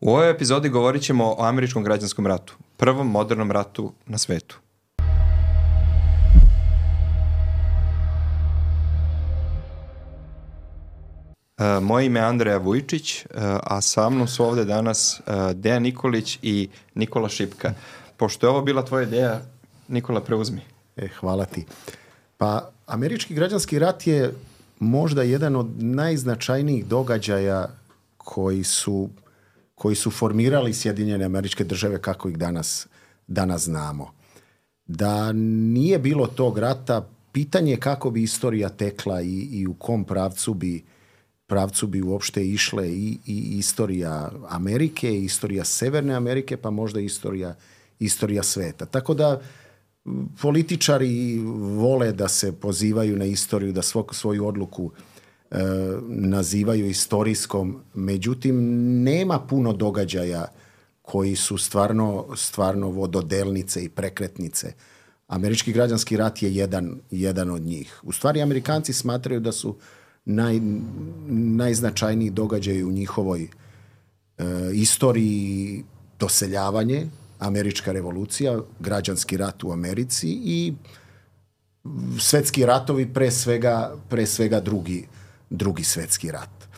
U ovoj epizodi govorit ćemo o američkom građanskom ratu, prvom modernom ratu na svetu. Uh, moje ime je Andreja Vujčić, uh, a sa mnom su ovde danas uh, Dejan Nikolić i Nikola Šipka. Pošto je ovo bila tvoja ideja, Nikola, preuzmi. E, hvala ti. Pa, američki građanski rat je možda jedan od najznačajnijih događaja koji su, koji su formirali Sjedinjene američke države kako ih danas, danas znamo. Da nije bilo tog rata, pitanje je kako bi istorija tekla i, i u kom pravcu bi pravcu bi uopšte išle i, i istorija Amerike, i istorija Severne Amerike, pa možda istorija, istorija sveta. Tako da političari vole da se pozivaju na istoriju, da svog, svoju odluku e, nazivaju istorijskom, međutim nema puno događaja koji su stvarno, stvarno vododelnice i prekretnice. Američki građanski rat je jedan, jedan od njih. U stvari Amerikanci smatraju da su naj, najznačajniji događaj u njihovoj e, istoriji doseljavanje, američka revolucija, građanski rat u Americi i svetski ratovi pre svega, pre svega drugi, drugi svetski rat.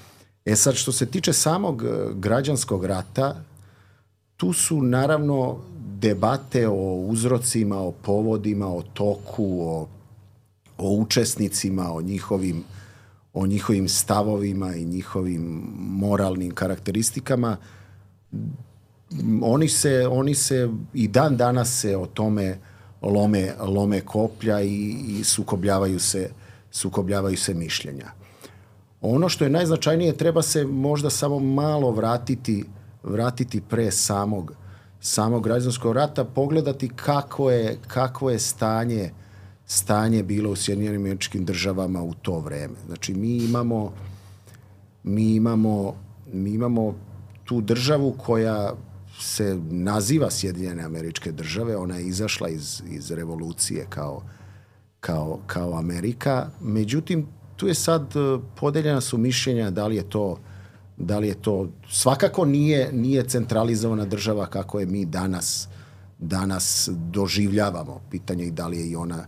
E sad, što se tiče samog e, građanskog rata, tu su naravno debate o uzrocima, o povodima, o toku, o, o učesnicima, o njihovim o njihovim stavovima i njihovim moralnim karakteristikama oni se, oni se i dan danas se o tome lome, lome koplja i, i sukobljavaju se sukobljavaju se mišljenja. Ono što je najznačajnije treba se možda samo malo vratiti vratiti pre samog samog građanskog rata, pogledati kako je, kako je stanje stanje bilo u Sjedinjenim američkim državama u to vreme. Znači, mi imamo mi imamo mi imamo tu državu koja se naziva Sjedinjene američke države, ona je izašla iz, iz revolucije kao, kao, kao Amerika, međutim, tu je sad e, podeljena su mišljenja da li je to da li je to svakako nije nije centralizovana država kako je mi danas danas doživljavamo pitanje i da li je i ona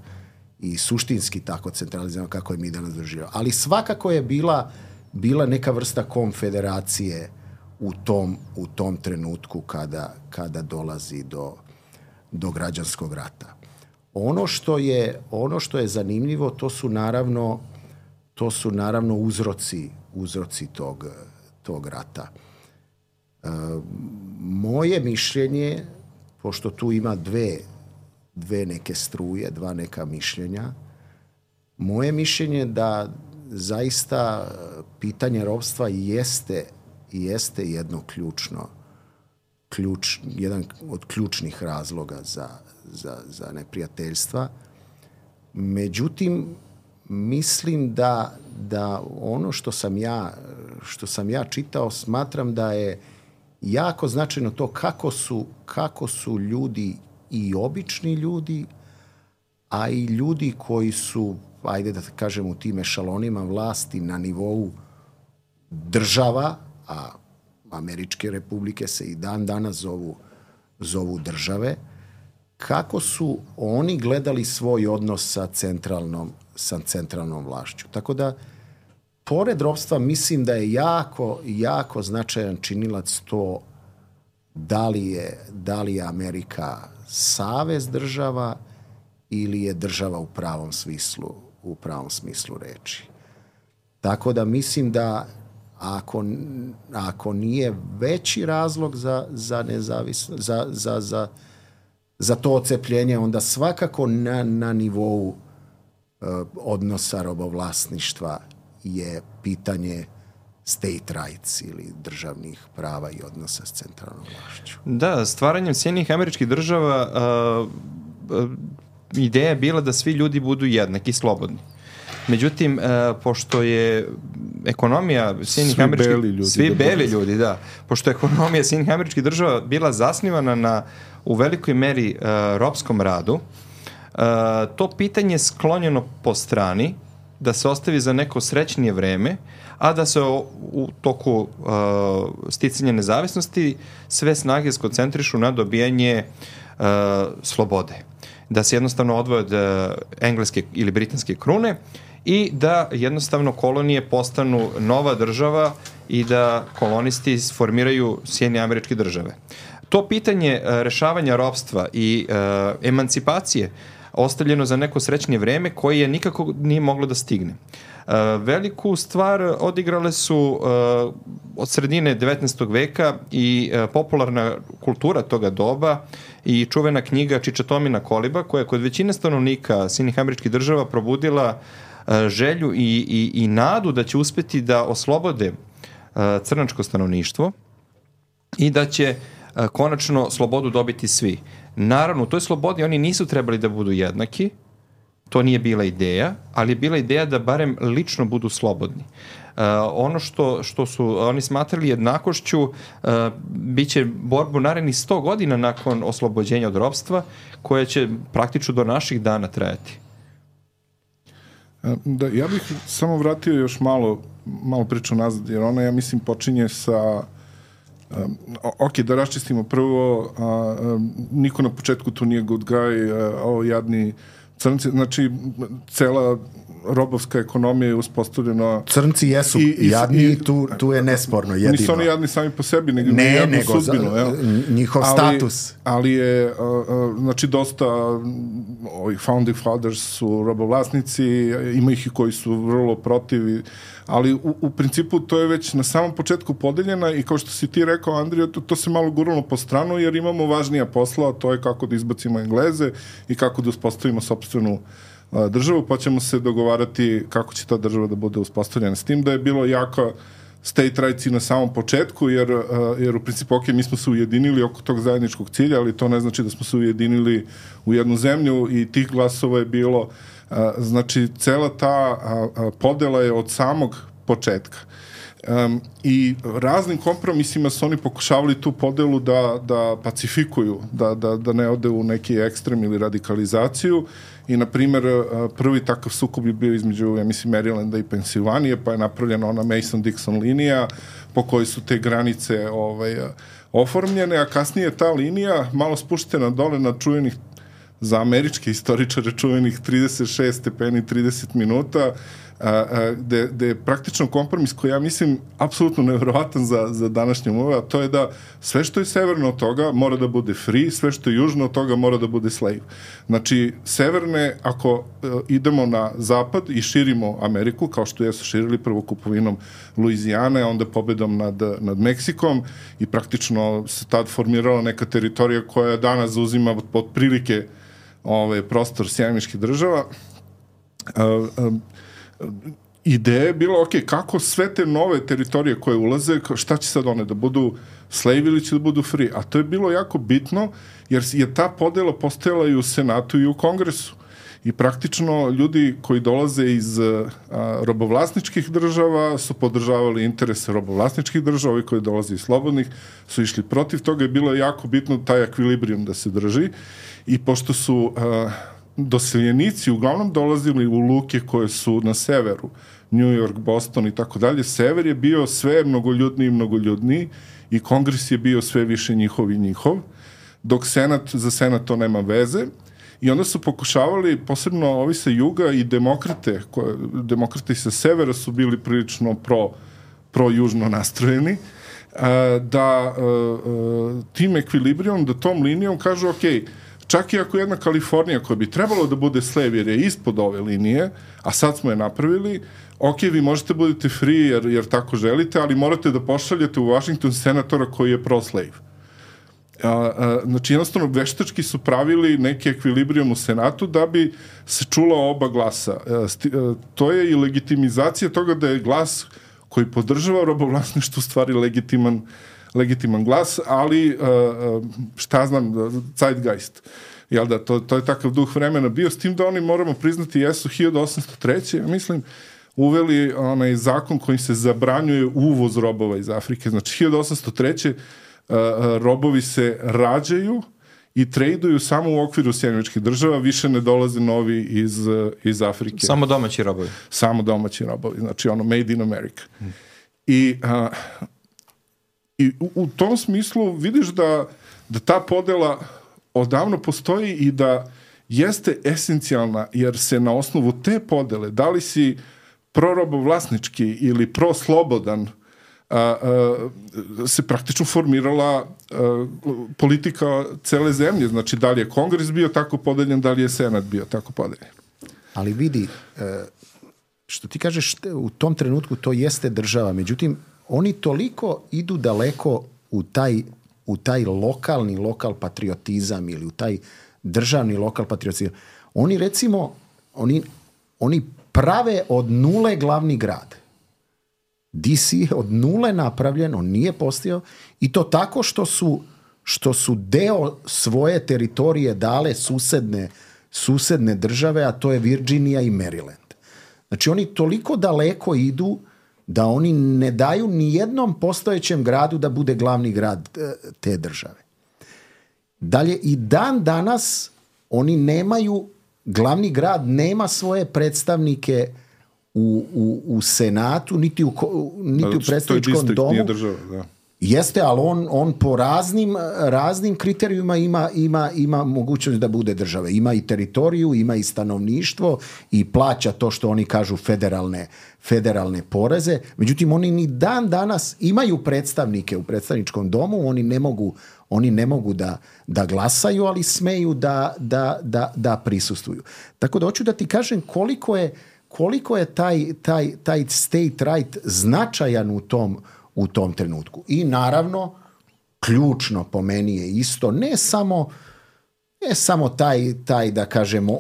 i suštinski tako centralizirano kako je mi danas doživljavamo. Ali svakako je bila, bila neka vrsta konfederacije u tom, u tom trenutku kada, kada dolazi do, do građanskog rata. Ono što je ono što je zanimljivo to su naravno to su naravno uzroci uzroci tog tog rata. E, moje mišljenje pošto tu ima dve dve neke struje, dva neka mišljenja. Moje mišljenje da zaista pitanje robstva jeste jeste jedno ključno ključ, jedan od ključnih razloga za, za, za neprijateljstva. Međutim, mislim da, da ono što sam ja što sam ja čitao smatram da je jako značajno to kako su, kako su ljudi i obični ljudi, a i ljudi koji su, ajde da kažem u tim ešalonima vlasti na nivou država, a američke republike se i dan danas zovu, zovu države, kako su oni gledali svoj odnos sa centralnom, sa centralnom vlašću. Tako da, pored robstva, mislim da je jako, jako značajan činilac to da li je, da li je Amerika savez država ili je država u pravom smislu, u pravom smislu reči. Tako da mislim da ako, ako nije veći razlog za, za nezavisno, za, za, za, za to ocepljenje, onda svakako na, na nivou uh, odnosa robovlasništva je pitanje state rights ili državnih prava i odnosa s centralnom vlašću. Da, stvaranjem Sjedinjenih američkih država uh, uh, ideja je bila da svi ljudi budu jednaki i slobodni. Međutim, uh, pošto je ekonomija Sjedinjenih američkih... Beli ljudi, svi da beli ljudi, da. Pošto je ekonomija Sjedinjenih američkih država bila zasnivana na u velikoj meri uh, ropskom radu, uh, to pitanje je sklonjeno po strani da se ostavi za neko srećnije vreme, a da se o, u toku uh, sticanja nezavisnosti sve snage skoncentrišu na dobijanje uh, slobode. Da se jednostavno odvoje od uh, engleske ili britanske krune i da jednostavno kolonije postanu nova država i da kolonisti formiraju Sjedinje američke države. To pitanje uh, rešavanja ropstva i uh, emancipacije ostavljeno za neko srećnije vreme koje je nikako nije moglo da stigne. Uh, veliku stvar odigrale su uh, od sredine 19. veka i uh, popularna kultura toga doba i čuvena knjiga Čičatomina Koliba koja je kod većine stanovnika Sinih američkih država probudila želju i, i, i nadu da će uspeti da oslobode crnačko stanovništvo i da će konačno slobodu dobiti svi. Naravno, u toj slobodi oni nisu trebali da budu jednaki, to nije bila ideja, ali je bila ideja da barem lično budu slobodni. Uh, ono što, što su oni smatrali jednakošću uh, biće borbu narednih 100 godina nakon oslobođenja od robstva koje će praktično do naših dana trajati. E, da, ja bih samo vratio još malo, malo priču nazad, jer ona, ja mislim, počinje sa Um, ok, da raščistimo prvo, a, um, niko na početku tu nije good guy, a, ovo jadni crnci, znači cela robovska ekonomija je uspostavljena... Crnci jesu i, i, jadni, i, tu, tu je nesporno jedino. Nisu oni jadni sami po sebi, nego ne, jadnu nego sudbinu. Za, njihov ali, status. Ali je, a, a, znači, dosta ovih founding fathers su robovlasnici, ima ih i koji su vrlo protiv, ali u, u principu to je već na samom početku podeljena i kao što si ti rekao, Andrija, to, to se malo guralo po stranu, jer imamo važnija posla, a to je kako da izbacimo Engleze i kako da uspostavimo sobstvenu državu, pa ćemo se dogovarati kako će ta država da bude uspostavljena. S tim da je bilo jako state rights i na samom početku, jer, jer u principu, ok, mi smo se ujedinili oko tog zajedničkog cilja, ali to ne znači da smo se ujedinili u jednu zemlju i tih glasova je bilo, znači, cela ta podela je od samog početka. Um, I raznim kompromisima su oni pokušavali tu podelu da, da pacifikuju, da, da, da ne ode u neki ekstrem ili radikalizaciju i na primer prvi takav sukob je bio između ja mislim Marylanda i Pensilvanije pa je napravljena ona Mason-Dixon linija po kojoj su te granice ovaj, oformljene, a kasnije ta linija malo spuštena dole na čuvenih za američke istoričare čuvenih 36 stepeni 30 minuta gde, gde je praktično kompromis koji ja mislim apsolutno nevjerovatan za, za današnje umove, a to je da sve što je severno od toga mora da bude free, sve što je južno od toga mora da bude slave. Znači, severne, ako uh, idemo na zapad i širimo Ameriku, kao što jesu širili prvo kupovinom Luizijane, onda pobedom nad, nad Meksikom i praktično se tad formirala neka teritorija koja danas zauzima od prilike ove, prostor sjajmiških država. Uh, uh, ideja je bila, ok, kako sve te nove teritorije koje ulaze, šta će sad one, da budu slave ili će da budu free? A to je bilo jako bitno, jer je ta podela postojala i u Senatu i u Kongresu. I praktično ljudi koji dolaze iz a, robovlasničkih država su podržavali interese robovlasničkih država, ovi koji dolaze iz slobodnih su išli protiv toga i bilo je jako bitno taj ekvilibrijum da se drži. I pošto su a, doseljenici uglavnom dolazili u luke koje su na severu, New York, Boston i tako dalje. Sever je bio sve mnogoljudniji i mnogoljudniji i kongres je bio sve više njihov i njihov, dok senat, za senat to nema veze. I onda su pokušavali, posebno ovi sa juga i demokrate, koje, demokrate sa severa su bili prilično pro, pro južno nastrojeni, da tim ekvilibrijom, da tom linijom kažu, okej, Čak i ako jedna Kalifornija koja bi trebalo da bude slave jer je ispod ove linije, a sad smo je napravili, ok, vi možete budete free jer, jer tako želite, ali morate da pošaljete u Washington senatora koji je pro-slave. A, a, znači jednostavno veštački su pravili neki ekvilibrijum u Senatu da bi se čula oba glasa. A, sti, a, to je i legitimizacija toga da je glas koji podržava robovlasništvo stvari legitiman legitiman glas, ali uh, šta znam, zeitgeist. Jel da, to, to je takav duh vremena bio, s tim da oni, moramo priznati, jesu 1803. mislim, uveli onaj zakon kojim se zabranjuje uvoz robova iz Afrike. Znači, 1803. Uh, robovi se rađaju i traduju samo u okviru sjemeničkih država, više ne dolaze novi iz, iz Afrike. Samo domaći robovi. Samo domaći robovi, znači ono made in America. I, a, i u, u tom smislu vidiš da, da ta podela odavno postoji i da jeste esencijalna, jer se na osnovu te podele, da li si prorobovlasnički ili proslobodan, a, a, se praktično formirala a, politika cele zemlje. Znači, da li je kongres bio tako podeljen, da li je senat bio tako podeljen. Ali vidi, e, što ti kažeš, u tom trenutku to jeste država, međutim, oni toliko idu daleko u taj, u taj lokalni lokal patriotizam ili u taj državni lokal patriotizam. Oni recimo, oni, oni prave od nule glavni grad. DC je od nule napravljen, on nije postio i to tako što su, što su deo svoje teritorije dale susedne, susedne države, a to je Virginia i Maryland. Znači oni toliko daleko idu da oni ne daju ni jednom postojećem gradu da bude glavni grad e, te države. Dalje, i dan danas oni nemaju, glavni grad nema svoje predstavnike u, u, u senatu, niti u, niti u predstavničkom domu. Nije država, da. Jeste, ali on, on po raznim, raznim kriterijima ima, ima, ima mogućnost da bude države. Ima i teritoriju, ima i stanovništvo i plaća to što oni kažu federalne, federalne poreze. Međutim, oni ni dan danas imaju predstavnike u predstavničkom domu, oni ne mogu, oni ne mogu da, da glasaju, ali smeju da, da, da, da prisustuju. Tako da hoću da ti kažem koliko je, koliko je taj, taj, taj state right značajan u tom, u tom trenutku. I naravno, ključno po meni je isto, ne samo ne samo taj, taj da kažemo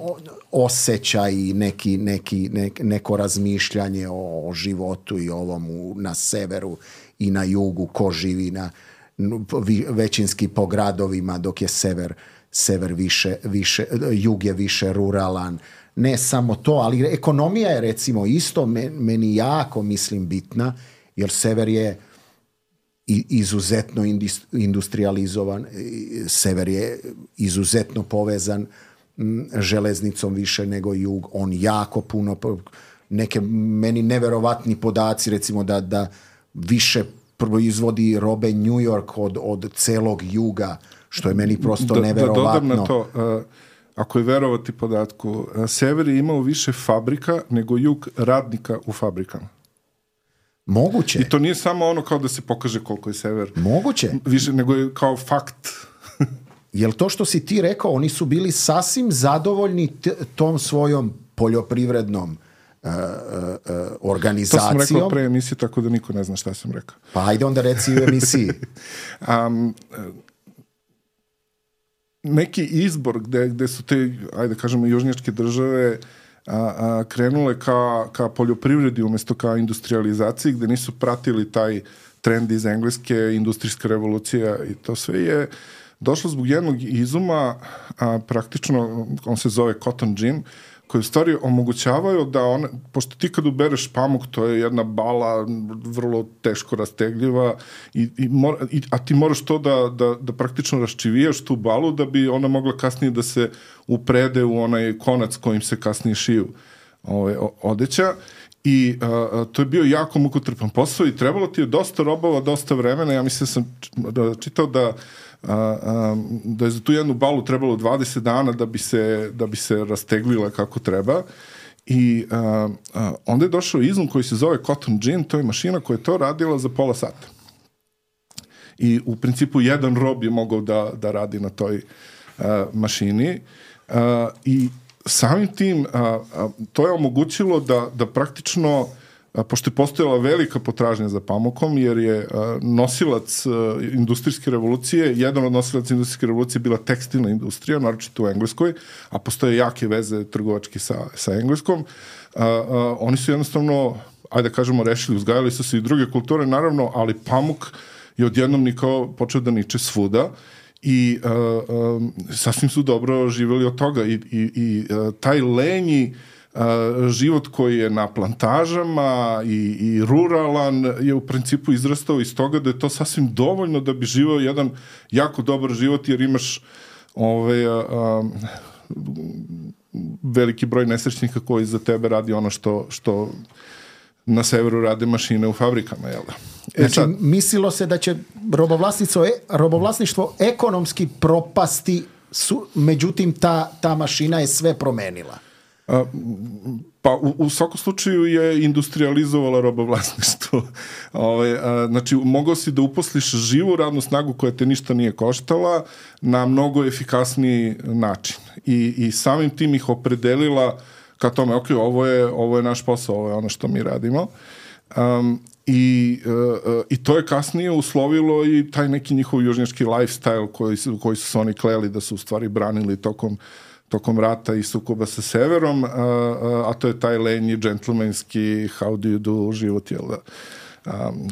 osjećaj i neki, neki, nek, neko razmišljanje o, o životu i ovom u, na severu i na jugu, ko živi na, većinski po gradovima dok je sever, sever više, više, jug je više ruralan. Ne samo to, ali ekonomija je recimo isto meni jako mislim bitna jer sever je izuzetno industrializovan, sever je izuzetno povezan železnicom više nego jug, on jako puno neke meni neverovatni podaci recimo da, da više proizvodi robe New York od, od celog juga, što je meni prosto da, neverovatno. Da dodam na to, uh, ako je verovati podatku, Sever je imao više fabrika nego jug radnika u fabrikama. Moguće. I to nije samo ono kao da se pokaže koliko je Sever. Moguće. Više nego je kao fakt. Jel to što si ti rekao, oni su bili sasvim zadovoljni tom svojom poljoprivrednom uh, uh, organizacijom. To sam rekao pre emisije, tako da niko ne zna šta sam rekao. Pa ajde onda reci u emisiji. um, neki izbor gde, gde su te, ajde kažemo, južnjačke države a, a, krenule ka, ka poljoprivredi umesto ka industrializaciji, gde nisu pratili taj trend iz engleske, industrijska revolucija i to sve je došlo zbog jednog izuma, a, praktično on se zove cotton gin, koje stvari omogućavaju da one, pošto ti kad ubereš pamuk, to je jedna bala vrlo teško rastegljiva, i, i, mora, i a ti moraš to da, da, da praktično raščivijaš tu balu da bi ona mogla kasnije da se uprede u onaj konac kojim se kasnije šiju ove, odeća. I a, to je bio jako mukotrpan posao i trebalo ti je dosta robova, dosta vremena, ja mislim da sam čitao da a, a, da je za tu jednu balu trebalo 20 dana da bi se, da bi se rasteglila kako treba i a, a, onda je došao izum koji se zove Cotton Gin, to je mašina koja je to radila za pola sata. I u principu jedan rob je mogao da, da radi na toj a, mašini a, i samim tim a, a, to je omogućilo da, da praktično a, pošto je postojala velika potražnja za pamukom, jer je a, nosilac a, industrijske revolucije, jedan od nosilaca industrijske revolucije bila tekstilna industrija, naročito u Engleskoj, a postoje jake veze trgovački sa, sa Engleskom, a, a, oni su jednostavno, ajde da kažemo, rešili, uzgajali su se i druge kulture, naravno, ali pamuk je odjednom nikao počeo da niče svuda i uh, um, sasvim su dobro živeli od toga i, i, i uh, taj lenji uh, život koji je na plantažama i, i ruralan je u principu izrastao iz toga da je to sasvim dovoljno da bi živao jedan jako dobar život jer imaš ove, a, a, veliki broj nesrećnika koji za tebe radi ono što, što na severu rade mašine u fabrikama, jel da? E znači, sad, mislilo se da će robovlasništvo, e, robovlasništvo ekonomski propasti, su, međutim ta, ta mašina je sve promenila. A, pa u, u svakom slučaju je industrializovala robovlasništvo. Ove, a, znači, mogao si da uposliš živu radnu snagu koja te ništa nije koštala na mnogo efikasniji način. I, i samim tim ih opredelila ka tome, ok, ovo je, ovo je naš posao, ovo je ono što mi radimo. Um, I, uh, I to je kasnije uslovilo i taj neki njihov južnjački lifestyle koji, koji su se oni kleli da su u stvari branili tokom tokom rata i sukoba sa severom, a, a, a to je taj lenji, džentlmenski, how do you do život, jel da?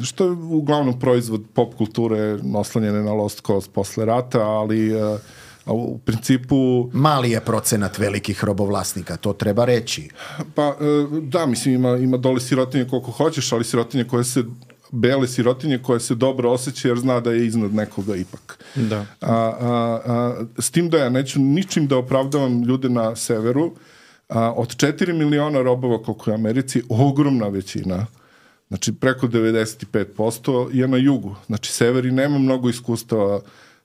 Što je uglavnom proizvod pop kulture oslanjene na Lost Cause posle rata, ali a, a u principu... Mali je procenat velikih robovlasnika, to treba reći. Pa, e, da, mislim, ima, ima dole sirotinje koliko hoćeš, ali sirotinje koje se bele sirotinje koje se dobro osjeća jer zna da je iznad nekoga ipak. Da. A, a, a, s tim da ja neću ničim da opravdavam ljude na severu, a, od 4 miliona robova koliko je Americi, ogromna većina, znači preko 95% je na jugu. Znači severi nema mnogo iskustava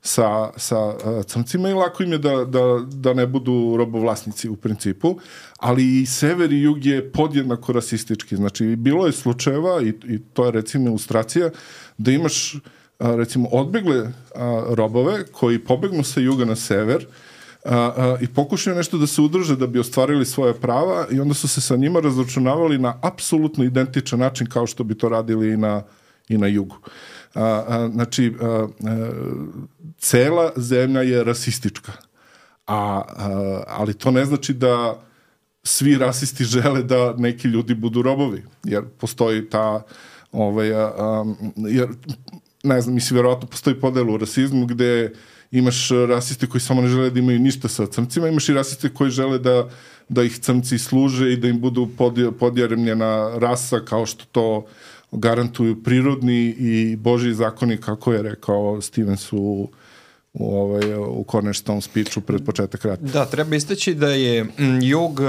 sa, sa uh, crncima i lako im je da, da, da ne budu robovlasnici u principu, ali i sever i jug je podjednako rasistički. Znači, bilo je slučajeva, i, i to je recimo ilustracija, da imaš a, recimo odbegle a, robove koji pobegnu sa juga na sever a, a, i pokušaju nešto da se udrže da bi ostvarili svoje prava i onda su se sa njima razračunavali na apsolutno identičan način kao što bi to radili i na, i na jugu. A, a, znači, a, a, cela zemlja je rasistička. A, a, ali to ne znači da svi rasisti žele da neki ljudi budu robovi, jer postoji ta ovaj, a, jer ne znam, mislim, verovatno postoji podel u rasizmu gde imaš rasiste koji samo ne žele da imaju ništa sa crncima, imaš i rasiste koji žele da, da ih crnci služe i da im budu podjaremljena rasa kao što to garantuju prirodni i božji zakoni, kako je rekao Stevens u u, ovaj, u Cornerstone speechu pred početak rata. Da, treba istaći da je jug,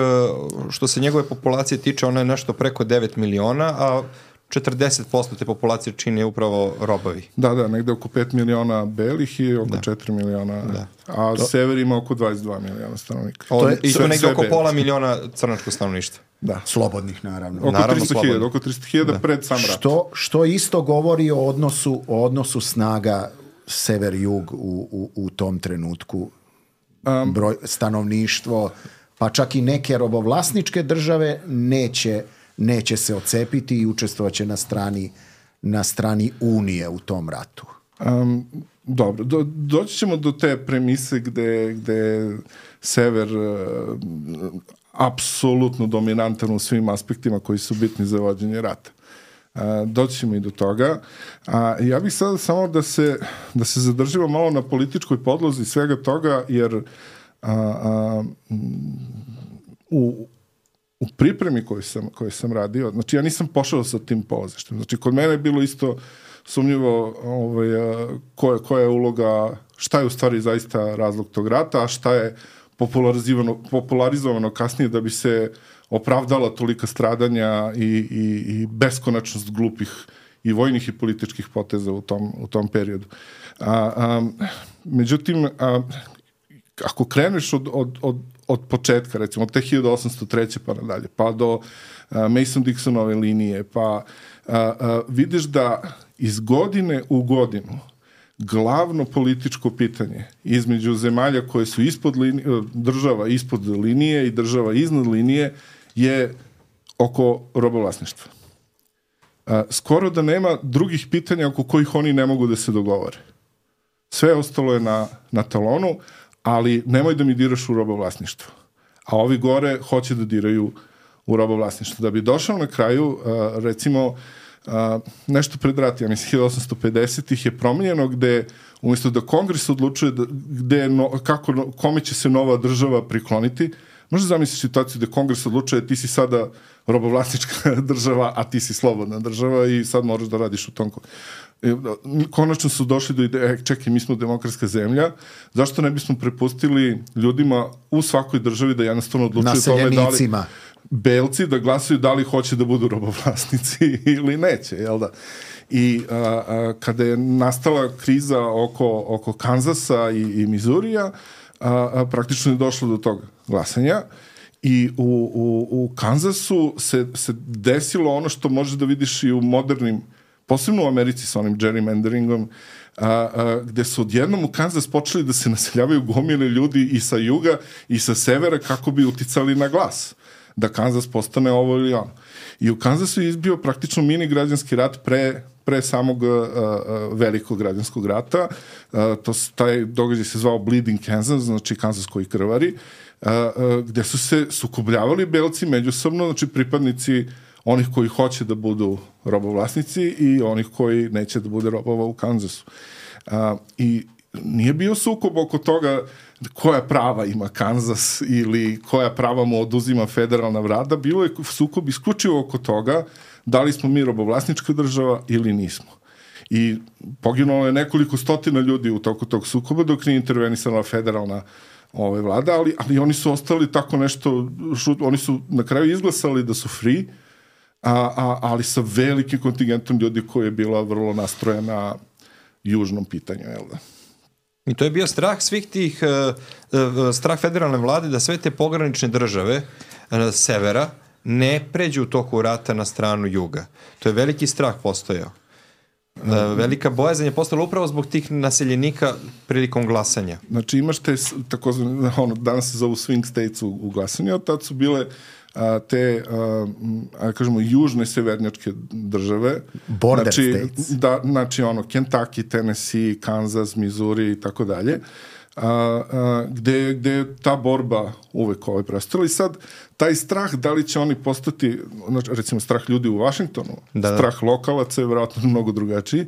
što se njegove populacije tiče, ona je nešto preko 9 miliona, a 40% te populacije čini upravo robovi. Da, da, negde oko 5 miliona belih i oko da. 4 miliona, da. a to... sever ima oko 22 miliona stanovnika. To je, I to negde oko pola miliona crnačko stanovništva. Da. Slobodnih, naravno. Oko 300.000, oko 300.000 da. pred sam rat. Što, što isto govori o odnosu, o odnosu snaga sever-jug u, u, u tom trenutku. Um, Broj, stanovništvo, pa čak i neke robovlasničke države neće neće se ocepiti i učestvovaće na strani na strani Unije u tom ratu. Um, dobro, do, doći ćemo do te premise gde, gde sever uh, apsolutno dominantan u svim aspektima koji su bitni za vođenje rata. Uh, doći ćemo i do toga. A ja bih sada samo da se, da se zadržimo malo na političkoj podlozi svega toga, jer a, a, u, u pripremi koju sam, koju sam radio, znači ja nisam pošao sa tim polazištem. Znači kod mene je bilo isto sumnjivo ovaj, koja, koja je uloga, šta je u stvari zaista razlog tog rata, a šta je popularizovano, popularizovano kasnije da bi se opravdala tolika stradanja i, i, i beskonačnost glupih i vojnih i političkih poteza u tom, u tom periodu. A, a, međutim, a, ako kreneš od, od, od, od početka, recimo od te 1803. pa nadalje, pa do Mason-Dixonove linije, pa uh, uh, vidiš da iz godine u godinu glavno političko pitanje između zemalja koje su ispod linije, država ispod linije i država iznad linije je oko robovlasništva. Skoro da nema drugih pitanja oko kojih oni ne mogu da se dogovore. Sve ostalo je na, na talonu, ali nemoj da mi diraš u robovlasništvo. A ovi gore hoće da diraju u robovlasništvo. Da bi došao na kraju, recimo, nešto pred rat, ja mislim 1850-ih je promenjeno gde umjesto da kongres odlučuje da, gde no, kako, kome će se nova država prikloniti, Možeš zamisliti situaciju da kongres odlučuje ti si sada robovlasnička država, a ti si slobodna država i sad moraš da radiš u tom E, konačno su došli do ideje, čekaj, mi smo demokratska zemlja, zašto ne bismo prepustili ljudima u svakoj državi da jednostavno odlučuju tome da li belci da glasaju da li hoće da budu robovlasnici ili neće, jel da? I a, a, kada je nastala kriza oko, oko Kanzasa i, i Mizurija, a, a, praktično je došlo do tog glasanja i u, u, u Kanzasu se, se desilo ono što možeš da vidiš i u modernim posebno u Americi sa onim gerrymanderingom, a, a, gde su odjednom u Kansas počeli da se naseljavaju gomile ljudi i sa juga i sa severa kako bi uticali na glas da Kansas postane ovo ili ono. I u Kansasu je izbio praktično mini građanski rat pre pre samog uh, uh, velikog građanskog rata. Uh, to, taj događaj se zvao Bleeding Kansas, znači Kansas koji krvari, uh, uh, gde su se sukobljavali belci međusobno, znači pripadnici uh, onih koji hoće da budu robovlasnici i onih koji neće da bude robova u Kanzasu. A, I nije bio sukob oko toga koja prava ima Kanzas ili koja prava mu oduzima federalna vlada, bilo je sukob isključivo oko toga da li smo mi robovlasnička država ili nismo. I poginulo je nekoliko stotina ljudi u toku tog sukoba dok nije intervenisala federalna ove vlada, ali, ali oni su ostali tako nešto, šut, oni su na kraju izglasali da su free, a, a, ali sa velikim kontingentom ljudi koji je bila vrlo nastrojena južnom pitanju, jel da? I to je bio strah svih tih, uh, uh, strah federalne vlade da sve te pogranične države uh, severa ne pređu u toku rata na stranu juga. To je veliki strah postojao. Uh, velika bojazan je postala upravo zbog tih naseljenika prilikom glasanja. Znači imaš te, takozvane, ono, danas se zovu swing states u, u glasanju, a tad su bile a, te, a, a kažemo, južne severnjačke države. Border znači, states. Da, znači, ono, Kentucky, Tennessee, Kansas, Missouri i tako dalje. A, a, gde, gde je ta borba uvek ovaj prestala i sad taj strah da li će oni postati znači, recimo strah ljudi u Vašingtonu da, da. strah lokalaca je vjerojatno mnogo drugačiji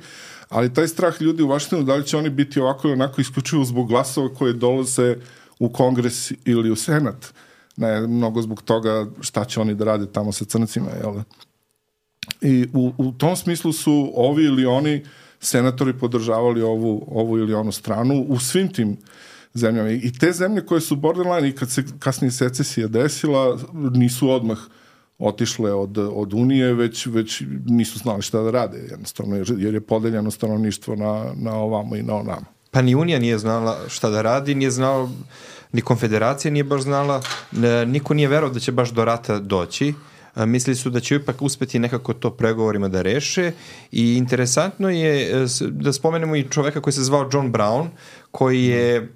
ali taj strah ljudi u Vašingtonu da li će oni biti ovako i onako isključivo zbog glasova koje dolaze u kongres ili u senat ne mnogo zbog toga šta će oni da rade tamo sa crncima, jel da? I u, u tom smislu su ovi ili oni senatori podržavali ovu, ovu ili onu stranu u svim tim zemljama. I te zemlje koje su borderline i kad se kasnije secesija desila, nisu odmah otišle od, od Unije, već, već nisu znali šta da rade, jednostavno, jer je podeljeno stanovništvo na, na ovamo i na onamo. Pa ni Unija nije znala šta da radi, nije znala ni konfederacija nije baš znala, e, niko nije verao da će baš do rata doći, mislili su da će ipak uspeti nekako to pregovorima da reše. I interesantno je e, da spomenemo i čoveka koji se zvao John Brown koji je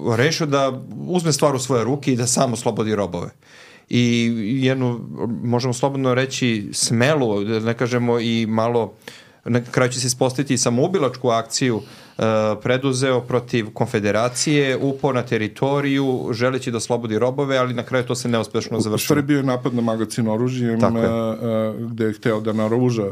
uh, rešio da uzme stvar u svoje ruke i da samo slobodi robove. I jednu, možemo slobodno reći smelu, da ne kažemo i malo na kraju će se ispostaviti samoubilačku akciju uh, preduzeo protiv konfederacije, upao na teritoriju, želeći da slobodi robove, ali na kraju to se neuspešno završilo. U stvari bio je napad na magazin oružjem, uh, uh, gde je hteo da naruža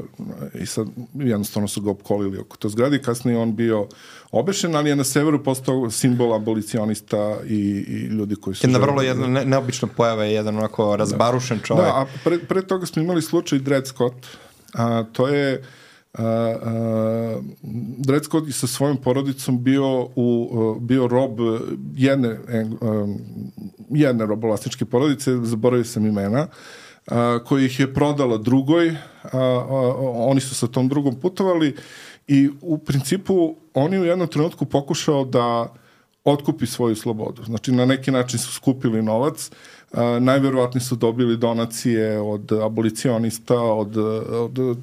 i sad jednostavno su ga opkolili oko to zgradi. Kasnije on bio obešen, ali je na severu postao simbol abolicionista i, i ljudi koji su... Jedna vrlo jedna ne, neobična pojava je jedan onako razbarušen čovjek. Da, a pre, pre toga smo imali slučaj Dred Scott, a, to je uh, Dred Scott sa svojom porodicom bio u uh, bio rob jedne jedne robovlasničke porodice, zaboravio sam imena, uh, koji ih je prodala drugoj, uh, oni su sa tom drugom putovali i u principu oni u jednom trenutku pokušao da otkupi svoju slobodu. Znači na neki način su skupili novac, uh, najverovatnije su dobili donacije od abolicionista, od, od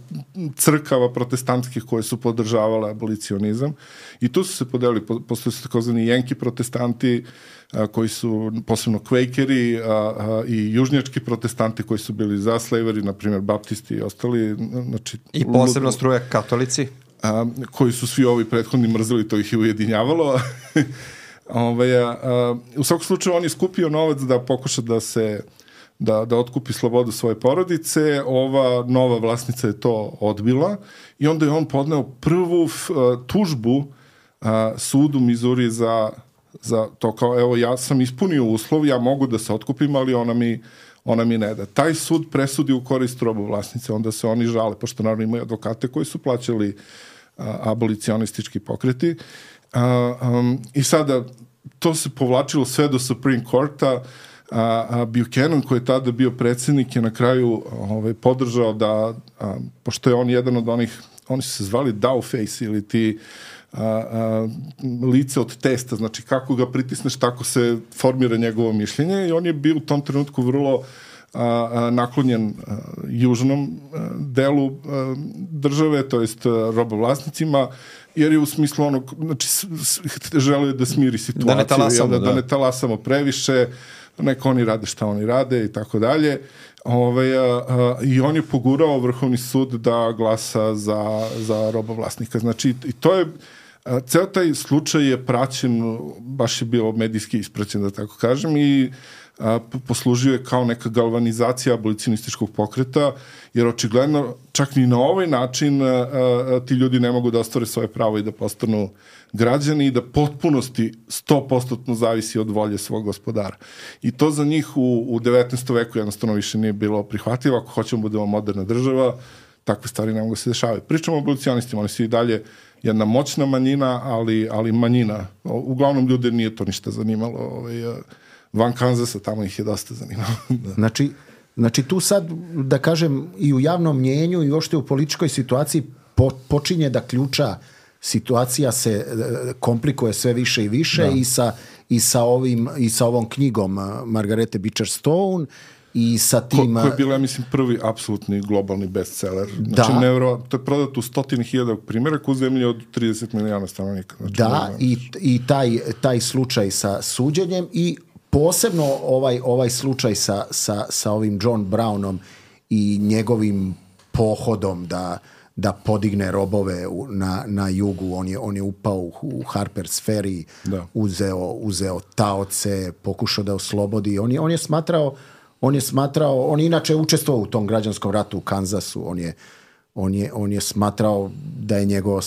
crkava protestantskih koje su podržavale abolicionizam i tu su se podelili, postoje su takozvani jenki protestanti a, koji su posebno kvejkeri a, a, i južnjački protestanti koji su bili za slavery, na primjer baptisti i ostali. Znači, I posebno struje katolici? A, koji su svi ovi prethodni mrzili, to ih je ujedinjavalo. Ovaj, a, a, u svakom slučaju on je skupio novac da pokuša da se da, da otkupi slobodu svoje porodice, ova nova vlasnica je to odbila i onda je on podneo prvu a, tužbu a, sudu Mizuri za, za to kao evo ja sam ispunio uslov, ja mogu da se otkupim, ali ona mi ona mi ne da. Taj sud presudi u korist robovlasnice, onda se oni žale, pošto naravno imaju advokate koji su plaćali a, abolicionistički pokreti. A, um, I sada to se povlačilo sve do Supreme Courta, a, a Buchanan koji je tada bio predsednik je na kraju ovaj, podržao da, a, pošto je on jedan od onih, oni su se zvali Dowface ili ti a, a, lice od testa, znači kako ga pritisneš, tako se formira njegovo mišljenje i on je bio u tom trenutku vrlo a, naklonjen a, južnom a, delu a, države, to jest robovlasnicima, jer je u smislu onog, znači, želeo da smiri situaciju, da ne talasamo, da, da. da ne talasamo previše, neka oni rade šta oni rade i tako dalje. Ove, a, a, I on je pogurao Vrhovni sud da glasa za, za robovlasnika. Znači, i to je, a, ceo taj slučaj je praćen, baš je bio medijski ispraćen, da tako kažem, i a, poslužio je kao neka galvanizacija abolicionističkog pokreta, jer očigledno čak ni na ovaj način a, a, ti ljudi ne mogu da ostvare svoje pravo i da postanu građani i da potpunosti 100% zavisi od volje svog gospodara. I to za njih u, u 19. veku jednostavno više nije bilo prihvatljivo. Ako hoćemo da budemo moderna država, takve stvari ne mogu da se dešavati. Pričamo o abolicionistima, oni su i dalje jedna moćna manjina, ali, ali manjina. Uglavnom ljude nije to ništa zanimalo. Ovaj, van Kanzasa tamo ih je dosta zanimalo. da. Znači, znači tu sad, da kažem, i u javnom mnjenju i ošte u političkoj situaciji po, počinje da ključa situacija se e, komplikuje sve više i više da. i sa i sa ovim i sa ovom knjigom e, Margarete Beecher Stone i sa tim... Ko, ko je bila, ja mislim, prvi apsolutni globalni bestseller. Znači, da. Nevro, to je prodato u stotini hiljada primjeraka u zemlji od 30 milijana stanovnika. Znači, da, i, i taj, taj slučaj sa suđenjem i posebno ovaj, ovaj slučaj sa, sa, sa ovim John Brownom i njegovim pohodom da da podigne robove na, na jugu. On je, on je upao u, u Harper's Ferry, da. uzeo, uzeo taoce, pokušao da oslobodi. On je, on je smatrao on je smatrao, on je inače učestvovao u tom građanskom ratu u Kanzasu, on je, on je, on je smatrao da je njegovo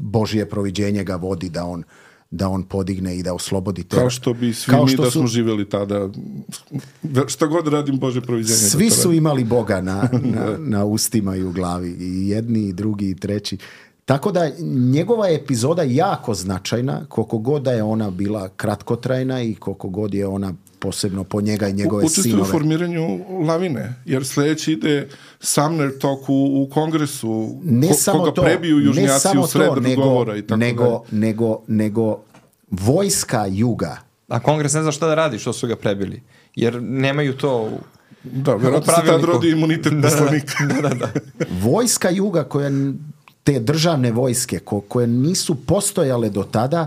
božije proviđenje ga vodi, da on, da on podigne i da oslobodi te. Kao što bi svi Kao mi da su, smo živjeli tada. Šta god radim, Bože proviđenje. Svi da su imali Boga na, na, na ustima i u glavi. I jedni, i drugi, i treći. Tako da njegova epizoda jako značajna, koliko god da je ona bila kratkotrajna i koliko god je ona posebno po njega i njegove U, sinove. u formiranju lavine, jer sledeći ide Sumner tok u, u kongresu, ne ko, samo koga to, prebiju južnjaci u sred nego, govora i tako nego, dalje. nego, nego vojska juga. A kongres ne zna šta da radi što su ga prebili, jer nemaju to Da, verovatno se tad rodi imunitet da, da, poslanika. Da, da, da. Vojska juga koja te državne vojske ko, koje nisu postojale do tada,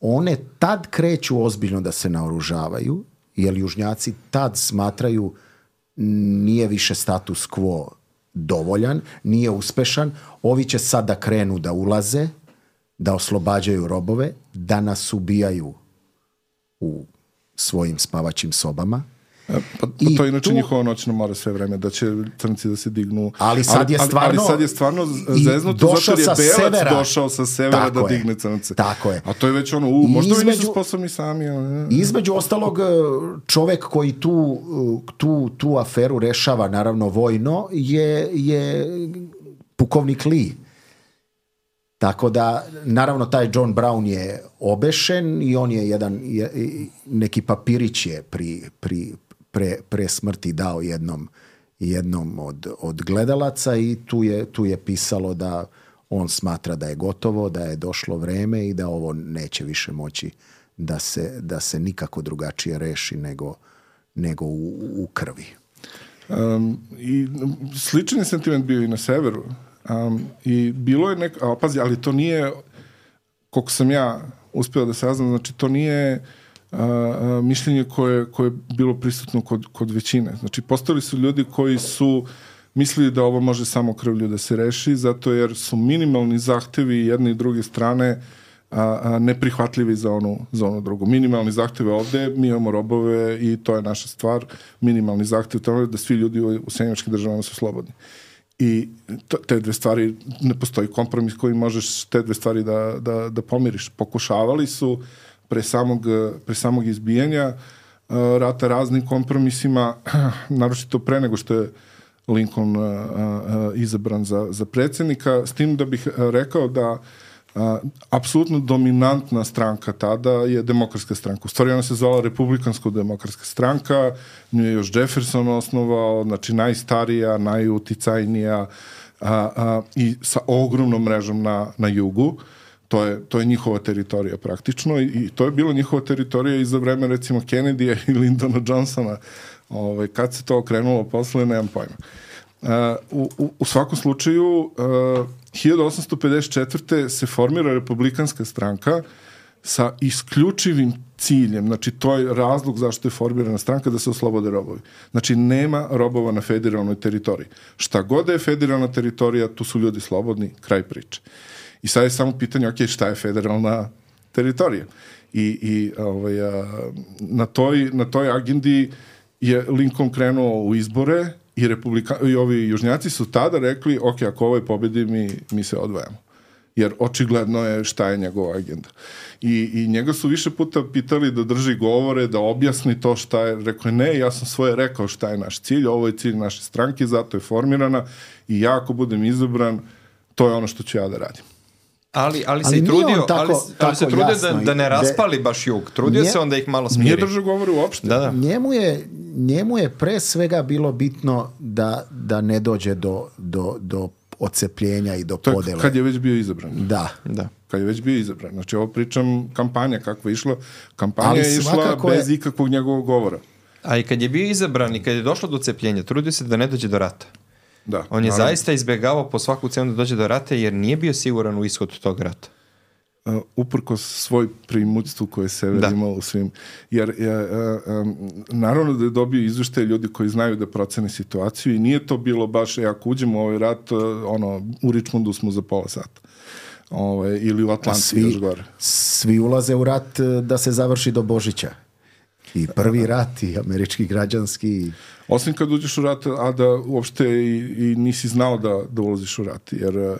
one tad kreću ozbiljno da se naoružavaju jer južnjaci tad smatraju nije više status quo dovoljan, nije uspešan, ovi će sad da krenu da ulaze, da oslobađaju robove, da nas ubijaju u svojim spavaćim sobama, Pa, pa I to je inače tu... njihova noćna mora sve vreme, da će crnci da se dignu. Ali sad je stvarno... Ali, ali sad je stvarno zeznuto zato jer je Belac severa. došao sa severa Tako da je. digne crnce. Tako je. A to je već ono, u, možda između, vi nisu sposobni sami. Ali... Između ostalog, e, čovek koji tu, e, tu, tu aferu rešava, naravno vojno, je, je pukovnik Lee. Tako da, naravno, taj John Brown je obešen i on je jedan, je, neki papirić je pri, pri, pre, pre smrti dao jednom, jednom od, od gledalaca i tu je, tu je pisalo da on smatra da je gotovo, da je došlo vreme i da ovo neće više moći da se, da se nikako drugačije reši nego, nego u, u krvi. Um, I sličan sentiment bio i na severu. Um, I bilo je nek... A, pazi, ali to nije, koliko sam ja uspeo da saznam, znači to nije a, a, mišljenje koje, koje je bilo prisutno kod, kod većine. Znači, postali su ljudi koji su mislili da ovo može samo krvlju da se reši, zato jer su minimalni zahtevi jedne i druge strane a, a, neprihvatljivi za onu, za onu drugu. Minimalni zahteve ovde, mi imamo robove i to je naša stvar. Minimalni zahtev to je da svi ljudi u, senjačkim državama su slobodni. I te dve stvari, ne postoji kompromis koji možeš te dve stvari da, da, da pomiriš. Pokušavali su pre samog, pre samog izbijanja rata raznim kompromisima, naročito pre nego što je Lincoln uh, uh, izabran za, za predsjednika, s tim da bih rekao da a, apsolutno dominantna stranka tada je demokratska stranka. U stvari ona se zvala Republikansko-demokratska stranka, nju je još Jefferson osnovao, znači najstarija, najuticajnija a, a, i sa ogromnom mrežom na, na jugu. To je, to je njihova teritorija praktično i, i to je bila njihova teritorija i za vreme recimo Kennedy i Lyndona Johnsona. Ovaj, kad se to okrenulo posle, nemam pojma. Uh, u, u, svakom slučaju uh, 1854. se formira republikanska stranka sa isključivim ciljem, znači to je razlog zašto je formirana stranka da se oslobode robovi. Znači nema robova na federalnoj teritoriji. Šta god da je federalna teritorija, tu su ljudi slobodni, kraj priče. I sad je samo pitanje, ok, šta je federalna teritorija? I, i ovaj, a, na, toj, na toj agendi je Lincoln krenuo u izbore i, republika, i ovi južnjaci su tada rekli, ok, ako ovaj pobedi, mi, mi se odvajamo. Jer očigledno je šta je njegova agenda. I, I njega su više puta pitali da drži govore, da objasni to šta je. Rekao je, ne, ja sam svoje rekao šta je naš cilj, ovo je cilj naše stranke, zato je formirana i ja ako budem izabran, to je ono što ću ja da radim. Ali, ali, se i trudio, tako, ali, ali se trudio da, da ne raspali de, baš jug. Trudio nje, se onda ih malo smiri. Nije držao govore uopšte. Da, da. Njemu, je, njemu je pre svega bilo bitno da, da ne dođe do, do, do ocepljenja i do to podele. Kad je već bio izabran. Da. da. Kad je već bio izabran. Znači ovo pričam kampanja kakva je išla. Kampanja Ali je išla bez je... ikakvog njegovog govora. A i kad je bio izabran i kad je došlo do cepljenja, trudio se da ne dođe do rata. Da, On je naravno. zaista izbegavao po svaku cenu da dođe do rata jer nije bio siguran u ishod tog rata. Uh, uprko svoj primućstvu koje se da. imao u svim. Jer uh, um, naravno da je dobio izveštaje ljudi koji znaju da procene situaciju i nije to bilo baš, e, ako uđemo u ovaj rat, uh, ono, u Richmondu smo za pola sata. Ove, ovaj, ili u Atlanti svi, još gore. Svi ulaze u rat da se završi do Božića. I prvi rat, i američki građanski. Osim kad uđeš u rat, a da uopšte i, i nisi znao da, da ulaziš u rat. Jer uh,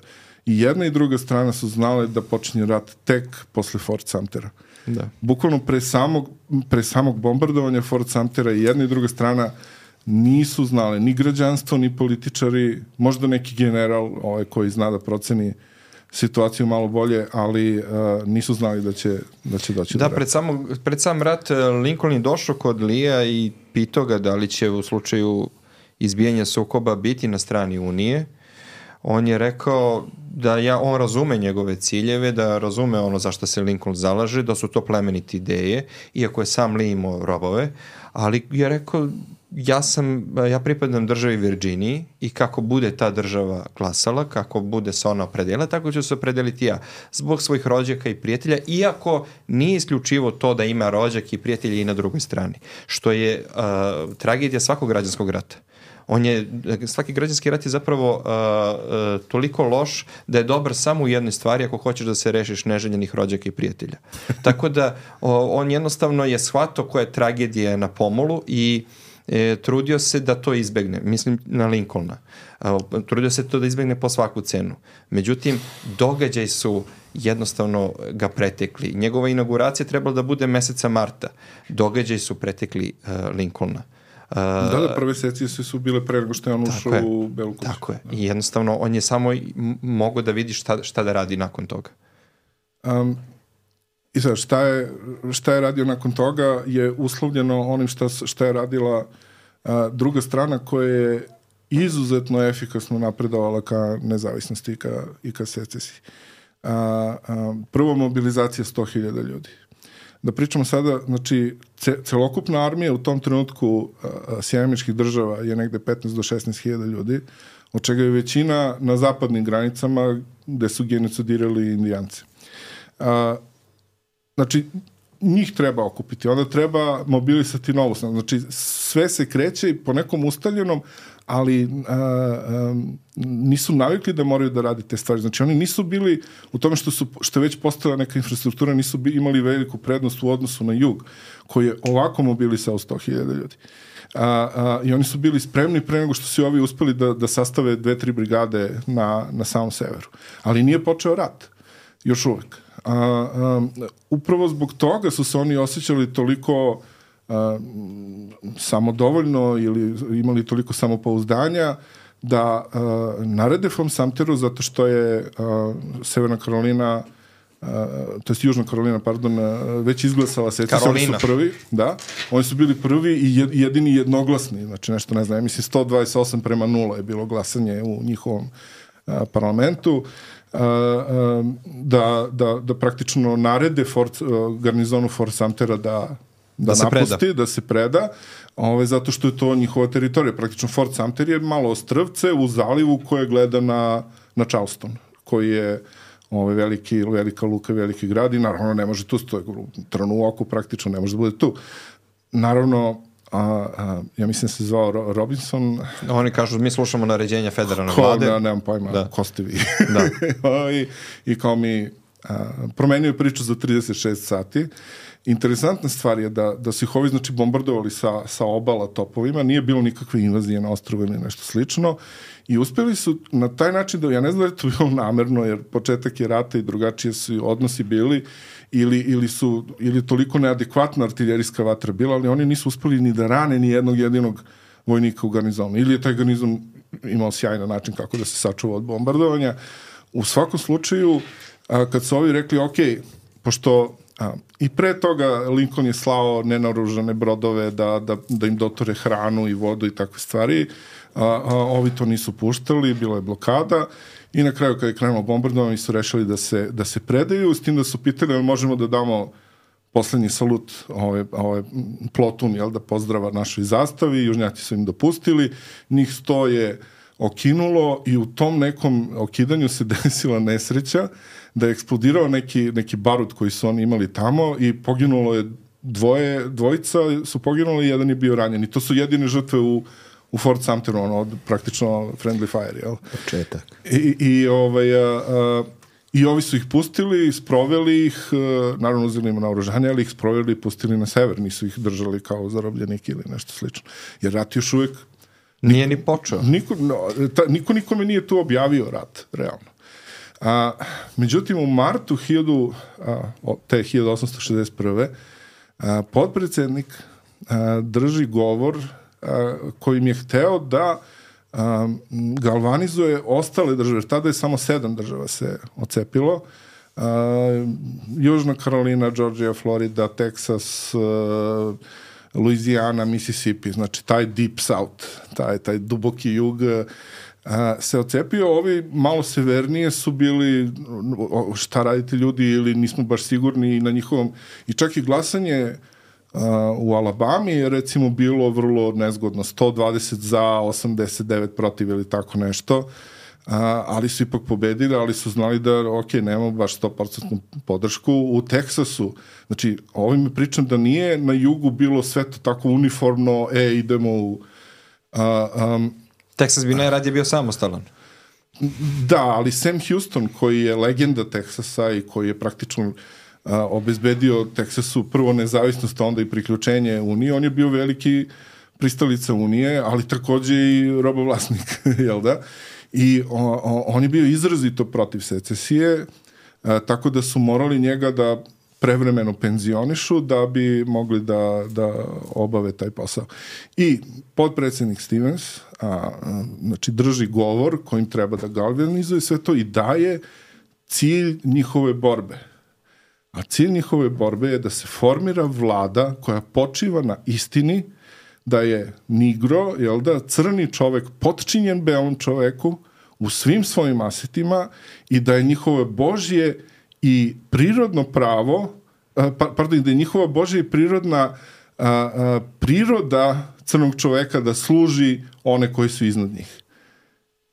i jedna i druga strana su znale da počinje rat tek posle Fort Sumtera. Da. Bukvalno pre samog, pre samog bombardovanja Fort Sumtera i jedna i druga strana nisu znale ni građanstvo, ni političari, možda neki general ovaj, koji zna da proceni uh, situaciju malo bolje, ali uh, nisu znali da će, da će doći da, do pred, samo, pred sam rat uh, Lincoln je došao kod Lija i pitao ga da li će u slučaju izbijanja sukoba biti na strani Unije. On je rekao da ja, on razume njegove ciljeve, da razume ono zašto se Lincoln zalaže, da su to plemenite ideje, iako je sam Lee imao robove, ali je rekao ja sam, ja pripadam državi Virginiji i kako bude ta država glasala, kako bude se ona opredela, tako ću se opredeliti ja. Zbog svojih rođaka i prijatelja, iako nije isključivo to da ima rođak i prijatelji i na drugoj strani, što je uh, tragedija svakog građanskog rata on je, svaki građanski rat je zapravo uh, uh, toliko loš da je dobar samo u jednoj stvari ako hoćeš da se rešiš neželjenih rođaka i prijatelja. Tako da o, on jednostavno je shvato koja je tragedija na pomolu i uh, e, trudio se da to izbegne, mislim na Lincolna. E, trudio se to da izbegne po svaku cenu. Međutim, događaj su jednostavno ga pretekli. Njegova inauguracija trebala da bude meseca marta. Događaj su pretekli uh, Lincolna. Uh, da, da, prve sesije su bile pre nego što je on ušao je, u Belu kuću. Tako je. I jednostavno, on je samo mogao da vidi šta, šta da radi nakon toga. Um, I sad, šta je, šta je radio nakon toga je uslovljeno onim šta, šta je radila a, druga strana koja je izuzetno efikasno napredovala ka nezavisnosti i ka, i ka secesiji. A, a, prvo mobilizacija 100.000 ljudi. Da pričamo sada, znači, ce, celokupna armija u tom trenutku sjajemičkih država je negde 15 do 16.000 ljudi, od čega je većina na zapadnim granicama gde su genocidirali indijance. A, Znači, njih treba okupiti, onda treba mobilisati novu snagu. Znači, sve se kreće po nekom ustaljenom, ali a, a, nisu navikli da moraju da radi te stvari. Znači, oni nisu bili u tome što, su, što je već postala neka infrastruktura, nisu bi, imali veliku prednost u odnosu na jug, koji je ovako mobilisao 100.000 ljudi. A, a, I oni su bili spremni pre nego što su ovi uspeli da, da sastave dve, tri brigade na, na samom severu. Ali nije počeo rat. Još uvek. A, a, upravo zbog toga su se oni osjećali toliko a, samodovoljno ili imali toliko samopouzdanja da a, narede Fom Samteru zato što je a, Severna Karolina Uh, to jest Južna Karolina, pardon, uh, već izglasala se, oni su prvi, da, oni su bili prvi i jedini jednoglasni, znači nešto ne znam, ja mislim 128 prema 0 je bilo glasanje u njihovom uh, parlamentu, uh, da, da, da praktično narede Fort, garnizonu Fort Samtera da da, da napusti, preda. da se preda, ovaj, zato što je to njihova teritorija. Praktično Fort Sumter je malo ostrvce u zalivu koje gleda na, na Charleston, koji je ovaj, veliki, velika luka, veliki grad i naravno ne može tu, to je trnu u oku praktično, ne može da bude tu. Naravno, a, a, ja mislim da se zvao Robinson. Oni kažu, mi slušamo naređenja federalne ko, vlade. Da, nemam pojma, da. ko ste vi. Da. I, I kao mi a, promenio priču za 36 sati Interesantna stvar je da, da su ih ovi znači, bombardovali sa, sa obala topovima, nije bilo nikakve invazije na ostrovo ili nešto slično i uspeli su na taj način da, ja ne znam da je to bilo namerno, jer početak je rata i drugačije su odnosi bili, ili, ili su, ili toliko neadekvatna artiljerijska vatra bila, ali oni nisu uspeli ni da rane ni jednog jedinog vojnika u garnizonu. Ili je taj garnizon imao sjajan način kako da se sačuva od bombardovanja. U svakom slučaju, a, kad su ovi rekli, ok, pošto A, I pre toga Lincoln je slao nenaružane brodove da, da, da im dotore hranu i vodu i takve stvari. A, a, ovi to nisu puštali, bila je blokada. I na kraju kada je krenulo bombardovanje su rešili da se, da se predaju, s tim da su pitali ali možemo da damo poslednji salut ove, ove plotun, jel, da pozdrava našoj zastavi, južnjaci su im dopustili, njih sto je okinulo i u tom nekom okidanju se desila nesreća da je eksplodirao neki, neki barut koji su oni imali tamo i poginulo je dvoje, dvojica su poginuli i jedan je bio ranjen. I to su jedine žrtve u, u Fort Sumteru, ono, praktično friendly fire, jel? Početak. I, i, ovaj, a, a, I ovi su ih pustili, sproveli ih, naravno uzeli im naoružanje, ali ih sproveli i pustili na sever, nisu ih držali kao zarobljenike ili nešto slično. Jer rat još uvek Nije ni počeo. Niko, no, ta, niko nikome nije tu objavio rat, realno. A, međutim, u martu 1000, a, te 1861. A, podpredsednik a, drži govor a, kojim je hteo da a, galvanizuje ostale države. Tada je samo sedam država se ocepilo. A, Južna Karolina, Georgia, Florida, Texas, a, Louisiana, Mississippi, znači taj deep south, taj, taj duboki jug, a, se ocepio, ovi malo severnije su bili šta radite ljudi ili nismo baš sigurni na njihovom i čak i glasanje a, u Alabami je recimo bilo vrlo nezgodno. 120 za 89 protiv ili tako nešto a, ali su ipak pobedili, ali su znali da ok, nemamo baš 100% podršku u Teksasu, znači ovim pričam da nije na jugu bilo sve to tako uniformno, e idemo u a, um, Texas bi najradije bio samostalan. Da, ali Sam Houston, koji je legenda Teksasa i koji je praktično a, obezbedio Teksasu prvo nezavisnost, a onda i priključenje Unije, on je bio veliki pristalica Unije, ali takođe i robovlasnik, jel da? I o, o, on je bio izrazito protiv secesije, a, tako da su morali njega da prevremeno penzionišu da bi mogli da, da obave taj posao. I podpredsednik Stevens a, a, znači drži govor kojim treba da galvanizuje sve to i daje cilj njihove borbe. A cilj njihove borbe je da se formira vlada koja počiva na istini da je nigro, jel da, crni čovek potčinjen belom čoveku u svim svojim asetima i da je njihove božje i prirodno pravo, pa, pardon, da je njihova Božja i prirodna a, a, priroda crnog čoveka da služi one koji su iznad njih.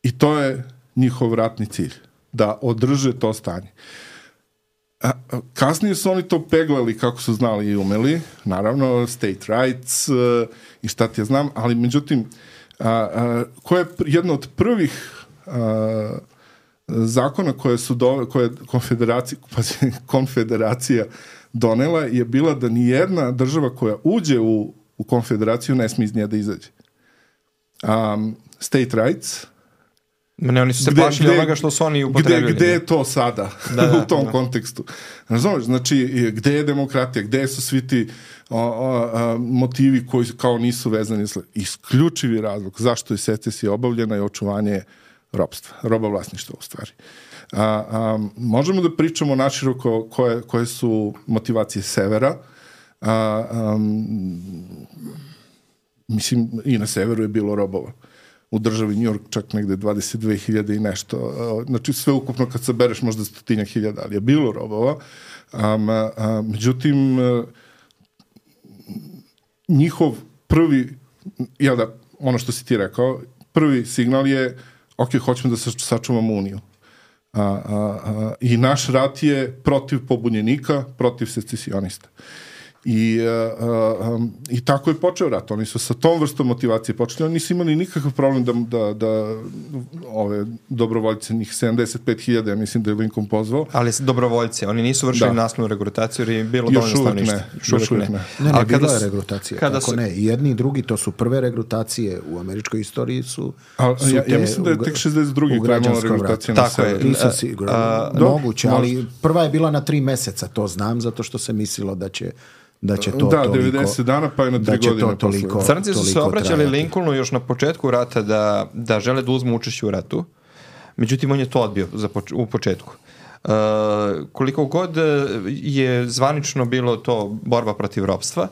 I to je njihov ratni cilj, da održe to stanje. A, kasnije su oni to peglali kako su znali i umeli, naravno state rights a, i šta ti ja znam, ali međutim, a, a, koja je jedna od prvih a, zakona koje su do, koje konfederacija, pa, konfederacija donela je bila da ni jedna država koja uđe u, u konfederaciju ne smije iz nje da izađe. Um, state rights ne, oni su se plašili onoga što su oni upotrebili. Gde, gde je to sada Da, da, u tom da. kontekstu? Razumeš, znači, gde je demokratija, gde su svi ti o, o, a, motivi koji kao nisu vezani s isključivi razlog zašto je secesija obavljena i očuvanje robstva, robovlasništva u stvari. A, a, možemo da pričamo naširoko koje, koje su motivacije severa, a, a, mislim, i na severu je bilo robova. U državi New York čak negde 22.000 i nešto. Znači, sve ukupno kad sabereš možda stotinja hiljada, ali je bilo robova. Um, a, a, međutim, njihov prvi, ja da, ono što si ti rekao, prvi signal je, ok, hoćemo da sač- sačuvamo Uniju. A, a, a, I naš rat je protiv pobunjenika, protiv secesionista. I, a, a, um, I tako je počeo rat. Oni su sa tom vrstom motivacije počeli. Oni nisu imali nikakav problem da, da, da ove dobrovoljce, njih 75.000, ja mislim da je Lincoln pozvao. Ali dobrovoljci, oni nisu vršili Da. naslovnu regrutaciju jer je bilo Još dovoljno uvek stanovništva. ne, još uvek ne. Ne, ne, Ali bila kada je regrutacija. kada su- ne, i jedni i drugi, to su prve regrutacije u američkoj istoriji su... A, su ja, ja mislim da je tek u 62. krenula regrutacija na Tako je. severu. Nisam A, siguran. a, Moguće, ali prva je bila na tri meseca, to znam, zato što se mislilo da će, da će to Da, toliko... 90 dana, pa je na da tri će to godine posle. toliko- Crnci su se obraćali trajati. Lincolnu još na početku rata da, da žele da uzmu učešće u ratu. Međutim, on je to odbio za poč u početku. Uh, koliko god je zvanično bilo to borba protiv ropstva,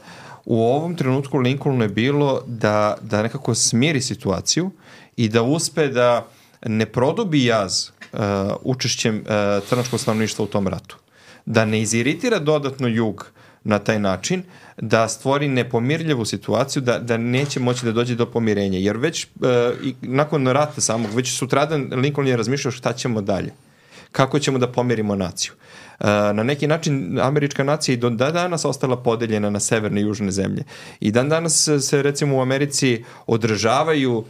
u ovom trenutku Lincolnu je bilo da, da nekako smiri situaciju i da uspe da ne produbi jaz uh, učešćem uh, crnočkog stanovništva u tom ratu. Da ne iziritira dodatno jug na taj način, da stvori nepomirljivu situaciju, da, da neće moći da dođe do pomirenja. Jer već uh, i nakon rata samog, već sutradan Lincoln je razmišljao šta ćemo dalje kako ćemo da pomirimo naciju. Uh, na neki način američka nacija i do da danas ostala podeljena na severne i južne zemlje. I dan danas se recimo u Americi održavaju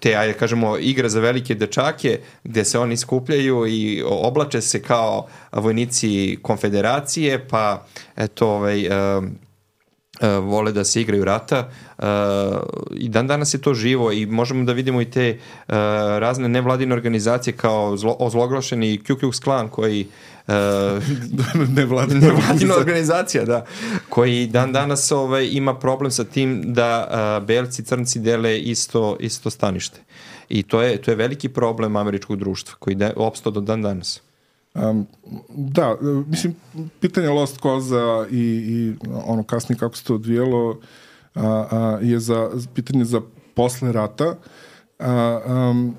te, ajde kažemo, igre za velike dečake, gde se oni skupljaju i oblače se kao vojnici konfederacije, pa eto, ovaj, uh, uh, vole da se igraju rata uh, i dan danas je to živo i možemo da vidimo i te uh, razne nevladine organizacije kao zlo, ozloglašeni Ku Klux Klan koji uh, Nevladina nevladina organizacija, da, koji dan danas ovaj, ima problem sa tim da uh, belci i crnci dele isto, isto stanište. I to je, to je veliki problem američkog društva koji je opstao do dan danas. Um, da, e, mislim, pitanje Lost Cause-a i, i ono kasnije kako se to odvijelo a, a, je za pitanje za posle rata. A, um,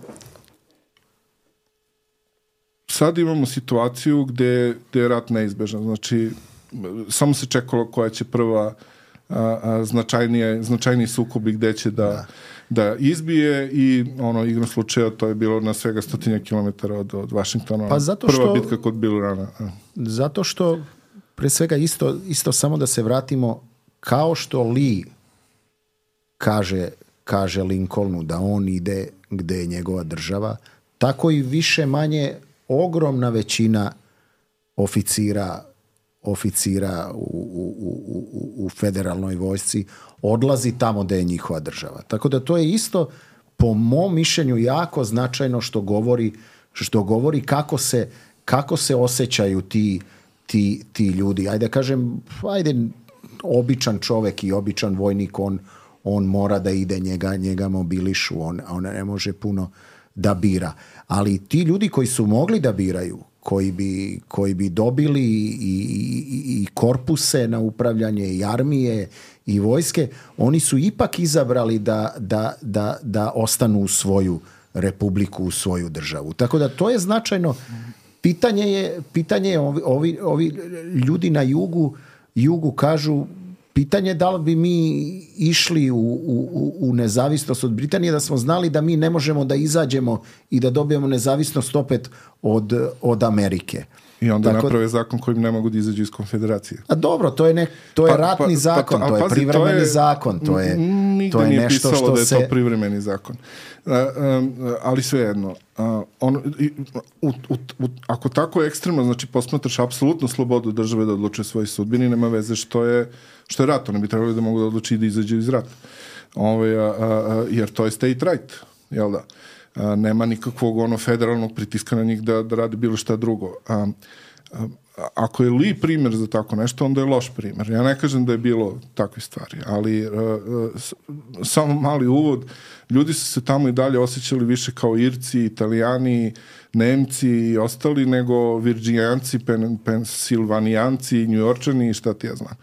sad imamo situaciju gde, gde je rat neizbežan. Znači, samo se čekalo koja će prva a, a, značajnije, značajniji sukobi gde će da, da. Izbije i ono, igrom slučaja to je bilo na svega stotinja kilometara od, od Vašingtona. Pa zato Prva što- bitka kod Bilurana. Zato što, pre svega isto, isto samo da se vratimo, kao što Lee kaže, kaže Lincolnu da on ide gde je njegova država, tako i više manje ogromna većina oficira oficira u, u, u, u, federalnoj vojsci odlazi tamo gde je njihova država. Tako da to je isto po mom mišljenju jako značajno što govori što govori kako se kako se osjećaju ti, ti, ti ljudi. Ajde da kažem, ajde običan čovek i običan vojnik on, on mora da ide njega, njega mobilišu, on, on ne može puno da bira. Ali ti ljudi koji su mogli da biraju, koji bi, koji bi dobili i, i, i korpuse na upravljanje i armije i vojske, oni su ipak izabrali da, da, da, da ostanu u svoju republiku, u svoju državu. Tako da to je značajno. Pitanje je, pitanje je ovi, ovi, ovi ljudi na jugu, jugu kažu pitanje je da li bi mi išli u, u, u nezavisnost od Britanije da smo znali da mi ne možemo da izađemo i da dobijemo nezavisnost opet od, od Amerike. I onda Tako- naprave zakon kojim ne mogu da izađu iz konfederacije. A dobro, to je, ne, to je Pa- ratni pa- pa zakon, to- to, a je pazi, to privremeni je- zakon, to je, to je nešto što da je se... to privremeni zakon. Uh, um, ali svejedno, uh, on, i, u, u, u, ako tako ekstremno, znači posmatraš apsolutnu slobodu države da odlučuje svoje sudbini, nema veze što je, što je rat. Oni bi trebali da mogu da odluči da izađu iz rata. Ove, a, a, a, jer to je state right, jel da? A, nema nikakvog ono federalnog pritiska na njih da, da radi bilo šta drugo. A, a, ako je li primjer za tako nešto, onda je loš primjer. Ja ne kažem da je bilo takve stvari, ali uh, uh, samo mali uvod, ljudi su se tamo i dalje osjećali više kao Irci, Italijani, Nemci i ostali, nego Virginijanci, pen, Pensilvanijanci, Njujorčani i šta ti ja znam.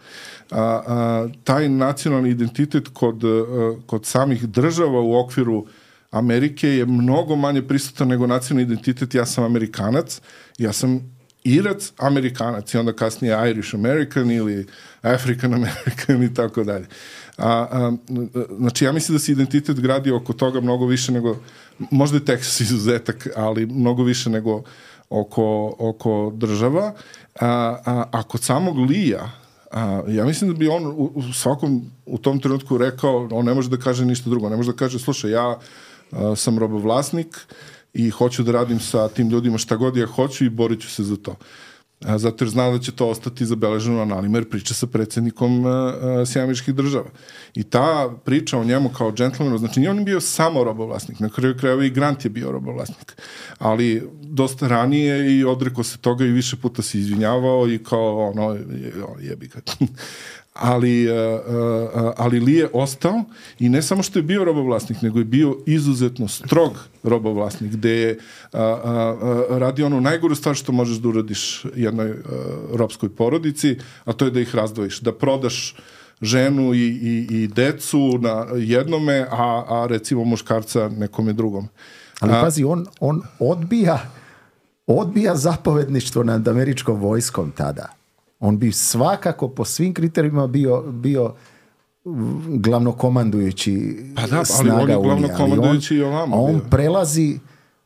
A, a, taj nacionalni identitet kod, a, e, kod samih država u okviru Amerike je mnogo manje prisutan nego nacionalni identitet. Ja sam Amerikanac, ja sam Irac, Amerikanac i onda kasnije Irish American ili African American i tako dalje. A, a, znači, ja mislim da se identitet gradi oko toga mnogo više nego, možda je Texas izuzetak, ali mnogo više nego oko, oko država. A, a, a kod samog Lija, a, ja mislim da bi on u, u svakom u tom trenutku rekao, on ne može da kaže ništa drugo, ne može da kaže, slušaj, ja sam robovlasnik, i hoću da radim sa tim ljudima šta god ja hoću i borit ću se za to. Zato jer zna da će to ostati zabeleženo na analimer priča sa predsednikom Sjemiričkih država. I ta priča o njemu kao džentlmenu, znači nije on bio samo robovlasnik, na kraju krajeva i Grant je bio robovlasnik, ali dosta ranije i odrekao se toga i više puta se izvinjavao i kao ono, je, jebi ga. ali, uh, uh, ali Li je ostao i ne samo što je bio robovlasnik, nego je bio izuzetno strog robovlasnik, gde je uh, radio ono najgoru stvar što možeš da uradiš jednoj robskoj porodici, a to je da ih razdvojiš, da prodaš ženu i, i, i decu na jednome, a, a recimo muškarca nekome drugom. Ali a, pazi, on, on odbija odbija zapovedništvo nad američkom vojskom tada. On bi svakako po svim kriterijima bio, bio glavnokomandujući pa da, ali on je glavnokomandujući i ovamo. A on prelazi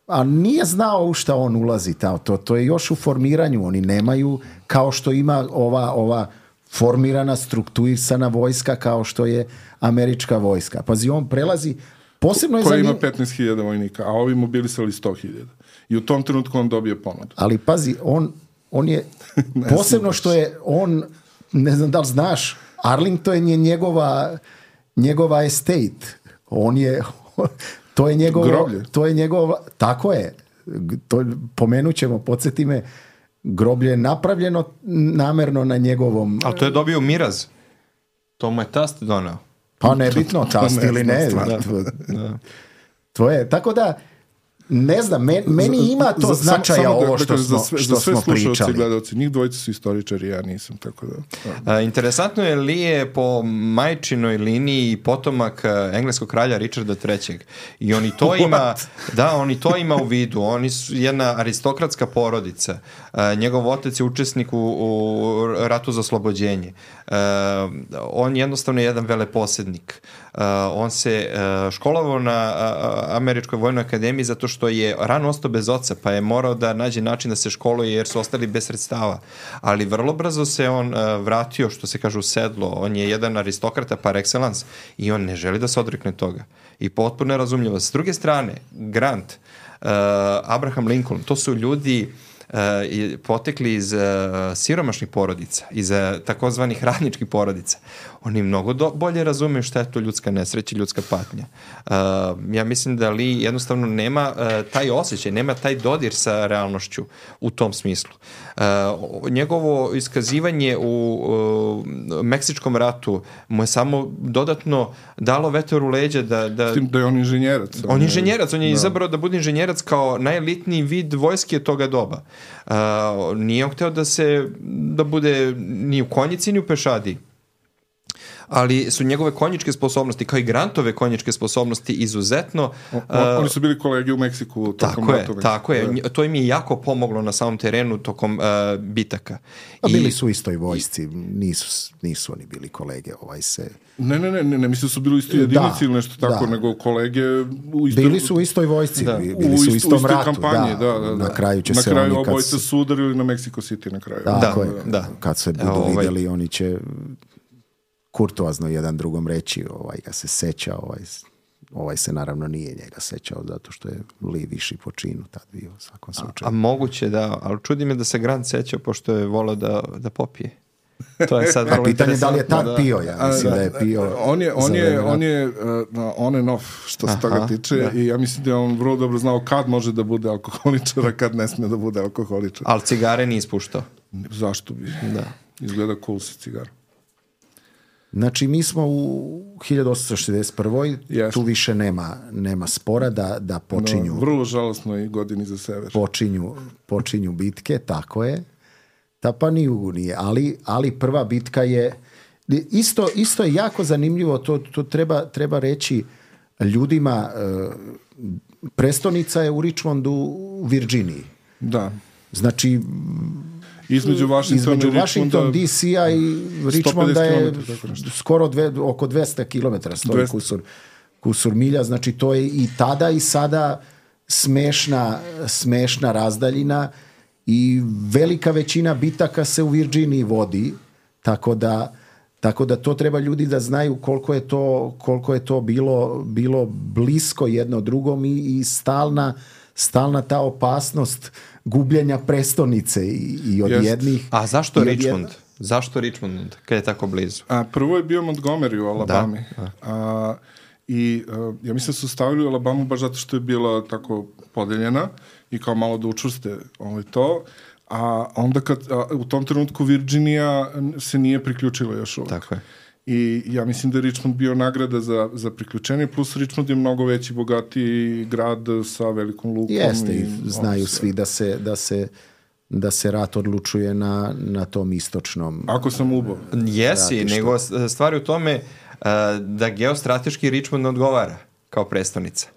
a nije znao u šta on ulazi ta, to, to je još u formiranju oni nemaju kao što ima ova, ova formirana strukturisana vojska kao što je američka vojska. Pazi on prelazi posebno je Ko, ima 15.000 vojnika a ovi mobilisali 100.000 i u tom trenutku on dobije ponudu. Ali pazi on on je, posebno što je on, ne znam da li znaš, Arlington je njegova, njegova estate. On je, to je njegovo, groblje. to je njegova, tako je, to, pomenut ćemo, podsjeti me, groblje je napravljeno namerno na njegovom... Ali to je dobio miraz. To mu je tast donao. Pa nebitno, tast ili ne. Da, da. To je, tako da, ne znam, men, meni ima to za, značaja samo, ovo što, smo, za sve, što za sve smo pričali. gledalci, njih dvojica su istoričari, ja nisam, tako da... da. A, interesantno je li je po majčinoj liniji potomak engleskog kralja Richarda III. I oni to ima, da, oni to ima u vidu. Oni su jedna aristokratska porodica. A, njegov otac je učesnik u, u ratu za oslobođenje. A, on jednostavno je jedan veleposednik. A, on se a, školovao na Američkoj vojnoj akademiji zato što je rano ostao bez oca, pa je morao da nađe način da se školuje jer su ostali bez sredstava. Ali vrlo brzo se on uh, vratio, što se kaže, u sedlo. On je jedan aristokrata par excellence i on ne želi da se odrekne toga. I potpuno je razumljivo. S druge strane, Grant, uh, Abraham Lincoln, to su ljudi uh, uh, potekli iz uh, siromašnih porodica, iz uh, takozvanih radničkih porodica, oni mnogo do, bolje razumeju šta je to ljudska nesreća, ljudska patnja. Uh, ja mislim da Li jednostavno nema uh, taj osjećaj, nema taj dodir sa realnošću u tom smislu. Uh, njegovo iskazivanje u uh, Meksičkom ratu mu je samo dodatno dalo veter u leđa da... da S tim da je on inženjerac. On je inženjerac, on je da. izabrao da bude inženjerac kao najelitniji vid vojske toga doba. Uh, nije on hteo da se, da bude ni u konjici ni u pešadi ali su njegove konjičke sposobnosti, kao i Grantove konjičke sposobnosti izuzetno... O, o, oni su bili kolegi u Meksiku tokom tako je, Tako je, da. to im je jako pomoglo na samom terenu tokom uh, bitaka. A bili I, su u istoj vojsci, nisu, nisu oni bili kolege, ovaj se... Ne, ne, ne, ne, ne mislim da su bili u istoj da, jedinici da, ili nešto tako, da. nego kolege u istoj... Bili su u istoj vojsci, da. bili su u istom ratu. Kampanji, da, da, da, Na kraju će na se kraju oni... Kad obojica su udarili na Mexico City na kraju. Tako da, je, da. kad se budu ovaj, videli, oni će kurtoazno jedan drugom reći, ovaj ga se seća, ovaj, ovaj se naravno nije njega sećao zato što je Li viši po činu tad bio u svakom slučaju. A, a moguće da, ali čudi me da se Grant sećao pošto je volao da, da popije. To je sad vrlo pitanje je da li je tad pio, ja mislim da je pio. On je, on je, on je uh, on and off što se toga tiče i ja mislim da je on vrlo dobro znao kad može da bude alkoholičar, a kad ne sme da bude alkoholičar. Ali cigare nije ispuštao. Zašto bi? Da. Izgleda cool sa cigarom. Znači, mi smo u 1861. Jeste. Tu više nema, nema spora da, da počinju, No, vrlo žalosno i godini za sever. počinju, počinju bitke, tako je. Ta pa ni u nije, ali, ali prva bitka je isto, isto je jako zanimljivo, to, to treba, treba reći ljudima, e, prestonica je u Richmondu u Virginiji. Da. Znači, Između Washingtona između i Washington Richmonda DC-a i Richmonda je skoro dve, oko 200 km stoji 200. kusur, kusur milja, znači to je i tada i sada smešna, smešna razdaljina i velika većina bitaka se u Virginiji vodi, tako da tako da to treba ljudi da znaju koliko je to, koliko je to bilo, bilo blisko jedno drugom i, i stalna, stalna ta opasnost gubljenja prestonice i, i od Jest. jednih A zašto Richmond? jed- Zašto Richmond, kad je tako blizu? A, prvo je bio Montgomery u Alabami. A, I a, ja mislim da su stavili u Alabamu baš zato što je bila tako podeljena i kao malo da učvrste ovaj, to. A onda kad, a, u tom trenutku Virginija se nije priključila još uvek. Tako je. I ja mislim da je Richmond bio nagrada za, za priključenje, plus Richmond je mnogo veći, bogatiji grad sa velikom lukom. Jeste, i znaju sve. svi da se, da se, da se rat odlučuje na, na tom istočnom. Ako sam ubo. Jesi, Ratište. nego s- stvar je u tome uh, da geostrateški Richmond ne odgovara kao prestonica.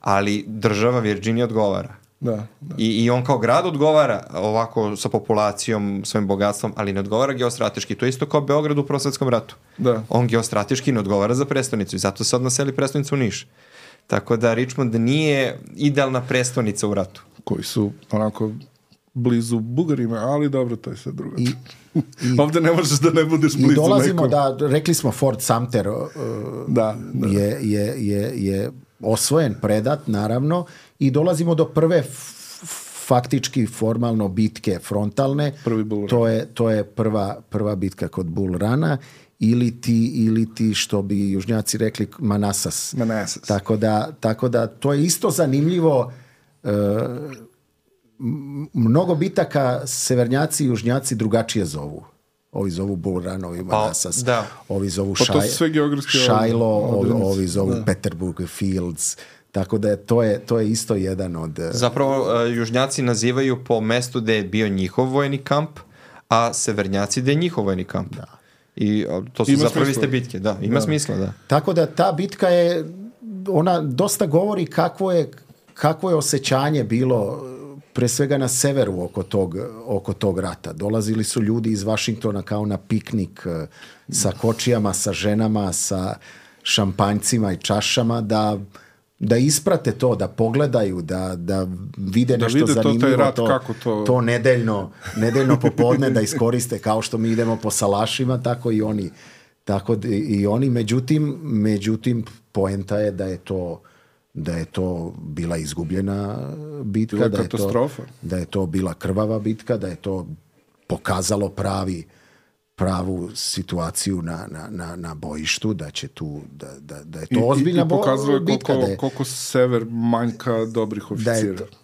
Ali država Virginia odgovara. Da, da. I, I on kao grad odgovara ovako sa populacijom, svojim bogatstvom, ali ne odgovara geostrateški. To je isto kao Beograd u Prosvetskom ratu. Da. On geostrateški ne odgovara za prestonicu i zato se odmah seli prestonicu u Niš. Tako da Richmond nije idealna prestonica u ratu. koji su onako blizu Bugarima, ali dobro, to je sad drugo. I, Ovde ne možeš da ne budeš blizu I dolazimo nekom. da, rekli smo Fort Sumter uh, Da, da. je, je, je, je osvojen, predat, naravno, i dolazimo do prve faktički formalno bitke frontalne. Prvi Bull Run. To je, to je prva, prva bitka kod Bull Rana ili ti, ili ti što bi južnjaci rekli Manassas. Manassas. Tako da, tako da to je isto zanimljivo e, mnogo bitaka severnjaci i južnjaci drugačije zovu. Ovi zovu Bull Run, ovi Manassas, da. ovi zovu Pa Šaj, Šajlo, ovi, ovi zovu Peterburg Fields. Tako da je, to, je, to je isto jedan od... e, Zapravo, uh, južnjaci nazivaju po mestu gde je bio njihov vojni kamp, a severnjaci gde je njihov vojni kamp. Da. I a, to su Ima zapravo iste bitke, da, ima smisla, da. Tako da ta bitka je, ona dosta govori kakvo je, kakvo je osjećanje bilo pre svega na severu oko tog, oko tog rata. Dolazili su ljudi iz Vašingtona kao na piknik sa kočijama, sa ženama, sa šampanjcima i čašama da da isprate to, da pogledaju, da, da vide Da nešto vide to, taj zanimljivo, rat, kako to- to nedeljno, nedeljno popodne da iskoriste kao što mi idemo po salašima, tako i oni tako i oni. Međutim međutim poenta je da je to da je to bila izgubljena bitka, Bila da je to da je to bila krvava bitka, da je to pokazalo pravi pravu situaciju na, na, na, na bojištu, da će tu, da, da, da je to ozbiljna I, i bo- pokazalo je bitka. koliko, da je, koliko sever manjka dobrih da je oficira. to-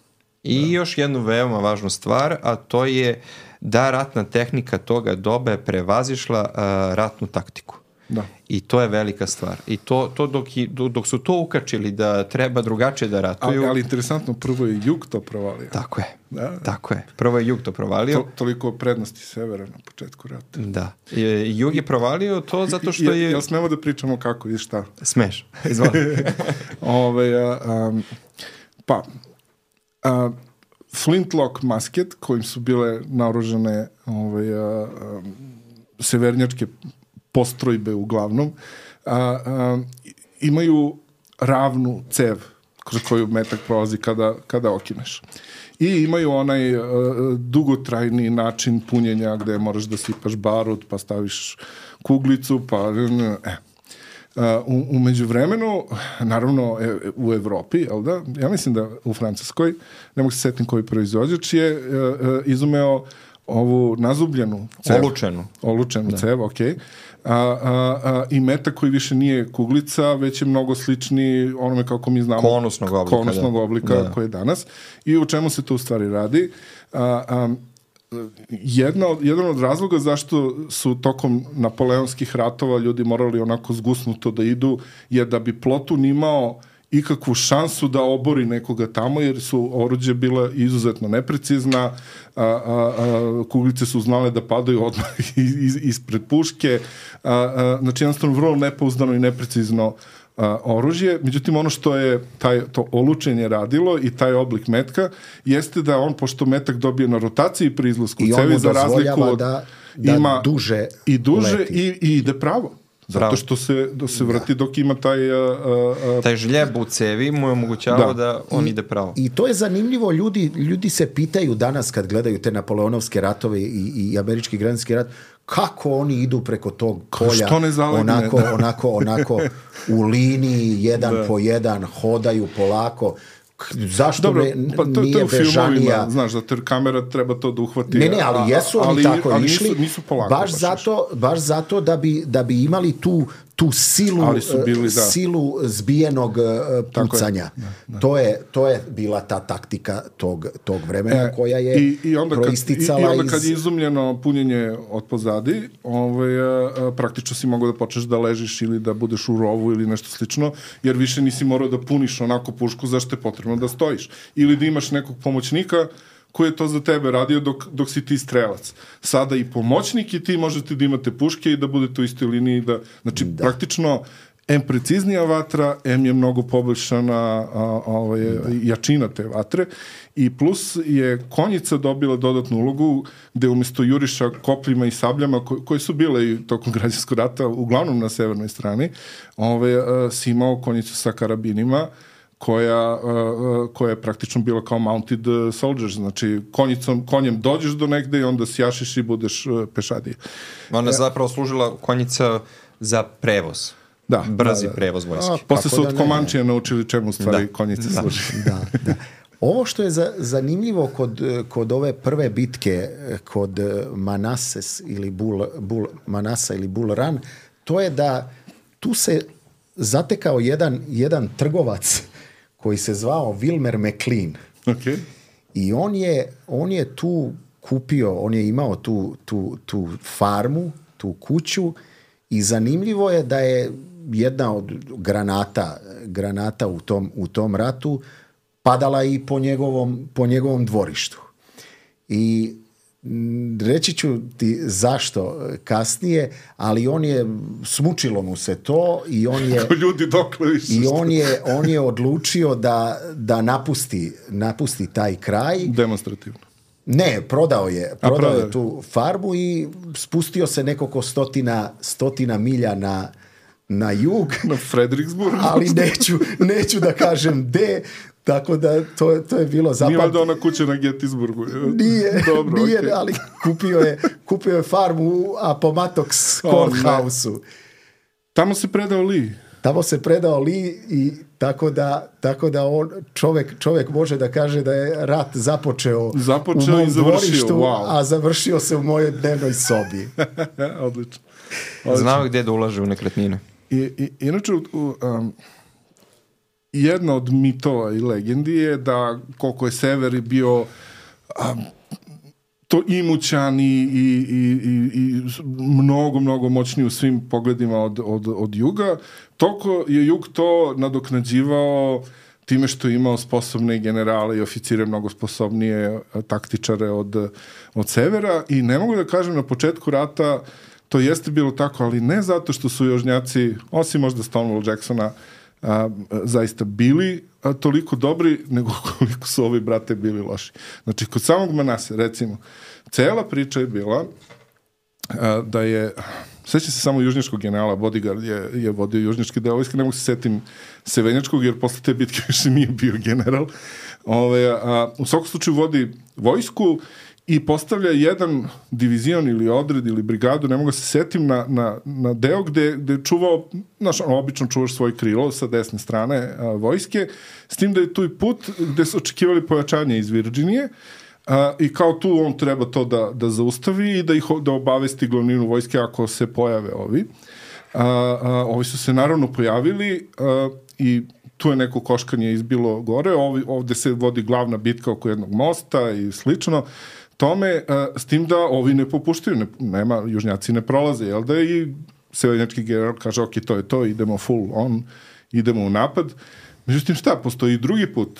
I još jednu veoma važnu stvar, a to je da ratna tehnika toga doba je prevazišla uh, ratnu taktiku. Da. I to je velika stvar. I to, to dok, i- do- dok su to ukačili da treba drugačije da ratuju, Ali, ali interesantno, prvo je jug to provalio. tako je. Da. Tako je. Prvo je Jug to provalio. To, toliko prednosti severa na početku rata. Da. E, Jug je provalio to zato što je... Jel smemo da pričamo kako i šta? Smeš. Izvoli. Ove, a, am, pa, a, flintlock masket kojim su bile naoružane ove, a, a, severnjačke postrojbe uglavnom, a, a, imaju ravnu cev kroz koju metak prolazi kada, kada okineš. I imaju onaj uh, dugotrajni način punjenja gde moraš da sipaš barut, pa staviš kuglicu, pa... E. Uh, u, u međuvremenu, naravno e, u Evropi, jel da? Ja mislim da u Francuskoj, ne mogu se setim koji proizvođač je uh, izumeo ovu nazubljenu cev. Olučenu. Olučenu cev, ok. A, a, a, I metak koji više nije kuglica, već je mnogo slični onome kako mi znamo. Konusnog oblika, Konusnog da. oblika Da. koji je danas. I u čemu se to u stvari radi? A, a, jedna od, jedan od razloga zašto su tokom napoleonskih ratova ljudi morali onako zgusnuto da idu je da bi Plotun imao ikakvu šansu da obori nekoga tamo jer su oruđe bila izuzetno neprecizna a, a, a, kuglice su znale da padaju odmah iz, ispred puške a, a, znači jednostavno vrlo nepouzdano i neprecizno a, oružje. Međutim, ono što je taj, to olučenje radilo i taj oblik metka jeste da on, pošto metak dobije na rotaciji pri izlasku I cevi, za razliku dozvoljava od... da- da duže i duže leti. i, i ide pravo. Zato Bravo. što se, da se vrti dok ima taj... A, a, a, Taj žljeb u cevi mu je omogućavao Da. da, on ide pravo. I to je zanimljivo, ljudi, ljudi se pitaju danas kad gledaju te napoleonovske ratove i, i američki građanski rat, kako oni idu preko tog polja što ne zalegne? onako, Da. onako, onako u liniji jedan po jedan hodaju polako zašto Dobro, ne, pa to, to nije je u bežanija filmovima, znaš, zato jer kamera treba to da uhvati. Ne, ne, ali jesu oni ali, tako ali išli. Nisu, nisu polako. baš, zato, baš zato da bi, da bi imali tu, tu silu, Ali su bili, eh, da. silu zbijenog eh, Tako je. pucanja. To, je, to je bila ta taktika tog, tog vremena E, koja je i, i onda kad, i, proisticala i onda kad je izumljeno punjenje od pozadi, ovaj, a, praktično si mogao da počneš da ležiš ili da budeš u rovu ili nešto slično, jer više nisi morao da puniš onako pušku zašto je potrebno da stojiš. Ili da imaš nekog pomoćnika koji je to za tebe radio dok, dok si ti strelac. Sada i pomoćnik i ti možete da imate puške i da budete u istoj liniji. Da, znači, da. praktično, M preciznija vatra, M je mnogo poboljšana a, a, ovaj, jačina te vatre i plus je konjica dobila dodatnu ulogu gde umesto juriša kopljima i sabljama ko, koje su bile i tokom građanskog rata uglavnom na severnoj strani, ovaj, a, si imao konjicu sa karabinima koja, uh, koja je praktično bila kao mounted uh, soldiers, znači konjicom, konjem dođeš do negde i onda sjašiš i budeš uh, pešadije. Ona je zapravo služila konjica za prevoz. Da, Brzi da, da. prevoz vojske. A, Posle Kako su da od? Komančija naučili čemu u stvari Da. konjice Da. služi. da, da. Ovo što je za, zanimljivo kod, kod ove prve bitke kod Manases ili Bul, Bul, Manasa ili Bull Run, to je da tu se zatekao jedan, jedan trgovac koji se zvao Wilmer McLean. Okay. I on je, on je tu kupio, on je imao tu, tu, tu farmu, tu kuću i zanimljivo je da je jedna od granata, granata u tom, u tom ratu padala i po njegovom, po njegovom dvorištu. I reći ću ti zašto kasnije, ali on je, smučilo mu se to i on je... Ljudi dokle više. I on je, on je odlučio da, da napusti, napusti taj kraj. Demonstrativno. Ne, prodao je, prodao prodao je tu farmu i spustio se nekoliko stotina, stotina milja na, na jug, Na Frederiksburg. ali neću, neću da kažem gde, tako da to, je- to je bilo Nije zapad. valjda ona kuća na Gettysburgu. Nije, Dobro, nije okej. ali kupio je, kupio je farmu u Appomattox ne. Courthouse-u. Tamo se predao Lee. Tamo se predao Li i tako da, tako da on, čovek, čovek može da kaže da je rat započeo, Započeo u mom i završio, dvorištu, wow. a završio se u mojoj dnevnoj sobi. Odlično. Znao je gde da ulaže u nekretnine. I, i, inače, u- u, um, jedna od mitova i legendi je da koliko je sever bio um, to imućan i, i, i, i, mnogo, mnogo moćniji u svim pogledima od, od, od juga, toliko je jug to nadoknađivao time što je imao sposobne generale i oficire mnogo sposobnije a, taktičare od, od severa. I ne mogu da kažem na početku rata to jeste bilo tako, ali ne zato što su jožnjaci, osim možda Stonewall Jacksona, a, zaista bili a, toliko dobri, nego koliko su ovi brate bili loši. Znači, kod samog Manase, recimo, cela priča je bila a, da je Sećam se samo južnjačkog generala, Bodyguard je, je vodio južnjački deo vojske, ne mogu se setim sevenjačkog, jer posle te bitke više nije bio general. Ove, a, u svakom slučaju vodi vojsku i postavlja jedan divizion ili odred ili brigadu, ne mogu da se setim, na, na, na deo gde, gde je čuvao, znaš, ono, obično čuvaš svoj krilo sa desne strane a, vojske, s tim da je tu i put gde su očekivali pojačanje iz Virginije, A, I kao tu on treba to da, da zaustavi i da ih da obavesti glavninu vojske ako se pojave ovi. A, a, ovi su se naravno pojavili a, i tu je neko koškanje izbilo gore, ovi, ovde se vodi glavna bitka oko jednog mosta i slično tome, a, s tim da ovi ne popuštaju, ne, nema, južnjaci ne prolaze, jel da, i severnjački general kaže, ok, to je to, idemo full on, idemo u napad. Međutim, šta, postoji drugi put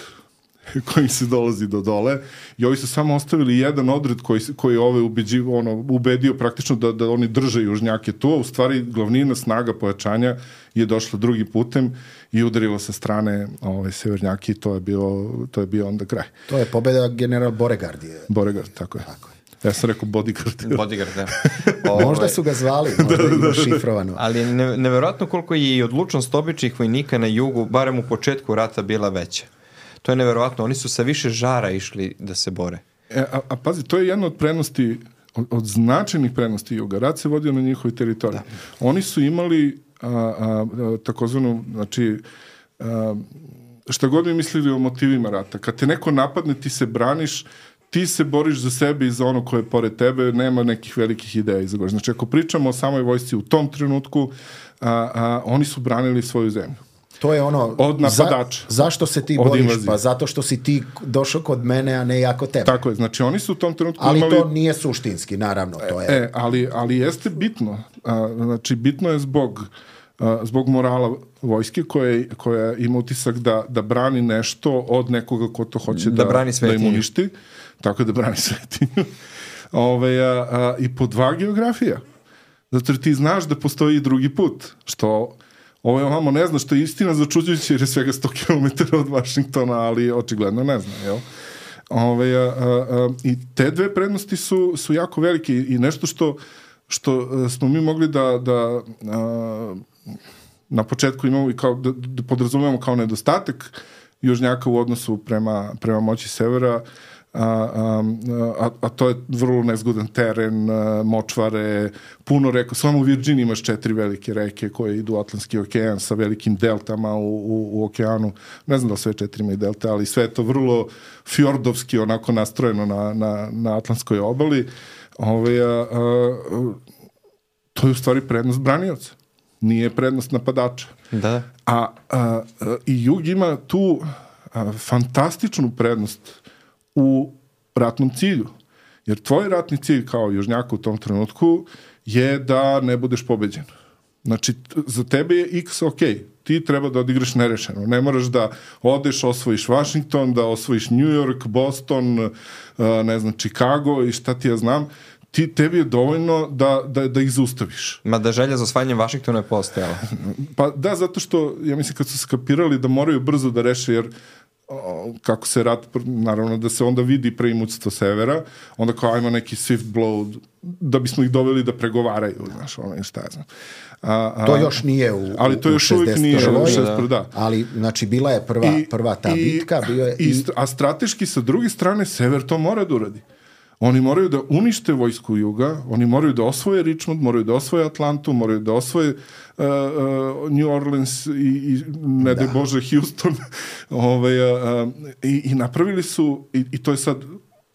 kojim se dolazi do dole i ovi su samo ostavili jedan odred koji, koji ove ubeđi, ono, ubedio praktično da, da oni drže južnjake tu, a u stvari glavnina snaga pojačanja je došla drugi putem i udarila sa strane ove, severnjaki i to je bio, to je bio onda kraj. To je pobeda general Boregardije. Boregard, tako je. Tako je. Ja sam rekao bodyguard. Bodyguard, da. Možda su ga zvali, možda da, da, da, šifrovano. Ali je ne, neverovatno koliko je i odlučnost običnih vojnika na jugu, barem u početku rata, bila veća. To je neverovatno. Oni su sa više žara išli da se bore. E, a, a pazi, to je jedna od prednosti, od, od značajnih prednosti juga. Rat se vodio na njihovoj teritoriji. Da. Oni su imali a, a, a, takozvanu, znači, a, šta god mi mislili o motivima rata. Kad te neko napadne, ti se braniš, ti se boriš za sebe i za ono koje je pored tebe, nema nekih velikih ideja iza gore. Znači, ako pričamo o samoj vojsci u tom trenutku, a, a, oni su branili svoju zemlju. To je ono... Od napadača. Za, zašto se ti boriš? Invazije. Pa zato što si ti došao kod mene, a ne ja kod tebe. Tako je, znači oni su u tom trenutku ali imali... to nije suštinski, naravno, to je... E, ali, ali jeste bitno. A, znači, bitno je zbog a, zbog morala vojske koja, koja ima utisak da, da brani nešto od nekoga ko to hoće da, da, brani da im uništi. Tako je da brani svetinju. Ove, a, a, I po dva geografija. Zato jer ti znaš da postoji drugi put, što Ovo je ovamo ne zna što je istina začuđujuće jer je svega 100 km od Vašingtona, ali očigledno ne zna, jel? Ove, a, a, a, I te dve prednosti su, su jako velike i nešto što, što smo mi mogli da, da a, na početku imamo i kao, da, da podrazumemo kao nedostatak južnjaka u odnosu prema, prema moći severa, a, a, a to je vrlo nezgodan teren, a, močvare, puno reka, samo u Virginiji imaš četiri velike reke koje idu u Atlantski okean sa velikim deltama u, u, u okeanu, ne znam da sve četiri imaju delte, ali sve je to vrlo fjordovski onako nastrojeno na, na, na Atlantskoj obali. Ove, a, a, to je u stvari prednost branioca nije prednost napadača. Da. A, a, a i Jug ima tu a, fantastičnu prednost u ratnom cilju. Jer tvoj ratni cilj kao južnjaka u tom trenutku je da ne budeš pobeđen. Znači, za tebe je x ok, ti treba da odigraš nerešeno. Ne moraš da odeš, osvojiš Washington, da osvojiš New York, Boston, ne znam, Chicago i šta ti ja znam ti, tebi je dovoljno da, da, da ih zaustaviš. Ma da želja za osvajanjem Vašingtona je postojala. pa da, zato što, ja mislim, kad su skapirali da moraju brzo da reše, jer kako se rat, naravno da se onda vidi preimućstvo severa, onda kao ajmo neki swift blow, da bismo ih doveli da pregovaraju, znaš, ono i šta ja znam. A, a, to još nije u Ali to još uvijek nije u 61. Da. Ali, znači, bila je prva, I, prva ta i, bitka, bio je... I, a strateški, sa druge strane, sever to mora da uradi. Oni moraju da unište vojsku juga, oni moraju da osvoje Richmond, moraju da osvoje Atlantu, moraju da osvoje uh, uh, New Orleans i, i ne da. Bože Houston. Ove, ovaj, uh, i, I napravili su, i, i to je sad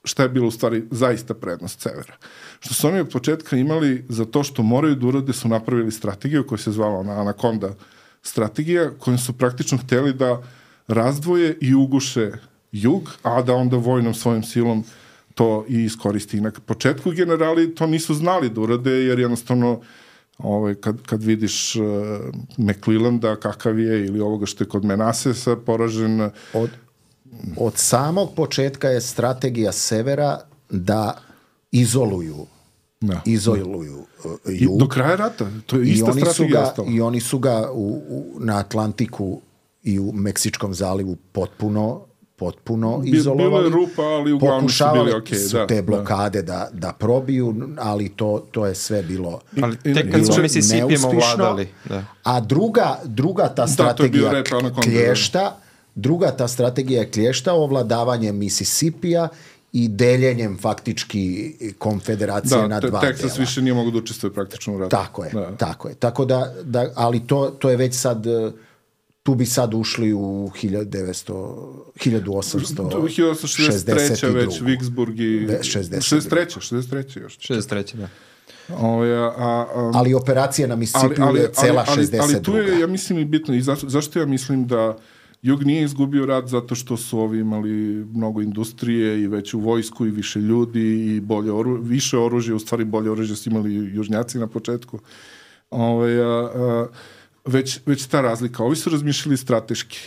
šta je bilo u stvari zaista prednost severa. Što su oni od početka imali za to što moraju da urade su napravili strategiju koja se zvala ona Anaconda strategija kojom su praktično hteli da razdvoje i uguše jug, a da onda vojnom svojom silom to i iskoristi. Na početku generali to nisu znali da urade, jer jednostavno ovaj, kad, kad vidiš uh, McClellanda kakav je ili ovoga što je kod Menasesa poražen... Od, od samog početka je strategija severa da izoluju da. izoluju uh, jug. I do kraja rata. To je ista strategija ostala. I oni su ga u, u, na Atlantiku i u Meksičkom zalivu potpuno potpuno izolovali. Bilo je rupa, ali uglavnom su bili ok. su da, te da. blokade da. da, da probiju, ali to, to je sve bilo Ali tek kad su Mississippijem ovladali. Da. A druga, druga ta strategija da, klješta, druga ta strategija je klješta ovladavanje Mississippija i deljenjem faktički konfederacije da, na dva Texas dela. više nije mogu da učestvuje praktično u ratu. Tako je, da. tako je. Tako da, da ali to, to je već sad tu bi sad ušli u 1900, 1863. već Vicksburg i... Ve- 62. 63. 63. još. 63. da. Ovaj, a, a, a, Ali operacija na Mississippi je cela ali, 62. ali tu je, ja mislim, i bitno. I zašto, zašto ja mislim da Jug nije izgubio rat zato što su ovi imali mnogo industrije i veću vojsku i više ljudi i bolje oru, više oružja, u stvari bolje oružje su imali južnjaci na početku. Ovaj, a, a, već, već ta razlika. Ovi su razmišljali strateški.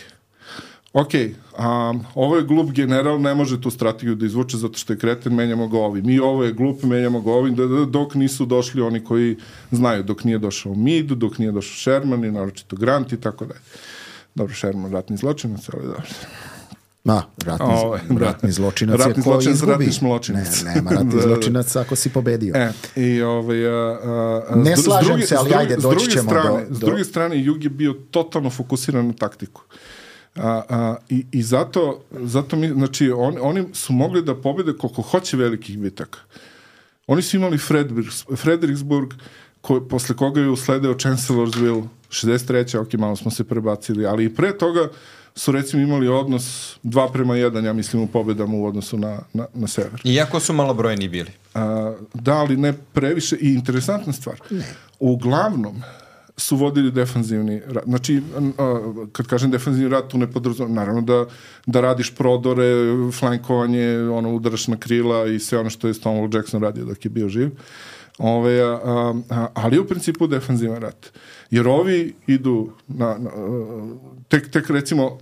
Ok, a, ovo je glup general, ne može tu strategiju da izvuče zato što je kreten, menjamo ga ovim. Mi ovo je glup, menjamo ga ovim, da, da, dok nisu došli oni koji znaju, dok nije došao Mid, dok nije došao Sherman i naročito Grant i tako dalje. Dobro, Sherman ratni zločinac, ali dobro. Ma, ratni, Ovaj, da. ratni zločinac je Ratni ko zločinac, izgubi. ratni šmločinac. Ne, nema ratni Da, da, da. zločinac ako si pobedio. E, i ovaj, a, a, Ne s s slažem druge- se, s ali ajde, s doći ćemo strane, do- S do- druge strane, Jug je bio totalno fokusiran na taktiku. A, a, i, I zato, zato mi, znači, on, oni su mogli da pobede koliko hoće velikih bitaka. Oni su imali Frederiks- Fredericksburg, ko, posle koga je usledeo Chancellorsville, 63. ok, malo smo se prebacili, ali i pre toga su recimo imali odnos 2 prema 1, ja mislim, u pobedama u odnosu na, na, na sever. Iako su malobrojni bili. A, da, ali ne previše. I interesantna stvar. Ne. Uglavnom su vodili defanzivni rat. Znači, a, kad kažem defanzivni rat, tu ne podrazumem, naravno da, da radiš prodore, flankovanje, ono, udaraš na krila i sve ono što je Stonewall Jackson radio dok je bio živ. Ove, a, a, ali u principu defanzivan rat. Jer ovi idu na, na a, tek, tek recimo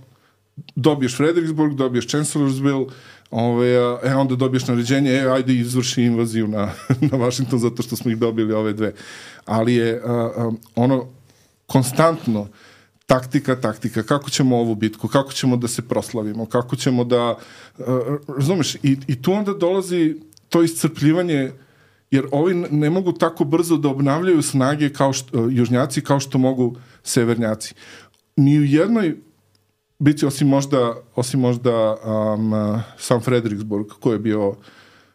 dobiješ Fredericksburg, dobiješ Chancellorsville, ove, a, e, onda dobiješ naređenje, e, ajde izvrši invaziju na, na Washington zato što smo ih dobili ove dve. Ali je a, a, ono konstantno taktika, taktika, kako ćemo ovu bitku, kako ćemo da se proslavimo, kako ćemo da, uh, razumeš, i, i tu onda dolazi to iscrpljivanje, jer ovi ne mogu tako brzo da obnavljaju snage kao što, uh, južnjaci kao što mogu severnjaci. Ni u jednoj biti osim možda, osim možda um, sam Fredericksburg koji je bio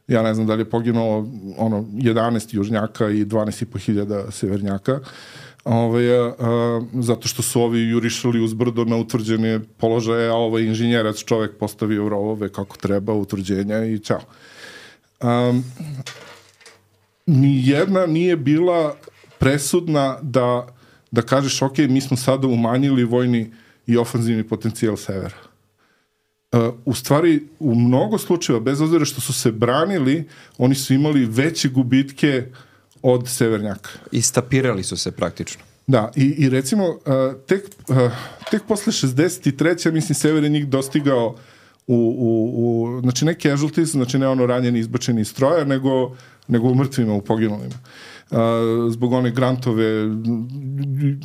ja ne znam da li je poginulo ono 11 južnjaka i 12,5 hiljada severnjaka Ove, a, a, zato što su ovi jurišali uz brdo na utvrđene položaje, a ovaj inženjerac čovek postavio rovove kako treba, utvrđenja i čao. Um, ni jedna nije bila presudna da, da kažeš ok, mi smo sada umanjili vojni i ofanzivni potencijal severa. Uh, u stvari, u mnogo slučajeva, bez obzira što su se branili, oni su imali veće gubitke od severnjaka. Istapirali su se praktično. Da, i, i recimo, uh, tek, uh, tek posle 63. mislim, Sever je njih dostigao u, u, u, znači ne casualties, znači ne ono ranjeni izbačeni iz stroja, nego, nego u mrtvima, u poginulima. Uh, zbog one grantove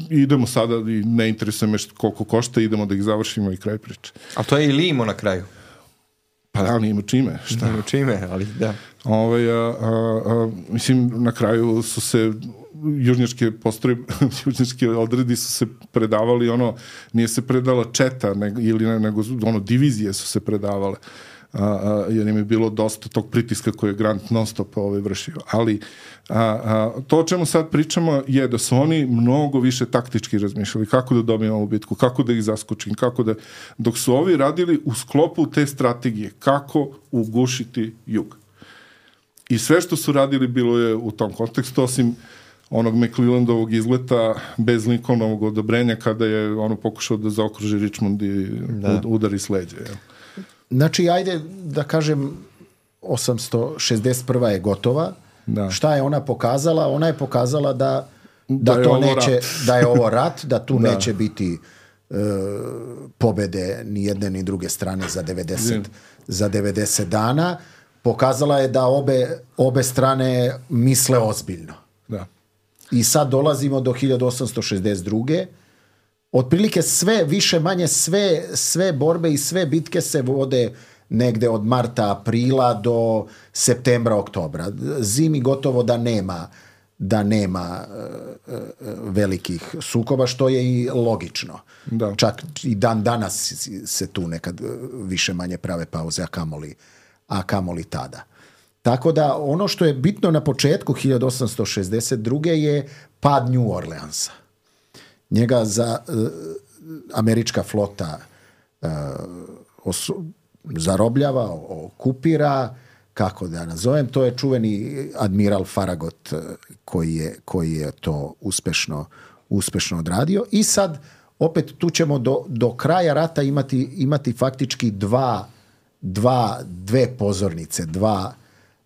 idemo sada i ne interesuje me št- koliko košta, idemo da ih završimo i kraj priče. A to je i Limo na kraju. Pa da, nije ima čime, šta? Nema čime, ali da. Ovaj, a, a, a, mislim, na kraju su se južnjačke postrojbe, južnjačke odredi su se predavali, ono, nije se predala četa, nego, ili ne, nego, ono, divizije su se predavale. A, a, jer im je bilo dosta tog pritiska koje je Grant non stop ovaj, vršio. Ali a, a, to o čemu sad pričamo je da su oni mnogo više taktički razmišljali kako da dobijemo ovu bitku, kako da ih zaskočim, kako da... Dok su ovi radili u sklopu te strategije, kako ugušiti jug. I sve što su radili bilo je u tom kontekstu, osim onog McClellandovog izleta bez Lincolnovog odobrenja kada je ono pokušao da zaokruži Richmond i da. udari s leđa. Jel? Znači, ajde da kažem, 861. je gotova. Da. Šta je ona pokazala? Ona je pokazala da, da, Da je to ovo neće, rat. da je ovo rat, da tu Da. neće biti e, pobede ni jedne ni druge strane za 90, za 90 dana. Pokazala je da obe, obe strane misle ozbiljno. Da. I sad dolazimo do 1862. Otprilike sve, više manje sve, sve borbe i sve bitke se vode negde od marta, aprila do septembra, oktobra. Zimi gotovo da nema da nema e, e, velikih sukoba, što je i logično. Da. Čak i dan danas se tu nekad više manje prave pauze, a kamoli, a kamoli tada. Tako da ono što je bitno na početku 1862. je pad New Orleansa. Njega za, e, američka flota e, osu- zarobljava, okupira, kako da nazovem, to je čuveni admiral Faragot e, koji je, koji je to uspešno, uspešno odradio. I sad, opet tu ćemo do, do kraja rata imati, imati faktički dva, dva, dve pozornice, dva,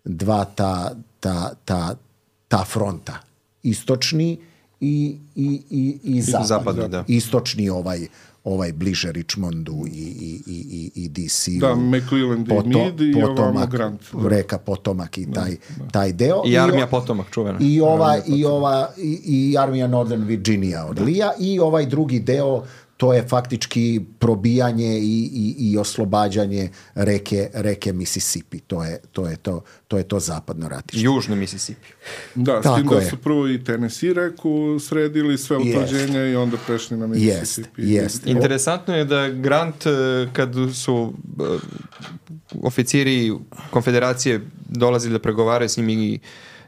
dva ta, ta, ta, ta fronta. Istočni i, i, i, i zapadni. zapadni, da. Istočni ovaj, ovaj bliže Richmondu i, i, i, i, i DC-u. Da, McClelland i Meade i ovamo Grant. Reka Potomak i taj, taj deo. I armija o- potomak čuvena. i ova, i ova i, i armija Northern Virginia od Lija i ovaj drugi deo to je faktički probijanje i, i, i oslobađanje reke, reke Mississippi. To je to, je to, to, je to zapadno ratište. Južni Mississippi. Da, s Tako tim da je. su prvo i Tennessee reku sredili sve utvrđenja i onda prešli na Jest, Mississippi. jest. Interesantno je da Grant, e, kad su e, oficiri konfederacije dolazili da pregovaraju s njim i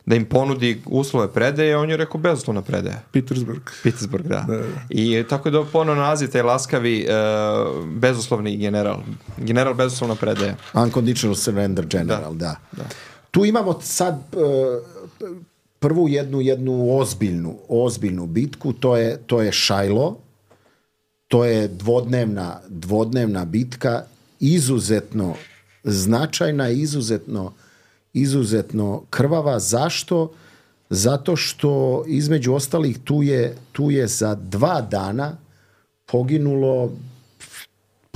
da im ponudi uslove predaje, on je rekao bezuslovna predaja. Petersburg. Pittsburgh, da. I tako da ponovno naziv taj laskavi e, bezuslovni general. General bezuslovna predaja. Unconditional Surrender General, da. Tu imamo sad e, prvu jednu jednu ozbiljnu ozbiljnu bitku, to je to je Shiloh. To je dvodnevna dvodnevna bitka, izuzetno značajna, izuzetno izuzetno krvava. Zašto? Zato što između ostalih tu je, tu je za dva dana poginulo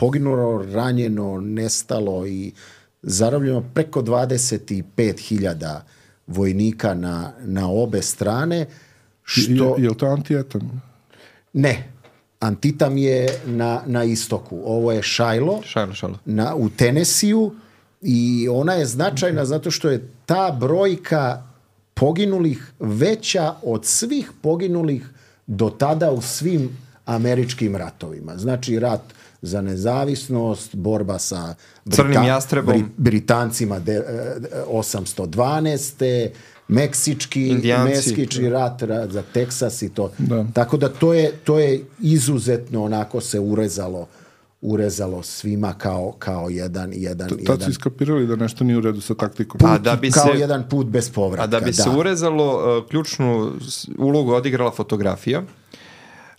poginulo, ranjeno, nestalo i zarobljeno preko 25.000 vojnika na, na obe strane, što... Je, je li to antijetan? Ne, Antitam je na, na istoku. Ovo je Shiloh Šajlo, šajlo. na, u Tenesiju i ona je značajna zato što je ta brojka poginulih veća od svih poginulih do tada u svim američkim ratovima. Znači rat za nezavisnost, borba sa Crnim jastrebom. Britancima de, e, 812. Meksički, Indijanci. Meksički rat, rat za Teksas i to. Da. Tako da to je, to je izuzetno onako se urezalo urezalo svima kao, kao jedan, jedan, Tad jedan su iskapirali da nešto nije u redu sa taktikom. A da bi kao se- jedan put bez povratka. A da bi se urezalo, uh, ključnu ulogu odigrala fotografija,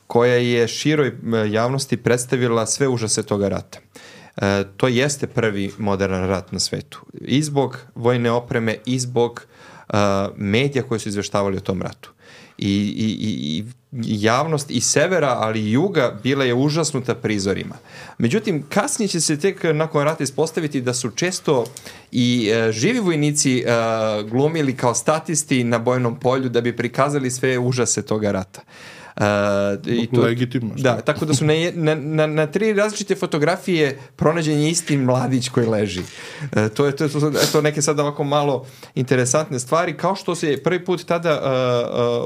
koja je široj uh, javnosti predstavila sve užase toga rata. E, to jeste prvi modern rat na svetu. I zbog vojne opreme, i zbog uh, medija koji su izveštavali o tom ratu. I, i, i, javnost i severa, ali i juga bila je užasnuta prizorima. Međutim, kasnije će se tek nakon rata ispostaviti da su često i e, živi vojnici e, glumili kao statisti na bojnom polju da bi prikazali sve užase toga rata. E, i Legitimno, šta? Da, tako da su na, na, na, tri različite fotografije pronađen je isti mladić koji leži. E, to je to, to, eto neke sad ovako malo interesantne stvari, kao što se prvi put tada e, e,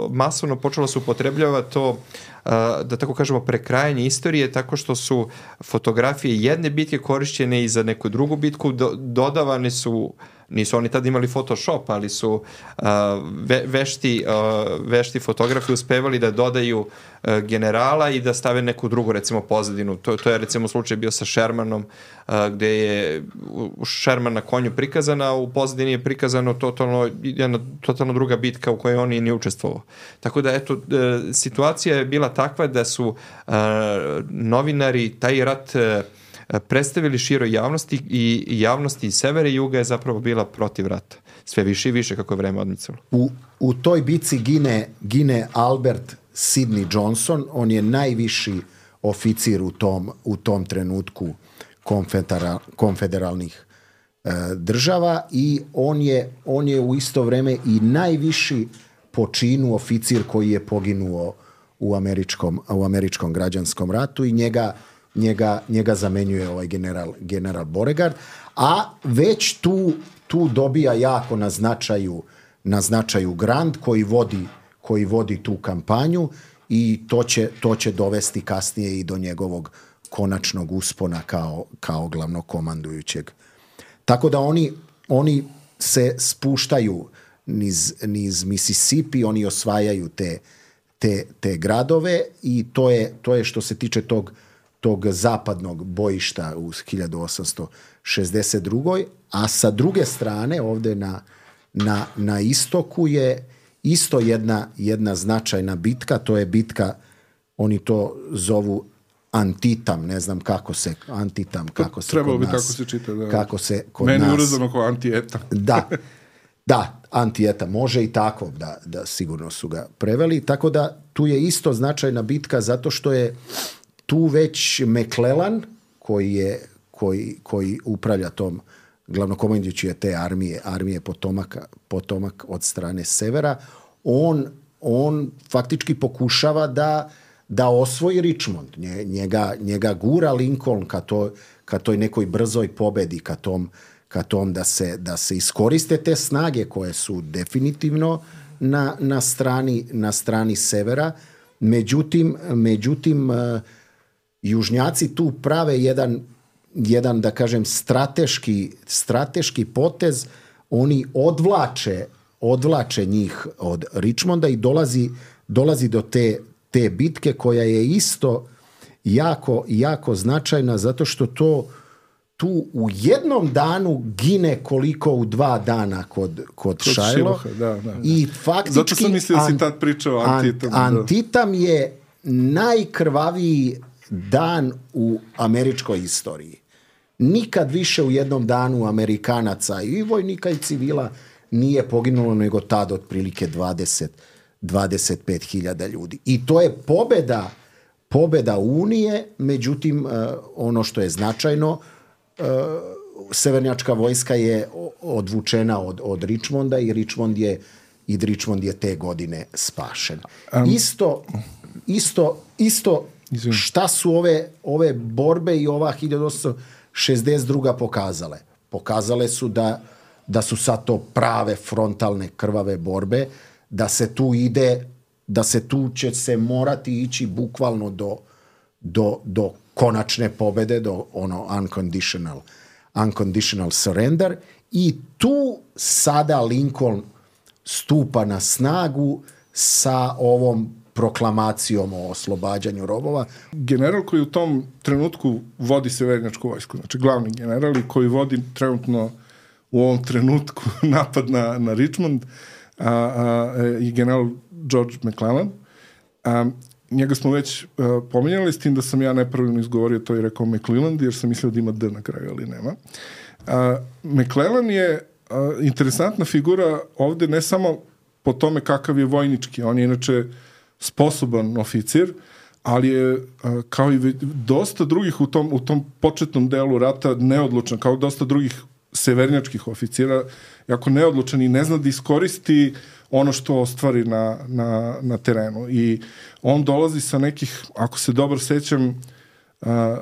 masovno počelo se upotrebljava to e, da tako kažemo prekrajanje istorije tako što su fotografije jedne bitke korišćene i za neku drugu bitku do, dodavane su nisu oni tad imali Photoshop, ali su uh, ve, vešti, uh, vešti fotografi uspevali da dodaju uh, generala i da stave neku drugu, recimo, pozadinu. To, to je, recimo, slučaj bio sa Shermanom, uh, gde je Sherman na konju prikazana, u pozadini je prikazano totalno, jedna totalno druga bitka u kojoj on i nije učestvovao. Tako da, eto, uh, situacija je bila takva da su uh, novinari taj rat uh, predstavili široj javnosti i javnosti severa i juga je zapravo bila protiv rata. Sve više i više kako je vreme odmicalo. u, u toj bici gine, gine Albert Sidney Johnson, on je najviši oficir u tom, u tom trenutku konfedera, konfederalnih e, država i on je, on je u isto vreme i najviši po činu oficir koji je poginuo u američkom, u američkom građanskom ratu i njega, njega, njega zamenjuje ovaj general, general Beauregard, a već tu, tu dobija jako na značaju, na značaju Grant koji vodi, koji vodi tu kampanju i to će, to će dovesti kasnije i do njegovog konačnog uspona kao, kao glavnokomandujućeg. Tako da oni, oni se spuštaju niz, niz Mississippi, oni osvajaju te, te te, gradove i to je, to je što se tiče tog, tog zapadnog bojišta u 1862. A sa druge strane, ovde na, na, na istoku je isto jedna, jedna značajna bitka, to je bitka, oni to zovu Antitam, ne znam kako se, Antitam, kako se Trebalo kod bi nas, tako se čita, da. kako se kod Meni nas... urezano kao antieta. Da, da, antijeta može i tako da, da sigurno su ga preveli, tako da tu je isto značajna bitka zato što je tu već McClellan koji je koji, koji upravlja tom glavnokomandujući je te armije, armije potomaka, potomak od strane severa, on, on faktički pokušava da da osvoji Richmond. Nje, njega, njega gura Lincoln ka, to, ka toj nekoj brzoj pobedi, ka tom, ka tom da, se, da se iskoriste te snage koje su definitivno na, na, strani, na strani severa. Međutim, međutim uh, južnjaci tu prave jedan, jedan da kažem, strateški, strateški potez. Oni odvlače, odvlače njih od Richmonda i dolazi, dolazi do te, te bitke koja je isto jako, jako značajna zato što to tu u jednom danu gine koliko u dva dana kod, kod, Kod Šajlo. Šiloha, da, da. I faktički... Zato sam mislio da si tad pričao o an- da. Antitam je najkrvaviji dan u američkoj istoriji. Nikad više u jednom danu Amerikanaca i vojnika i civila nije poginulo nego tad otprilike 20 25.000 ljudi. I to je pobeda pobeda Unije, međutim eh, ono što je značajno eh, severnjačka vojska je odvučena od, od Richmonda i Richmond je i Richmond je te godine spašen. isto, isto, isto šta su ove, ove borbe i ova 1862. pokazale? Pokazale su da, da su sad to prave frontalne krvave borbe, da se tu ide, da se tu će se morati ići bukvalno do, do, do konačne pobede, do ono unconditional, unconditional surrender i tu sada Lincoln stupa na snagu sa ovom proklamacijom o oslobađanju robova. general koji u tom trenutku vodi severnjačku vojsku, znači glavni general i koji vodi trenutno u ovom trenutku napad na, na Richmond a, a, i general George McClellan. A, njega smo već a, pominjali s tim da sam ja nepravilno izgovorio to i rekao McClelland jer sam mislio da ima D na kraju, ali nema. A, McClellan je a, interesantna figura ovde ne samo po tome kakav je vojnički, on je inače sposoban oficir, ali je a, kao i dosta drugih u tom, u tom početnom delu rata neodlučan, kao dosta drugih severnjačkih oficira, jako neodlučan i ne zna da iskoristi ono što ostvari na, na, na terenu. I on dolazi sa nekih, ako se dobro sećam, a, a,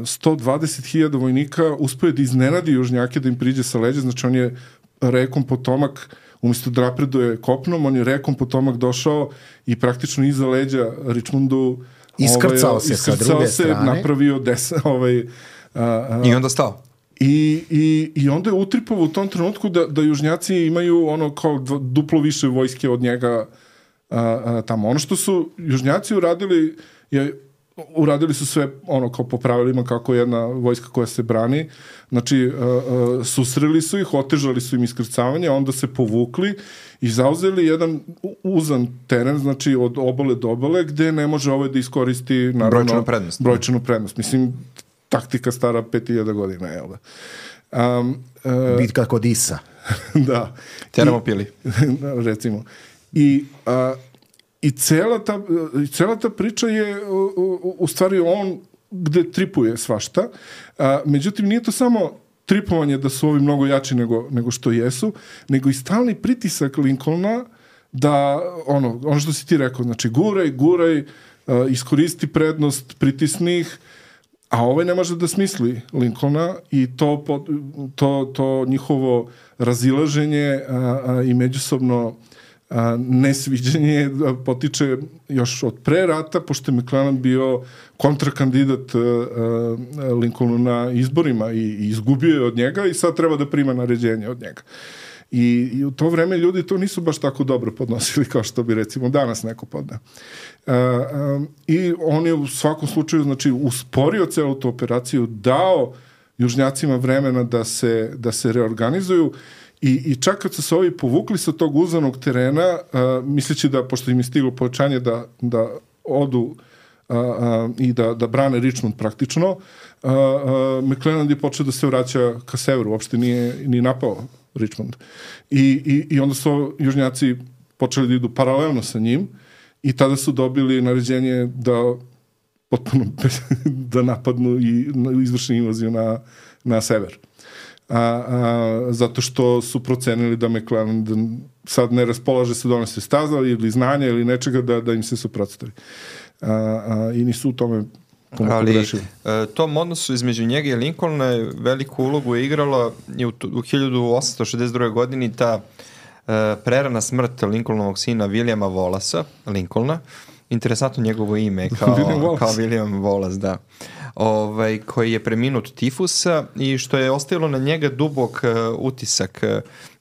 120.000 vojnika uspio je da iznenadi južnjake da im priđe sa leđa, znači on je rekom potomak umesto da napreduje kopnom, on je rekom potomak došao i praktično iza leđa Richmondu Iskrcao se sa iskrcao druge se, strane. napravio desa, ovaj, a, a, I onda stao. I, i, I onda je utripovao u tom trenutku da, da južnjaci imaju ono kao dva, duplo više vojske od njega a, a, tamo. Ono što su južnjaci uradili je uradili su sve ono kao po pravilima kako jedna vojska koja se brani znači a, a, susreli su ih otežali su im iskrcavanje onda se povukli i zauzeli jedan uzan teren znači od obale do obale gde ne može ovaj da iskoristi naravno, Brojčanu prednost. brojčanu prednost mislim taktika stara 5000 godina jel da um, e, Bitka kod Isa. da Teramo pili. recimo. I, a, i cela ta, i cela ta priča je u, u, u stvari on gde tripuje svašta. A, međutim, nije to samo tripovanje da su ovi mnogo jači nego, nego što jesu, nego i stalni pritisak Lincolna da, ono, ono što si ti rekao, znači guraj, guraj, a, iskoristi prednost, pritisni ih, a ovaj ne može da smisli Lincolna i to, to, to njihovo razilaženje a, a, i međusobno a, nesviđanje a, potiče još od pre rata, pošto je McClellan bio kontrakandidat a, a, Lincolnu na izborima i, i izgubio je od njega i sad treba da prima naređenje od njega. I, I u to vreme ljudi to nisu baš tako dobro podnosili kao što bi recimo danas neko podne. Uh, um, I on je u svakom slučaju znači, usporio celu tu operaciju, dao južnjacima vremena da se, da se reorganizuju I, I čak kad su se ovi povukli sa tog uzanog terena, uh, misleći da, pošto im je stiglo povećanje da, da odu uh, uh, i da, da brane Richmond praktično, uh, uh, McClelland je počeo da se vraća ka severu, uopšte nije ni napao Richmond. I, i, I onda su južnjaci počeli da idu paralelno sa njim i tada su dobili naređenje da potpuno da napadnu i izvršni invaziju na, na sever a, a, zato što su procenili da McLaren sad ne raspolaže se donese staza ili znanja ili nečega da, da im se suprotstavi. A, a, I nisu u tome Ali e, tom odnosu između njega i Lincolna je veliku ulogu je igrala i u, u 1862. godini ta e, prerana smrt Lincolnovog sina Williama Volasa, Lincolna, interesantno njegovo ime kao William Wallace. kao William Wallace, da ovaj, koji je preminut tifusa i što je ostavilo na njega dubok uh, utisak.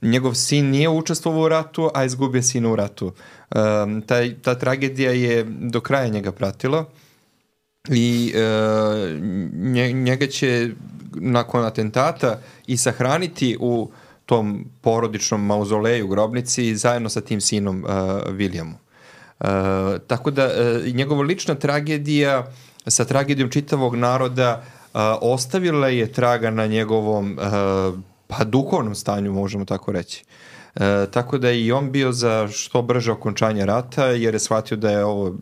Njegov sin nije učestvovao u ratu, a izgubio sina u ratu. Um, taj, ta tragedija je do kraja njega pratila i uh, njega će nakon atentata i sahraniti u tom porodičnom mauzoleju grobnici zajedno sa tim sinom uh, Williamu. Uh, tako da uh, njegova lična tragedija sa tragedijom čitavog naroda uh, ostavila je traga na njegovom uh, pa duhovnom stanju, možemo tako reći. Uh, tako da je i on bio za što brže okončanje rata, jer je shvatio da je ovo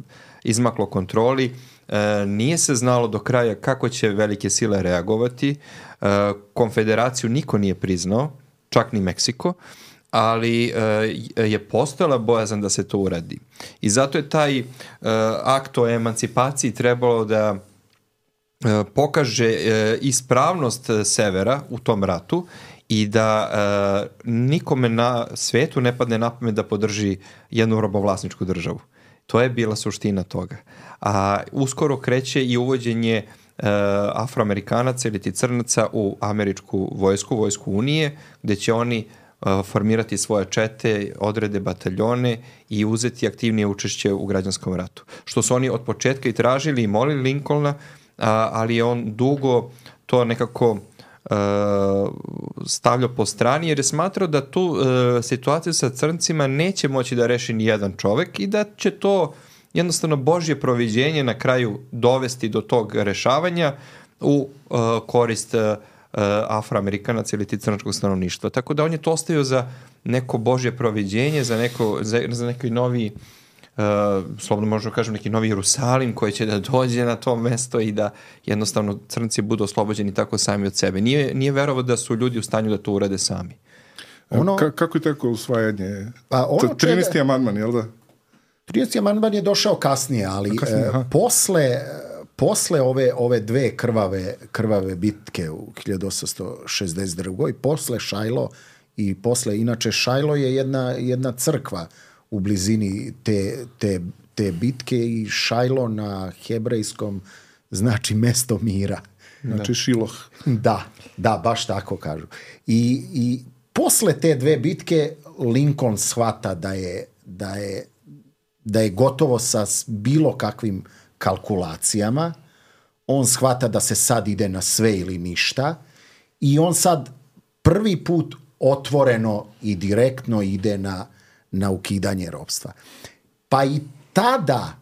izmaklo kontroli. E, nije se znalo do kraja kako će velike sile reagovati. E, konfederaciju niko nije priznao, čak ni Meksiko ali uh, je postojala bojazan da se to uradi. I zato je taj uh, akt o emancipaciji trebalo da uh, pokaže ispravnost severa u tom ratu i da nikome na svetu ne padne na pamet da podrži jednu robovlasničku državu. To je bila suština toga. A uskoro kreće i uvođenje uh, afroamerikanaca ili ti crnaca u američku vojsku, vojsku Unije, gde će oni uh, formirati svoje čete, odrede bataljone i uzeti aktivnije učešće u građanskom ratu. Što su oni od početka i tražili i molili Lincolna, ali je on dugo to nekako stavljao po strani jer je smatrao da tu situaciju sa crncima neće moći da reši ni jedan čovek i da će to jednostavno Božje proviđenje na kraju dovesti do tog rešavanja u korist uh, uh, afroamerikanac ili ti crnačkog stanovništva. Tako da on je to ostavio za neko božje proviđenje, za, neko, za, za neki novi Uh, slobodno možemo da kažem neki novi Jerusalim koji će da dođe na to mesto i da jednostavno crnci budu oslobođeni tako sami od sebe. Nije, nije verovo da su ljudi u stanju da to urade sami. Ono, Ka, kako je tako usvajanje? Pa ono 13. Čega, amandman, jel da? 13. amandman je došao kasnije, ali kasnije, uh, posle posle ove, ove dve krvave, krvave bitke u 1862. posle Šajlo i posle, inače Šajlo je jedna, jedna crkva u blizini te, te, te bitke i Šajlo na hebrejskom znači mesto mira. Znači Šiloh. Da, da, baš tako kažu. I, i posle te dve bitke Lincoln shvata da je, da je, da je gotovo sa bilo kakvim uh, kalkulacijama, on shvata da se sad ide na sve ili ništa i on sad prvi put otvoreno i direktno ide na, na ukidanje robstva. Pa i tada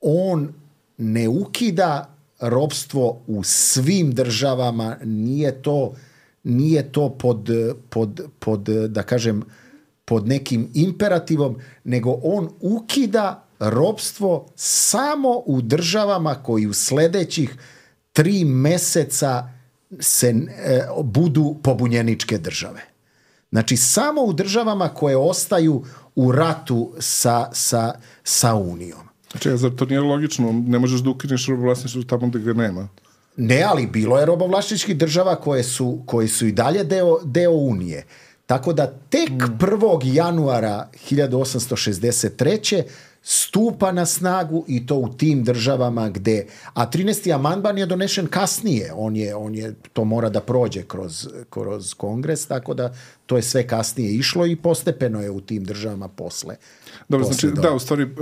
on ne ukida robstvo u svim državama, nije to, nije to pod, pod, pod, da kažem, pod nekim imperativom, nego on ukida robstvo samo u državama koji u sledećih tri meseca se e, budu pobunjeničke države. Znači, samo u državama koje ostaju u ratu sa, sa, sa Unijom. Znači, zar to nije logično? Ne možeš da ukineš robovlasništvo tamo gde ga nema. Ne, ali bilo je robovlasničkih država koje su, koje su i dalje deo, deo Unije. Tako da tek 1. januara 1863 stupa na snagu i to u tim državama gde a 13. amandman je donešen kasnije on je on je to mora da prođe kroz kroz kongres tako da to je sve kasnije išlo i postepeno je u tim državama posle Dobro, posle znači, do- da, u stvari, uh, uh,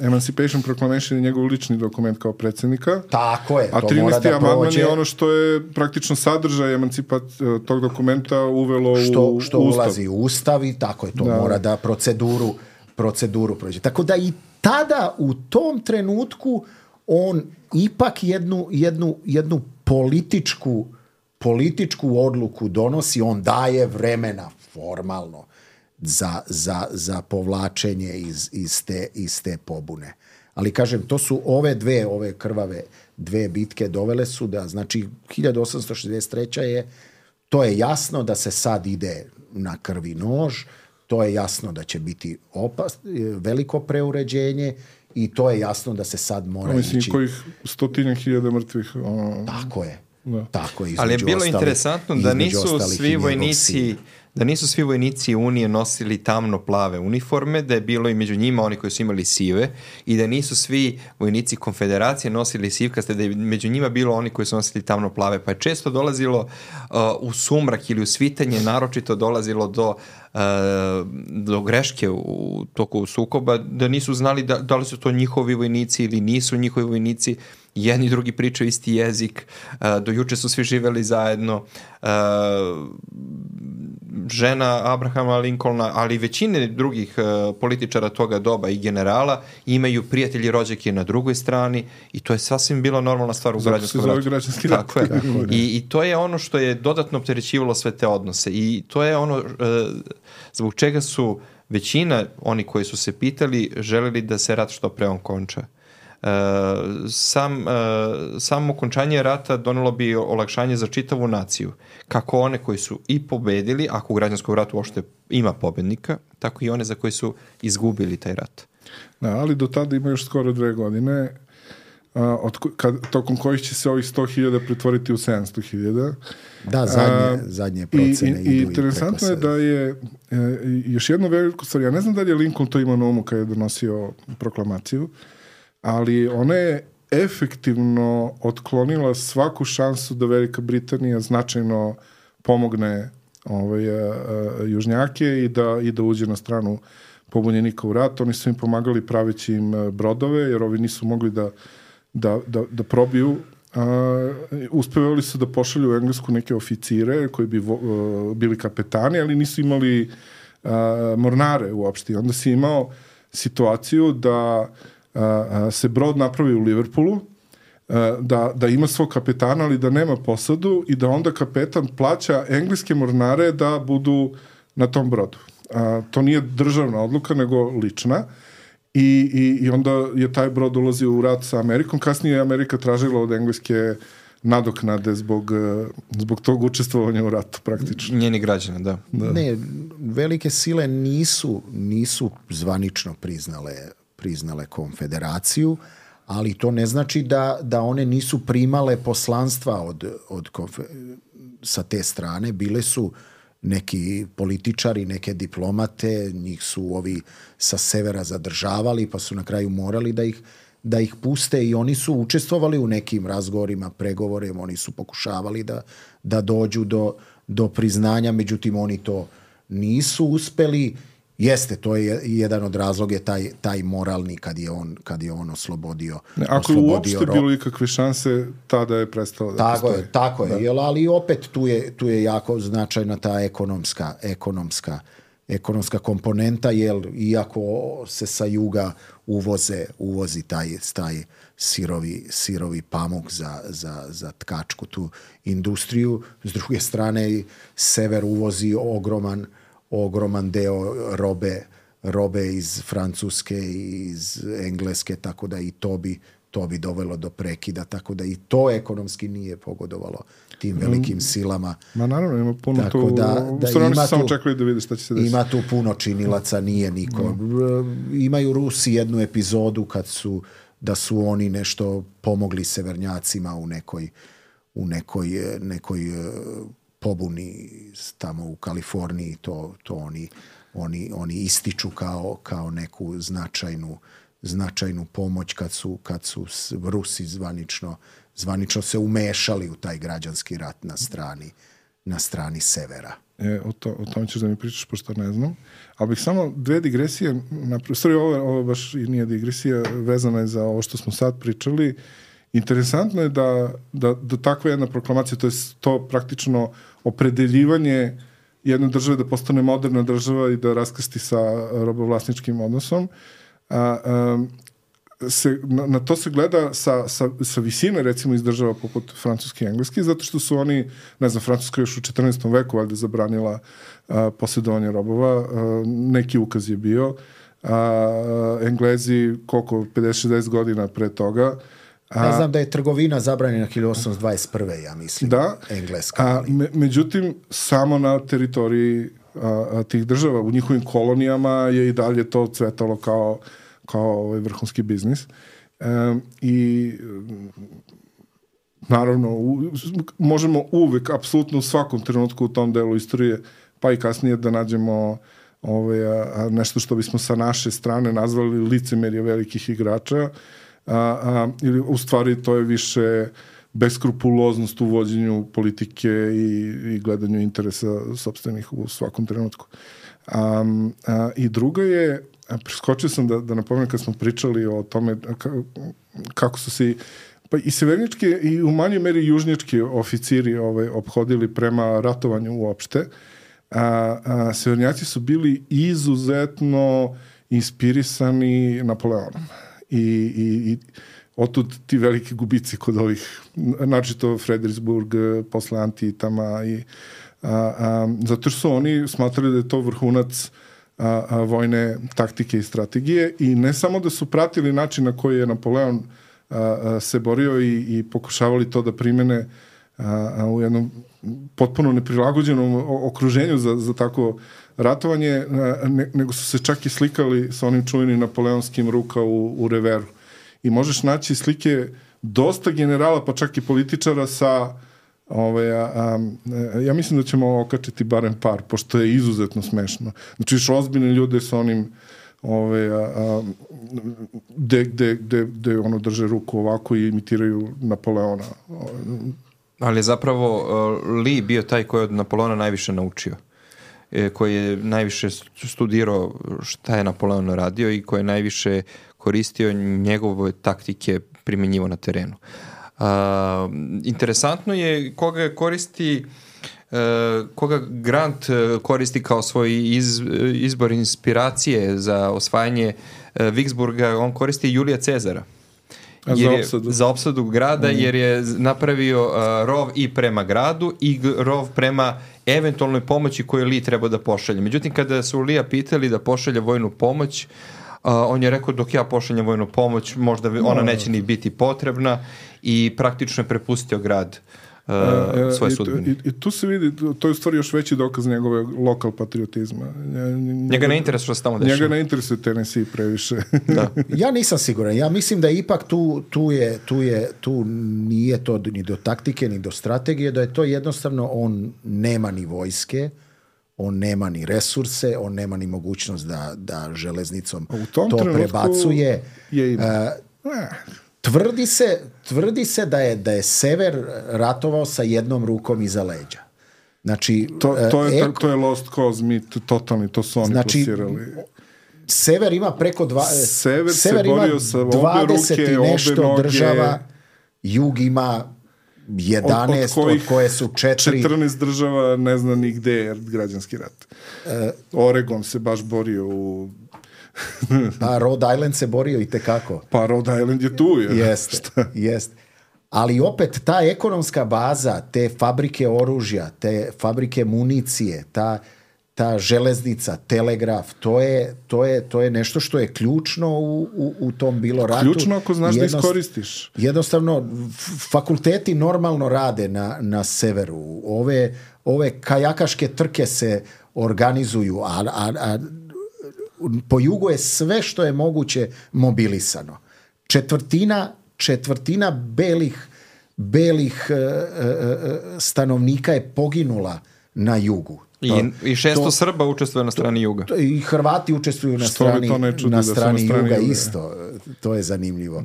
Emancipation Proclamation je njegov lični dokument kao predsjednika. tako je A to mora 13. da amandman prođe je ono što je praktično sadržaj emancipat uh, tog dokumenta uvelo što, u što u Ustav. ulazi u ustav i tako je to Da. mora da proceduru proceduru prođe. Tako da i tada u tom trenutku on ipak jednu, jednu, jednu političku političku odluku donosi, on daje vremena formalno za, za, za povlačenje iz, iz, te, iz te pobune. Ali kažem, to su ove dve, ove krvave dve bitke dovele su da, znači 1863. je, to je jasno da se sad ide na krvi nož, to je jasno da će biti opas, veliko preuređenje i to je jasno da se sad mora Mislim, ići. kojih stotinja hiljada mrtvih. ono, Tako je. Da. Tako je, Ali je bilo ostalih- interesantno da nisu svi vojnici. Da nisu svi vojnici Unije nosili tamno plave uniforme, da je bilo i među njima oni koji su imali sive i da nisu svi vojnici konfederacije nosili sivkaste, da je među njima bilo oni koji su nosili tamno plave, pa je često dolazilo uh, u sumrak ili u svitanje, naročito dolazilo do uh, do greške u toku sukoba, da nisu znali da, da li su to njihovi vojnici ili nisu njihovi vojnici, jedni i drugi pričaju isti jezik, uh, do juče su svi živeli zajedno, uh, žena Abrahama Lincolna, ali većine drugih uh, političara toga doba i generala imaju prijatelji rođake na drugoj strani i to je sasvim bila normalna stvar u građanskom ratu. građanski rat. Tako je. I, I to je ono što je dodatno opterećivalo sve te odnose i to je ono uh, zbog čega su većina, oni koji su se pitali, želeli da se rat što pre on konča. Uh, sam, uh, samo okončanje rata donelo bi olakšanje za čitavu naciju. Kako one koji su i pobedili, ako u građanskom ratu uopšte ima pobednika, tako i one za koji su izgubili taj rat. Da, ali do tada ima još skoro dve godine, a, od, ko- kad, tokom kojih će se ovih 100.000 pretvoriti u 700.000. Da, zadnje, A, zadnje procene i, idu i i interesantno je da je e, još jedno veliko stvar, ja ne znam da li je Lincoln to imao na umu kad je donosio proklamaciju, ali ona je efektivno otklonila svaku šansu da Velika Britanija značajno pomogne ovaj, a, a, južnjake i da, i da uđe na stranu pobunjenika u rat. Oni su im pomagali praveći im e, brodove, jer ovi nisu mogli da, da, da, da probiju a, uspevali su da pošalju u Englesku neke oficire koji bi vo, a, bili kapetani, ali nisu imali a, mornare uopšte. Onda si imao situaciju da a, a, se brod napravi u Liverpoolu, a, da, da ima svog kapetana, ali da nema posadu i da onda kapetan plaća engleske mornare da budu na tom brodu. A, to nije državna odluka, nego lična. I, i, I onda je taj brod ulazio u rat sa Amerikom. Kasnije je Amerika tražila od Engleske nadoknade zbog, eh, zbog tog učestvovanja u ratu praktično. Njeni građana, da. Ne, velike sile nisu, nisu zvanično priznale, priznale konfederaciju, ali to ne znači da, da one nisu primale poslanstva od, od konfe, sa te strane. Bile su neki političari, neke diplomate, njih su ovi sa severa zadržavali, pa su na kraju morali da ih da ih puste i oni su učestvovali u nekim razgovorima, pregovorima, oni su pokušavali da, da dođu do, do priznanja, međutim oni to nisu uspeli. Jeste, to je jedan od razloga je taj, taj moralni kad je on, kad je on oslobodio, Ne, ako oslobodio uopšte ro- bilo ikakve šanse, tada je prestalo da Tako postoji. je, tako je. Jel, ali opet tu je, tu je jako značajna ta ekonomska, ekonomska, ekonomska komponenta, jer iako se sa juga uvoze, uvozi taj, taj sirovi, sirovi pamuk za, za, za tkačku tu industriju, s druge strane sever uvozi ogroman, ogroman deo robe, robe iz Francuske i iz Engleske, tako da i to bi to bi dovelo do prekida, tako da i to ekonomski nije pogodovalo tim velikim silama. Ma naravno, ima puno Tako tu... da- da ima samo čekali da vide šta će se desiti. Ima tu puno činilaca, nije niko. Imaju Rusi jednu epizodu kad su da su oni nešto pomogli severnjacima u nekoj u nekoj, nekoj eh, pobuni tamo u Kaliforniji, to, to oni, oni, oni ističu kao, kao neku značajnu značajnu pomoć kad su, kad su Rusi zvanično, zvanično se umešali u taj građanski rat na strani, na strani severa. E, o, to, o tome ćeš da mi pričaš, pošto ne znam. Ali bih samo dve digresije, napravio. Stvari, ovo, ovo baš i nije digresija, vezana je za ovo što smo sad pričali. Interesantno je da, da, da takva jedna proklamacija, to je to praktično opredeljivanje jedne države da postane moderna država i da raskrsti sa robovlasničkim odnosom, a, a, se, na, na to se gleda sa, sa, sa visine recimo iz država poput Francuske i Engleske, zato što su oni, ne znam, Francuska još u 14. veku valjda zabranila a, posjedovanje robova, a, neki ukaz je bio, a, Englezi koliko, 50-60 godina pre toga, Ja znam da je trgovina zabranjena 1821. ja mislim. Da. Engleska. A, me, međutim, samo na teritoriji a, a, tih država, u njihovim kolonijama je i dalje to cvetalo kao, kao ovaj vrhunski biznis. E, I naravno, u, možemo uvek, apsolutno u svakom trenutku u tom delu istorije, pa i kasnije da nađemo ovaj, a, a, nešto što bismo sa naše strane nazvali licemerje velikih igrača, a, a, ili u stvari to je više beskrupuloznost u vođenju politike i, i gledanju interesa sobstvenih u svakom trenutku. A, a, I druga je, preskočio sam da, da napomenem kad smo pričali o tome ka, kako su se pa i severnički i u manjoj meri južnjački oficiri ovaj, obhodili prema ratovanju uopšte. A, a, severnjaci su bili izuzetno inspirisani Napoleonom. I, i, i otud ti veliki gubici kod ovih, naročito Fredericksburg, posle Antitama i a, a, zato što su oni smatrali da je to vrhunac a, a, vojne taktike i strategije i ne samo da su pratili način na koji je Napoleon a, a, se borio i, i pokušavali to da primene a, a, u jednom potpuno neprilagođenom okruženju za, za tako ratovanje, a, ne, nego su se čak i slikali sa onim čuvenim napoleonskim ruka u, u reveru. I možeš naći slike dosta generala, pa čak i političara sa Ove, a, a, ja mislim da ćemo okačiti barem par, pošto je izuzetno smešno. Znači, još ozbiljne ljude sa onim ove, a, a, de, de, de, de ono drže ruku ovako i imitiraju Napoleona. Ali zapravo uh, Lee bio taj koji je od Napoleona najviše naučio. E, koji je najviše studirao šta je Napoleon radio i koji je najviše koristio njegove taktike primenjivo na terenu. Uh, interesantno je koga koristi uh, koga Grant uh, koristi kao svoj iz, izbor inspiracije za osvajanje Vicksburga, on koristi Julija Cezara. Jer za je- opsadu? za opsadu grada Mm. jer je napravio uh, rov i prema gradu i rov prema eventualnoj pomoći koju Li treba da pošalje. Međutim, kada su Lija pitali da pošalje vojnu pomoć, uh, on je rekao dok ja pošaljem vojnu pomoć, možda ona neće ni biti potrebna i praktično je prepustio grad uh, E, svoje i, sudbine. i, I tu se vidi, to je u stvari još veći dokaz njegove lokal patriotizma. Nje- Njega ne interesuje što se tamo dešava. Njega ne interesuje Tennessee previše. Da. Ja nisam siguran. Ja mislim da ipak tu, tu, je, tu, je, tu nije to ni do taktike, ni do strategije, da je to jednostavno on nema ni vojske, on nema ni resurse, on nema ni mogućnost da, da železnicom U tom to trenutku prebacuje. je ima. Eh, tvrdi se, tvrdi se da je, da je Sever ratovao sa jednom rukom iza leđa. Znači, to, to, je, e, to je Lost Cause mit, totalni, to su oni Znači, plasirali. Sever ima preko dva, Sever se Sever ima borio sa obe 20 i ruke, obe nešto noge. država, jug ima 11, od, kojih koje su četiri. 14 država ne zna ni gde je građanski rat. E, Oregon se baš borio u... Pa Rhode Island se borio i tekako. Pa Rhode Island je tu. Je. Jeste, jeste. Ali opet ta ekonomska baza, te fabrike oružja, te fabrike municije, ta, ta železnica, telegraf, to je, to je, to je nešto što je ključno u, u, u tom bilo ratu. Ključno ako znaš da Jednost- iskoristiš. Jednostavno, fakulteti normalno rade na, na severu. Ove, ove kajakaške trke se organizuju, a, a, a po jugu je sve što je moguće mobilisano. Četvrtina, četvrtina belih, belih e, e, e, stanovnika je poginula na jugu. I, I 600 Srba učestvuje na strani juga. To- I Hrvati učestvuju na Što strani, to na da su na strani strani juga juga. isto. To je zanimljivo.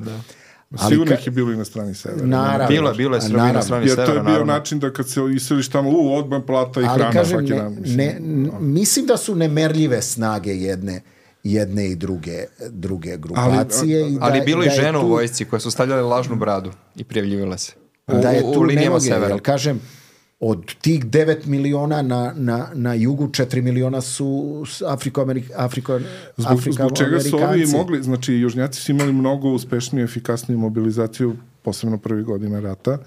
Ali Sigurno ka- ih je bilo i na strani severa. Naravno. Bilo je, bilo je Srbi na Naravno. strani Jer to je severa, bio naravno. način da kad se iseliš tamo, u, odban plata i ali hrana kažem, svaki ne, dan. mislim. ne, n- mislim da su nemerljive snage jedne jedne i druge druge grupacije. i da, Ali bilo i da je žena u tu- vojsci koje su stavljale lažnu bradu i prijavljivale se. U, da je u- u tu linijama nemoge, severa. jer kažem, od tih 9 miliona na, na, na jugu 4 miliona su s- Afriko-Amerik, Afriko, Zbog, zbog čega su ovi mogli, znači južnjaci su imali mnogo uspešniju efikasniju mobilizaciju, posebno prvih godina rata,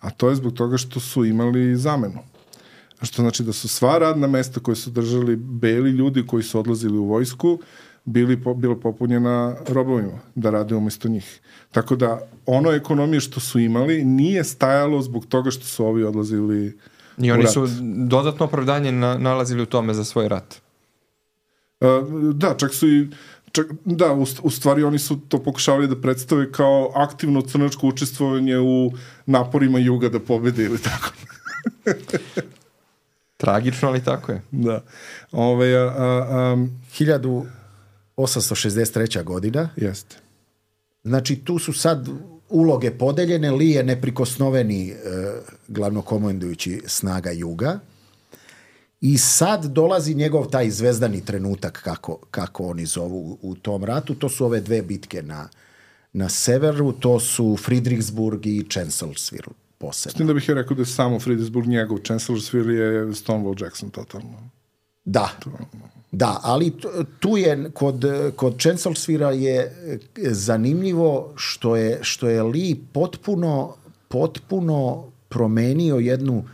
a to je zbog toga što su imali zamenu. Što znači da su sva radna mesta koje su držali beli ljudi koji su odlazili u vojsku, bili po, bila popunjena robovima da rade umesto njih. Tako da ono ekonomije što su imali nije stajalo zbog toga što su ovi odlazili I oni su dodatno opravdanje na, nalazili u tome za svoj rat. Uh, da, čak su i čak, da, u, u stvari oni su to pokušavali da predstave kao aktivno crnačko učestvovanje u naporima juga da pobede ili tako. Tragično, ali tako je. da. Ove, a, a, a, 1863. godina. jeste. Znači, tu su sad uloge podeljene, Li je neprikosnoveni e, glavnokomandujući snaga Juga i sad dolazi njegov taj zvezdani trenutak, kako, kako oni zovu u, u tom ratu. To su ove dve bitke na, na severu, to su Friedrichsburg i Chancellorsville S posebno. tim da bih ja rekao da je samo Friedrichsburg njegov, Chancellorsville je Stonewall Jackson totalno. Da, da, ali tu je kod, kod Chancellorsville je e, zanimljivo što je, što je Lee potpuno, potpuno promenio jednu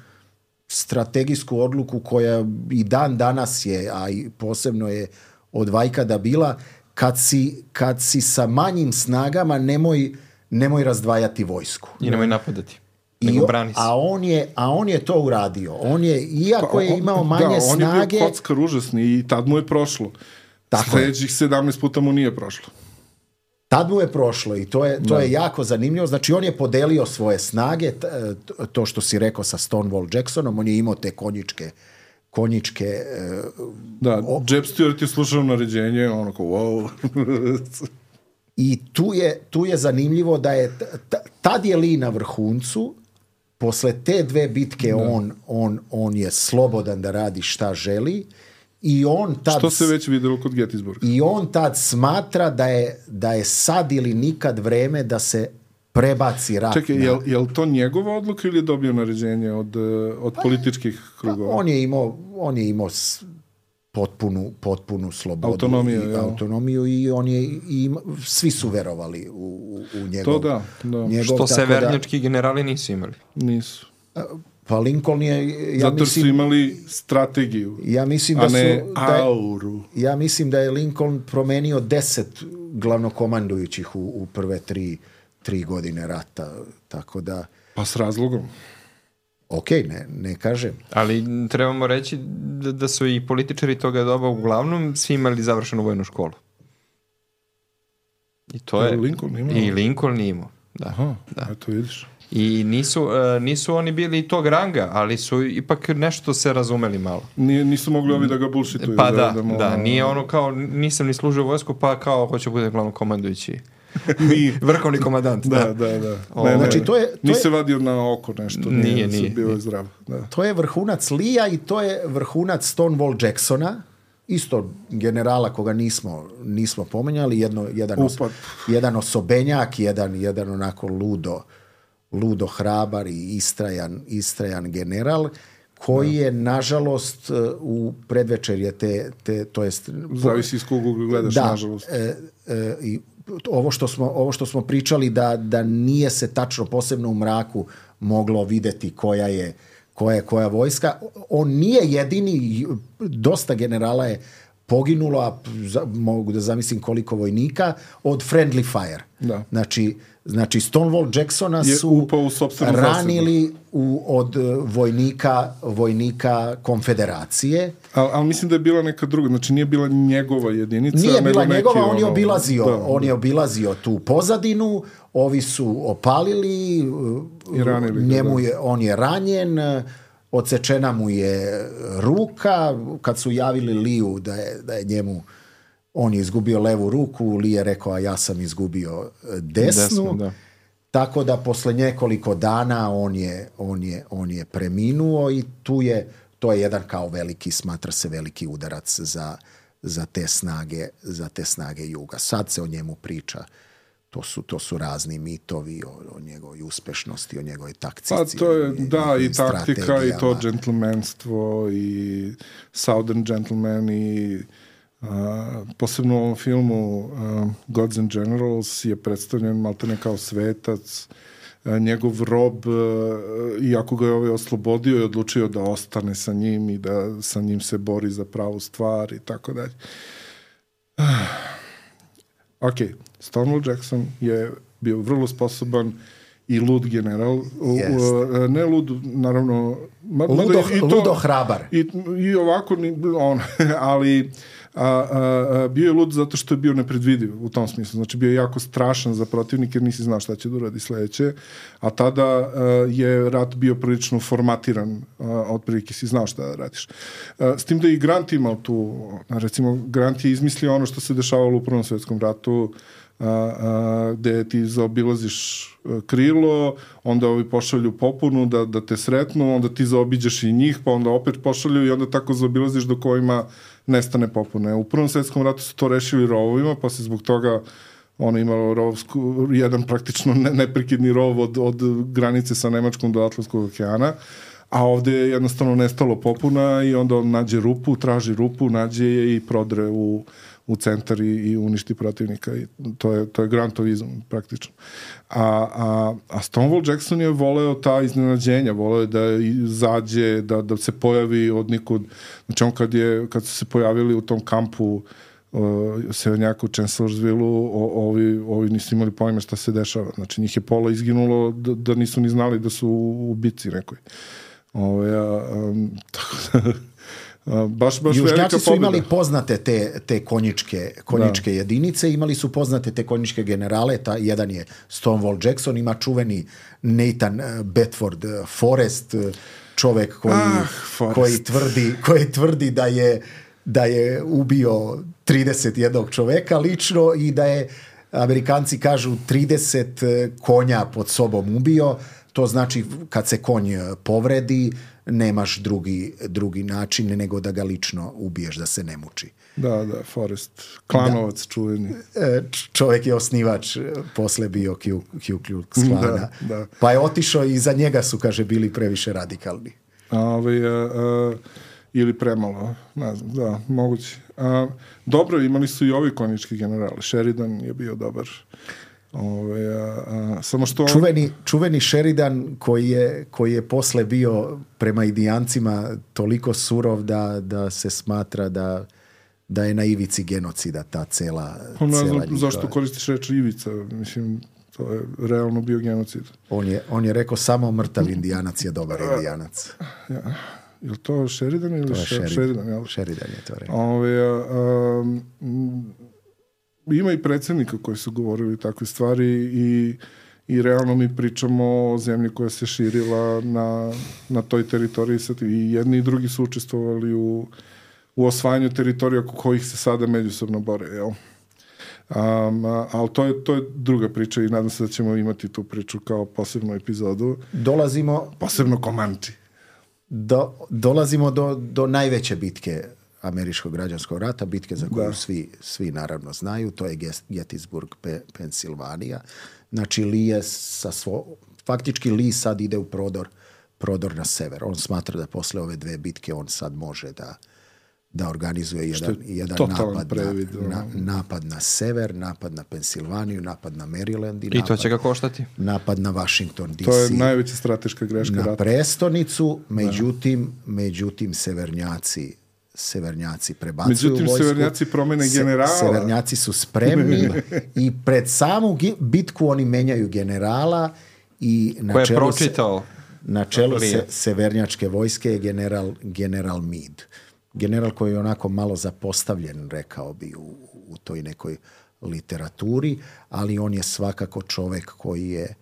strategijsku odluku koja i dan danas je, a i posebno je od Vajkada bila, kad si, kad si sa manjim snagama nemoj, nemoj razdvajati vojsku. I nemoj napadati. I Nego o- brani se. a on je a on je to uradio. On je iako je on- imao manje da, on snage, je bio kockar užasni i tad mu je prošlo. Tako je. Sljedećih 17 puta mu nije prošlo. Tad mu je prošlo i to je, to je jako zanimljivo. Znači, on je podelio svoje snage, to što si rekao sa Stonewall Jacksonom, on je imao te konjičke, konjičke e, Da, Jeb Stewart je slušao naređenje, ono kao, wow. i tu je, tu je zanimljivo da je, tad je Lee na vrhuncu, posle te dve bitke on, on, on je slobodan da radi šta želi i on tad... Što se već videlo kod Gettysburga. I on tad smatra da je, da je sad ili nikad vreme da se prebaci rat. Čekaj, je, je li to njegova odluka ili je dobio naređenje od, eh, od političkih krugova? Pa On je imao, on je imao potpunu, potpunu slobodu Autonomiju, i, jel? autonomiju i on je i ima- svi su verovali u, u, u njegov, To da, da. njegov Što tako severnjački generali nisu imali. Nisu. Da, pa Lincoln je, ja Zato što mislim, su imali strategiju, ja mislim da a ne su, da je, auru. ja mislim da je Lincoln promenio deset glavnokomandujućih u, u prve tri, tri godine rata, tako da, Pa s razlogom. Ok, ne, ne kažem. Ali trebamo reći da, da su i političari toga doba uglavnom svi imali završenu vojnu školu. I to je... Lincoln imao? I Lincoln imao. Da. Aha, da. eto vidiš. I nisu, e, nisu oni bili tog ranga, ali su ipak nešto se razumeli malo. Nije, nisu mogli ovi da ga bullshituju. Pa da, mu- da, nije ono kao, nisam ni služio vojsku, pa kao hoću bude glavno komandujući. Nije. Vrhovni komandant, da. Da, da, da. Ovo- Znači, to je- to Nije je- se vadio na oko nešto. Nije, sad nije, Bio je nije. zdrav. Da. To je vrhunac Lija i to je vrhunac Stonewall Jacksona, isto generala koga nismo, nismo pomenjali, jedno, jedan, os, jedan osobenjak, jedan, jedan onako ludo, ludo hrabar i istrajan, istrajan general, koji je, nažalost, u predvečerje te, te to jest... Zavisi iz kog gledaš, da, nažalost. e, e, i ovo što smo ovo što smo pričali da da nije se tačno posebno u mraku moglo videti koja je koja je koja vojska. On nije jedini dosta generala je poginulo a za, mogu da zamislim koliko vojnika od friendly fire Da. znači znači Stonewall Jacksona Je su u ranili u, od e, vojnika vojnika konfederacije Ali al mislim da je bila neka druga, znači nije bila njegova jedinica. Nije bila njegova, on je obilazio, da, on je obilazio tu pozadinu, ovi su opalili, I ranili njemu da. je, on je ranjen, odsečena mu je ruka, kad su javili Liju da je, da je njemu on je izgubio levu ruku, Li je rekao, a ja sam izgubio e, desnu. Desnu, da. Tako da posle nekoliko dana on je, on je, on je preminuo i tu je, to je jedan kao veliki, smatra se veliki udarac za, za te snage, za te snage juga. Sad se o njemu priča to su, to su razni mitovi o, o njegovoj uspešnosti, o njegovoj taktici. Pa to je, i- da, i i taktika i to džentlmenstvo i Southern Gentleman i a, posebno u ovom filmu a, Gods and Generals je predstavljen maltene kao svetac. A, njegov rob a, iako ga je ovaj oslobodio je odlučio da ostane sa njim i da sa njim se bori za pravu stvar i tako dalje. Ok, Stonewall Jackson je bio vrlo sposoban i lud general. U- u- Jest. ne lud, naravno... Ma, Ludo- i to- ludo hrabar. I, I ovako, ni, on, ali a, a, a, bio je lud zato što je bio nepredvidiv u tom smislu. Znači, bio je jako strašan za protivnike jer nisi znao šta će da uradi sledeće. A tada a, je rat bio prilično formatiran. A, otprilike si znao šta da radiš. A, s tim da je i Grant imao tu, recimo, Grant je izmislio ono što se dešavalo u Prvom svjetskom ratu, a, a, gde ti zaobilaziš e, krilo, onda ovi pošalju popunu da, da te sretnu, onda ti zaobiđeš i njih, pa onda opet pošalju i onda tako zaobilaziš do kojima nestane popune. U Prvom svjetskom ratu su to rešili rovovima, pa se zbog toga ono imalo rovsku, jedan praktično ne, neprekidni rov od, od granice sa Nemačkom do Atlantskog okeana, a ovde je jednostavno nestalo popuna i onda on nađe rupu, traži rupu, nađe je i prodre u, u centar i, i uništi protivnika i to je, to je grantovizam praktično. A, a, a Stonewall Jackson je voleo ta iznenađenja, voleo je da izađe, da, da se pojavi od nikud. Znači on kad, je, kad su se pojavili u tom kampu uh, severnjaka u Chancellorsville-u, ovi, ovi nisu imali pojma šta se dešava. Znači njih je pola izginulo da, da nisu ni znali da su u, u bici nekoj. Ove, a, um, tako da, a, baš, baš Južnjaci su pobjeda. imali poznate te, te konjičke, konjičke jedinice, imali su poznate te konjičke generale, ta, jedan je Stonewall Jackson, ima čuveni Nathan eh, Bedford eh, Forrest, eh, čovek koji, Ah, Forrest. koji, tvrdi, koji tvrdi da je da je ubio 31 čoveka lično i da je Amerikanci kažu 30 konja pod sobom ubio, to znači kad se konj povredi nemaš drugi, drugi način nego da ga lično ubiješ da se ne muči. Da, da, Forrest. Klanovac čuveni. E, čovjek je osnivač, e, posle bio Ku Ku Klux Klana. Da, da. Pa je otišao i za njega su, kaže, bili previše radikalni. A, ovaj, a, a, ili premalo, ne znam, da, moguće. A, dobro, imali su i ovi konjički generali. Sheridan je bio dobar. Ove, a, a, samo što... Čuveni, čuveni Sheridan koji je, koji je posle bio prema indijancima toliko surov da, da se smatra da, da je na ivici genocida ta cela, Pa ne cela znam zašto koristiš reč Ivica, mislim, to je realno bio genocid. On je, on je rekao samo mrtav indijanac je dobar indijanac. Ja. Je li to Sheridan ili To je She- Sheridan, Sheridan? Sheridan je to rekao. Ove, a, a, m, ima i predsednika koji su govorili takve stvari i, i realno mi pričamo o zemlji koja se širila na, na toj teritoriji sad i jedni i drugi su učestvovali u, u osvajanju teritorija oko kojih se sada međusobno bore, jel? Um, ali to je, to je druga priča i nadam se da ćemo imati tu priču kao posebnu epizodu. Dolazimo, Posebno Komanči. do, dolazimo do, do najveće bitke američkog građanskog rata, bitke za koju Da. svi, svi naravno znaju, to je Gettysburg, Pe, Pensilvanija. Znači, Lee je sa svo, faktički Lee sad ide u prodor, prodor na sever. On smatra da posle ove dve bitke on sad može da da organizuje jedan, je jedan napad, previd, na, na, napad na sever, napad na Pensilvaniju, napad na Maryland i, I to napad, će ga koštati. napad na Washington DC To je najveća strateška greška na rata. prestonicu, međutim, međutim severnjaci severnjaci prebacuju Međutim, vojsku. severnjaci promene generala. Severnjaci su spremni i pred samu bitku oni menjaju generala i na Ko je čelu, se, na čelu se, severnjačke vojske je general, general Meade. General koji je onako malo zapostavljen, rekao bi, u, u toj nekoj literaturi, ali on je svakako čovek koji je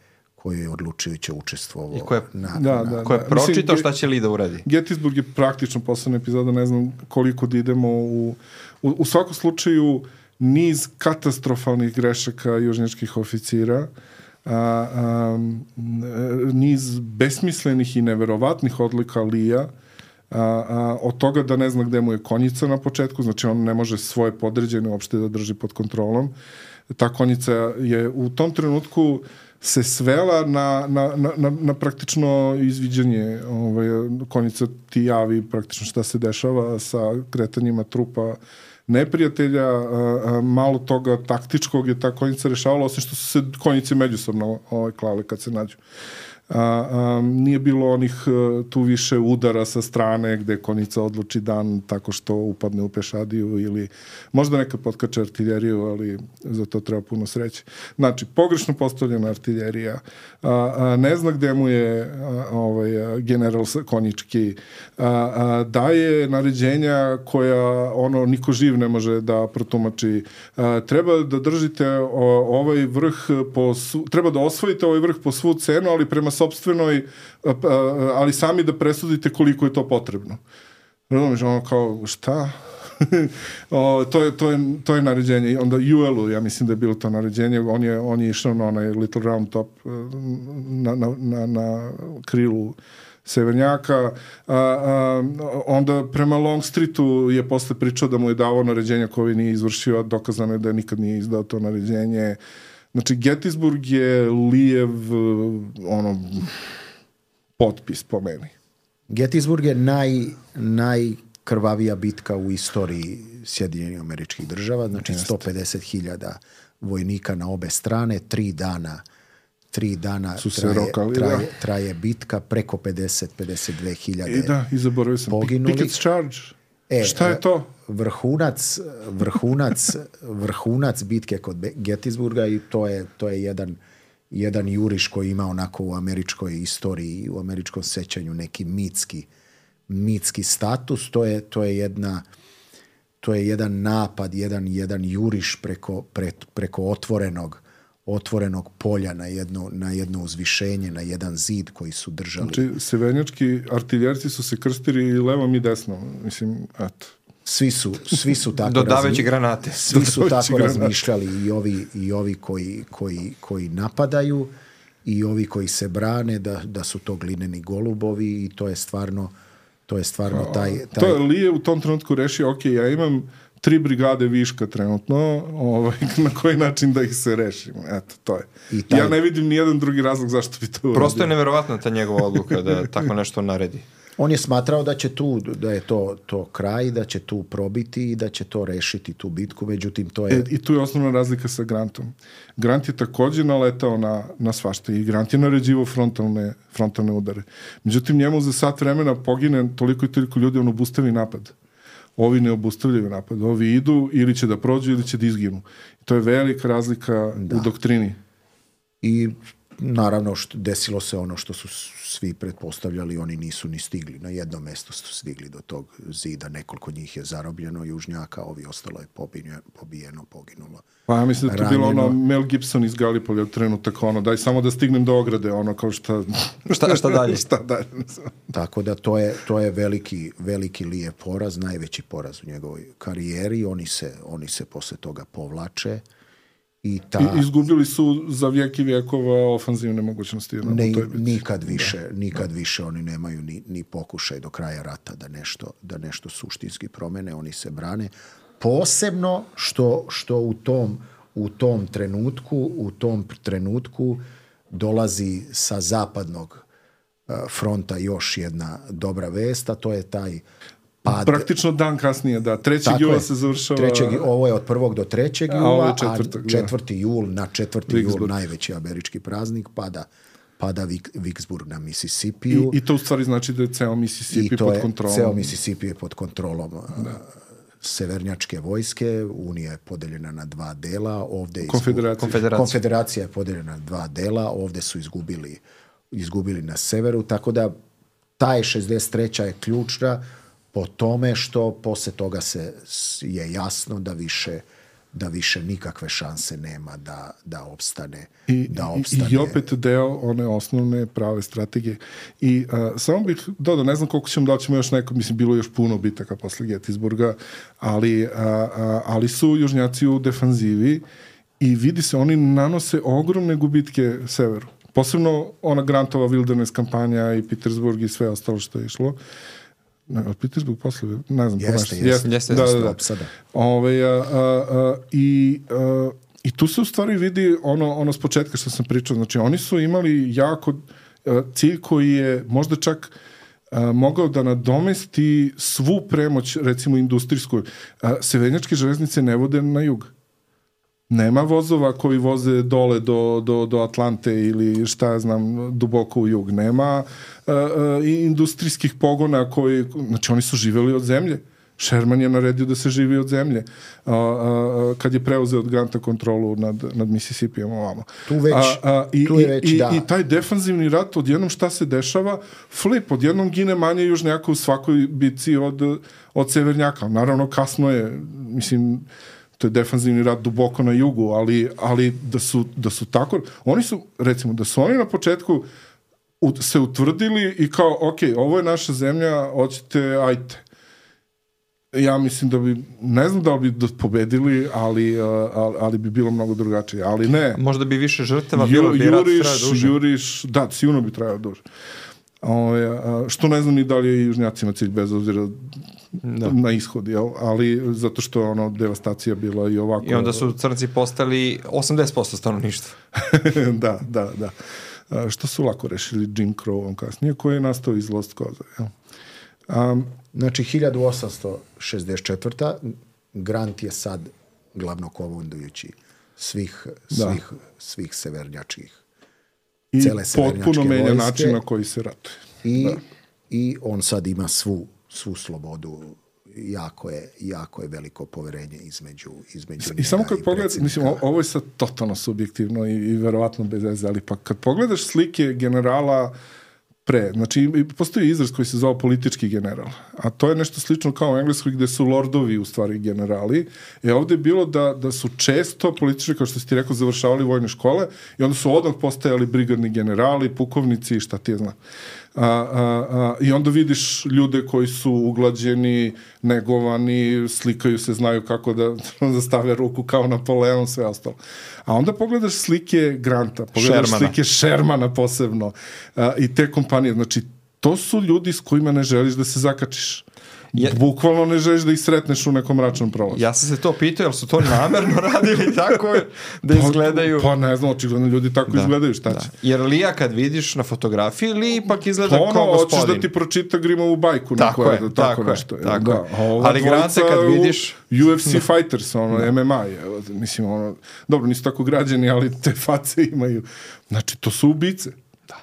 koji je odlučujuće učestvovao I ko je- na, Da, na- da. Ko je Mislim, pročitao ge- šta će Li da uradi? Gettysburg je praktično poslednja epizoda, ne znam koliko da idemo u, u, u svakom slučaju niz katastrofalnih grešaka južnjačkih oficira, a, a, niz besmislenih i neverovatnih odlika Lija, a, a, od toga da ne zna gde mu je konjica na početku, znači on ne može svoje podređene uopšte da drži pod kontrolom. Ta konjica je u tom trenutku se svela na, na, na, na, praktično izviđanje ovaj, konjica ti javi praktično šta se dešava sa kretanjima trupa neprijatelja, malo toga taktičkog je ta konjica rešavala, osim što su se konjice međusobno ovaj, klale kad se nađu. A, a, nije bilo onih e, tu više udara sa strane gde konica odluči dan tako što upadne u pešadiju ili možda nekad potkače artiljeriju, ali za to treba puno sreće. Znači, pogrešno postavljena artiljerija, a, a, ne zna gde mu je a, ovaj, a, general konjički, a, a, daje naređenja koja ono niko živ ne može da protumači. A, treba da držite o, ovaj vrh po svu, treba da osvojite ovaj vrh po svu cenu, ali prema sobstvenoj, a, a, ali sami da presudite koliko je to potrebno. Razumeš, ono kao, šta? o, to, je, to, je, to je naređenje. Onda UL-u, ja mislim da je bilo to naređenje, on je, on je išao na onaj Little Round Top eh, na, na, na, na krilu severnjaka, a, a, onda prema Long Streetu je posle pričao da mu je davao naređenja koje nije izvršio, a dokazano je da nikad nije izdao to naređenje. Znači, Gettysburg je Lijev, ono, potpis po meni. Gettysburg je naj, najkrvavija bitka u istoriji Sjedinjenih američkih država, znači 150.000 vojnika na obe strane, tri dana tri dana Su se traje, rokali, da. traje, traje bitka, preko 50-52.000 I da, i zaboravio sam. Poginuli. Pickett's Charge. E, Šta je to? Vrhunac, vrhunac, vrhunac bitke kod Gettysburga i to je, to je jedan, jedan juriš koji ima onako u američkoj istoriji, u američkom sećanju neki mitski, mitski status. To je, to je jedna to je jedan napad, jedan, jedan juriš preko, pre, preko otvorenog otvorenog polja na jedno, na jedno uzvišenje, na jedan zid koji su držali. Znači, severnjački artiljerci su se krstili i levom i desnom. Mislim, eto. Svi su, svi su tako Dodavajući granate. Svi su tako granate. razmišljali i ovi, i ovi koji, koji, koji napadaju i ovi koji se brane da, da su to glineni golubovi i to je stvarno to je stvarno taj, taj To je Lije u tom trenutku rešio, ok, ja imam tri brigade viška trenutno, ovaj, na koji način da ih se rešim. Eto, to je. I taj- Ja ne vidim ni jedan drugi razlog zašto bi to uradio. Prosto je neverovatna ta njegova odluka da tako nešto naredi. On je smatrao da će tu, da je to, to kraj, da će tu probiti i da će to rešiti tu bitku, međutim to je... E, I tu je osnovna razlika sa Grantom. Grant je takođe naletao na, na svašta i Grant je naređivo frontalne, frontalne udare. Međutim, njemu za sat vremena pogine toliko i toliko ljudi, on obustavi napad. Ovi ne obustavljaju napad. Ovi idu ili će da prođu ili će da izginu. To je velika razlika u doktrini. I naravno što, desilo se ono što su svi pretpostavljali, oni nisu ni stigli. Na jednom mestu su stigli do tog zida, nekoliko njih je zarobljeno, južnjaka, ovi ostalo je pobijeno, pobijeno poginulo. Pa ja mislim da to bilo ono. Mel Gibson iz Gallipolja trenutak ono, daj samo da stignem do ograde, ono kao šta... Šta- šta dalje? šta dalje? Tako da to je, to je veliki, veliki lije poraz, najveći poraz u njegovoj karijeri. Oni se, oni se posle toga povlače i ta... I, izgubili su za vijek i vijekova ofanzivne mogućnosti. Ne, nikad više, nikad više oni nemaju ni, ni pokušaj do kraja rata da nešto, da nešto suštinski promene, oni se brane. Posebno što, što u tom u tom trenutku, u tom trenutku dolazi sa zapadnog eh, fronta još jedna dobra vest, a to je taj pad Praktično dan kasnije, da. 3. Tako jula je. se završava... Trećeg, ovo je od prvog do trećeg A jula, ovo je a četvrtog, da. četvrti jul, na četvrti jul, Vicksburg. najveći američki praznik, pada, pada Vik, Vicksburg na I, Mississipiju. I to u stvari znači da je ceo Mississippi to pod je, kontrolom. ceo Mississippi je pod kontrolom da. severnjačke vojske, Unija je podeljena na dva dela, ovde je izgu- Konfederacija. Konfederacija. Konfederacija je podeljena na dva dela, ovde su izgubili, izgubili na severu, tako da ta je 63. je ključna po tome što posle toga se je jasno da više da više nikakve šanse nema da, da opstane. I, da i, opstane. I opet deo one osnovne prave strategije. I a, samo bih dodao, ne znam koliko ćemo da ćemo još neko, mislim, bilo još puno bitaka posle Gettysburga, ali, a, a, ali su južnjaci u defanzivi i vidi se, oni nanose ogromne gubitke severu. Posebno ona Grantova Wilderness kampanja i Petersburg i sve ostalo što je išlo. Ne, od Petersburg posle, ne znam, Jeste, ponaša- jeste. Jeste, da, da, da. Sada. Ove, a, a, a, i, a, I tu se u stvari vidi ono, ono s početka što sam pričao. Znači, oni su imali jako a, cilj koji je možda čak a, mogao da nadomesti svu premoć, recimo industrijsku. A, severnjačke železnice ne vode na jug. Nema vozova koji voze dole do, do, do Atlante ili šta ja znam, duboko u jug. Nema uh, uh, industrijskih pogona koji, znači oni su živeli od zemlje. Sherman je naredio da se živi od zemlje a, a, kad je preuzeo od Granta kontrolu nad, nad Mississippijem ovamo. Tu već- i, tu je i- već, i, da. I taj defanzivni rat, odjednom šta se dešava? Flip, odjednom gine manje južnjaka u svakoj bici od, od severnjaka. Naravno, kasno je, mislim, to je defanzivni rat duboko na jugu, ali, ali da, su, da su tako, oni su, recimo, da su oni na početku u, se utvrdili i kao, ok, ovo je naša zemlja, hoćete, ajte. Ja mislim da bi, ne znam da li bi pobedili, ali, uh, ali, ali bi bilo mnogo drugačije. Ali ne, Možda bi više žrtava bilo, Ju, bi rat juriš, trajao duže. juriš, da, sigurno bi trajao duže. Ove, a, što ne znam ni da li je južnjacima cilj bez obzira Da. na ishod, jel? ali zato što je ono devastacija bila i ovako. I onda su crnci postali 80% stanovništva. da, da, da. A, što su lako rešili Jim Crow kasnije, koji je nastao iz Lost Cause. Jel? Um, Znači, 1864. Grant je sad glavnokomandujući svih, Da. svih, svih severnjačkih I Cele severnjačke potpuno menja vojske. način na koji se ratuje. i, i on sad ima svu, svu slobodu. Jako je, jako je veliko poverenje između, između I samo kad pogledaš, mislim, ovo je sad totalno subjektivno i, i verovatno bez veze, ali pa kad pogledaš slike generala pre, znači postoji izraz koji se zove politički general, a to je nešto slično kao u Engleskoj gde su lordovi u stvari generali, e ovde je bilo da, da su često politički, kao što si ti rekao, završavali vojne škole i onda su odmah postajali brigadni generali, pukovnici i šta ti je zna. A, a, a, I onda vidiš ljude koji su uglađeni, negovani, slikaju se, znaju kako da, da stave ruku kao Napoleon, sve ostalo. A onda pogledaš slike Granta, pogledaš Shermana. slike Shermana posebno a, i te kompanije. Znači, to su ljudi s kojima ne želiš da se zakačiš. Je- Bukvalno ne želiš da ih sretneš u nekom mračnom prolazu. Ja sam se to pitao, jel su to namerno radili tako da izgledaju... Pa ne znam, očigledno ljudi tako Da, izgledaju, šta da. će? Jer Lija kad vidiš na fotografiji, Li ipak izgleda Pa ono, kao hoćeš gospodin. da ti pročita Grimovu bajku. Tako neku, je, eto, tako nešto. tako da. je. A ova Ali Grante kad vidiš- UFC Fighters, ono, MMA je, mislim, ono, dobro, nisu tako građani, ali te face imaju. Znači, to su ubice.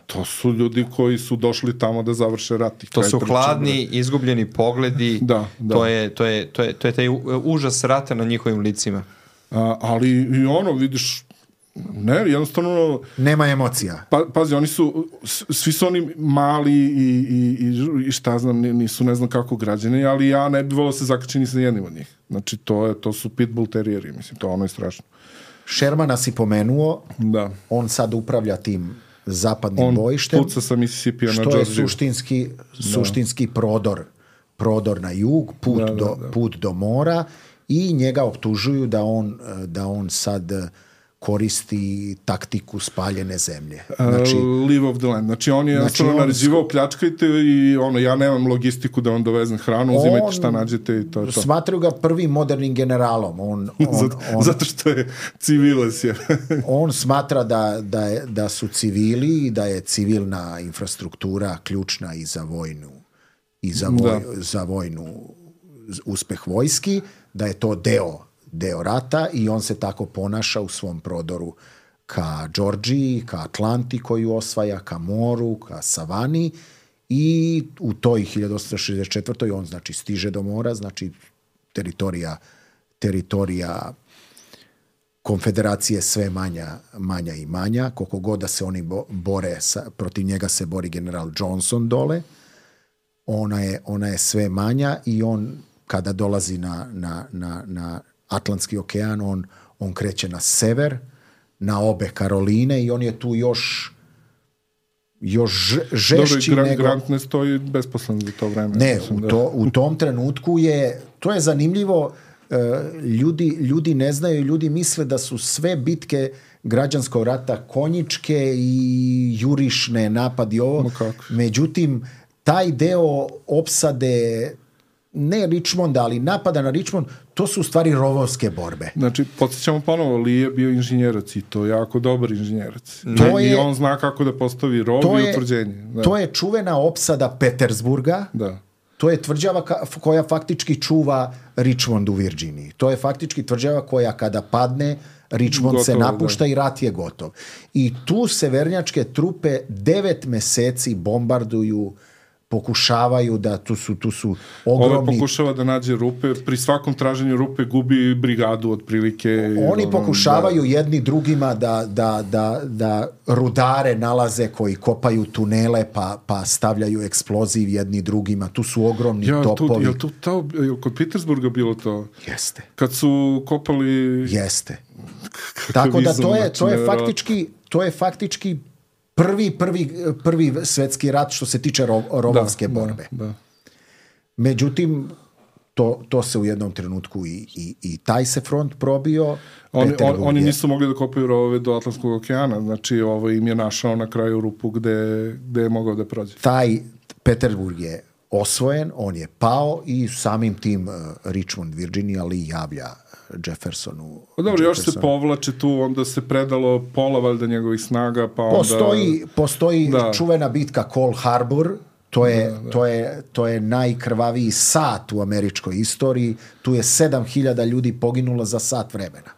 To su ljudi koji su došli tamo da završe rat. i To su hladni, izgubljeni pogledi. Da, da. To je, to je, to je, to je taj užas rata na njihovim licima. A, ali i ono, vidiš, ne, jednostavno, Nema emocija. Pa, pazi, oni su, svi su oni mali i, i, i, i šta znam, ni- nisu ne znam kako građani, ali ja ne bih volao se zakačiti ni sa jednim od njih. Znači, to, je, to su pitbull terijeri, mislim, to ono je strašno. Shermana si pomenuo, Da. on sad upravlja tim zapadnim On bojištem. puca sa Mississippi na što je suštinski, suštinski prodor, prodor na jug, put, Da, da, do, da. put do mora i njega optužuju da on, da on sad eh, koristi taktiku spaljene zemlje. Znači, Znači, live of the land. Znači, on je jednostavno on naređivao pljačkajte i ono, ja nemam logistiku da vam dovezem hranu, uzimajte On- šta nađete i to je to. smatraju ga prvim modernim generalom. On, on, zato, on, zato što je civiles je. on smatra da, da, je, da su civili i da je civilna infrastruktura ključna i za vojnu i za, voj, za vojnu uspeh vojski, da je to deo, deo rata i on se tako ponaša u svom prodoru ka Đorđiji, ka Atlanti koju osvaja, ka moru, ka savani i u toj 1864. on znači stiže do mora, znači teritorija teritorija konfederacije sve manja, manja i manja, koliko god da se oni bo, bore, sa, protiv njega se bori general Johnson dole, ona je, ona je sve manja i on kada dolazi na, na, na, na, Atlantski okean, on, on kreće na sever, na obe Karoline i on je tu još još Dobro, žešći Grant, nego... Grant ne stoji besposlen za to vreme. Ne, Mislim u, da- to, u tom trenutku je, to je zanimljivo, e, ljudi, ljudi ne znaju, ljudi misle da su sve bitke građanskog rata konjičke i jurišne napadi ovo. Međutim, taj deo opsade ne Richmonda, ali napada na Richmond, to su u stvari rovovske borbe. Znači, podsjećamo ponovo, Lee je bio inženjerac i to jako dobar inženjerac. To I je- on zna kako da postavi rov To i je, utvrđenje. Da. to je čuvena opsada Petersburga, da. To je tvrđava ka- koja faktički čuva Richmond u Virginiji. To je faktički tvrđava koja kada padne, Richmond se Gotovo, napušta i rat je gotov. I tu severnjačke trupe devet meseci bombarduju pokušavaju da tu su tu su ogromni pokušava da nađe rupe, pri svakom traženju rupe gubi brigadu otprilike. Oni pokušavaju jedni drugima da, da, da, da rudare nalaze koji kopaju tunele pa, pa stavljaju eksploziv jedni drugima. Tu su ogromni Da. Ja, topovi. jel tu tao, jel kod Petersburga bilo to? Jeste. Kad su kopali... Jeste. Tako da to je, to je faktički, to je faktički prvi, prvi, prvi svetski rat što se tiče rov, rovovske borbe. Da, da. Međutim, to, to se u jednom trenutku i, i, i taj se front probio. Oni, on, oni nisu mogli da kopaju rovove do Atlantskog okeana, znači ovo im je našao na kraju rupu gde, gde je mogao da prođe. taj Peterburg je osvojen, on je pao i samim tim uh, Richmond, Virginia Lee javlja Jeffersonu. Pa dobro, još se povlače tu, onda se predalo pola valjda njegovih snaga, pa onda... Postoji, postoji Da. čuvena bitka Cold Harbor, to je, To, je, to je najkrvaviji sat u američkoj istoriji. Tu je 7000 ljudi poginulo za sat vremena.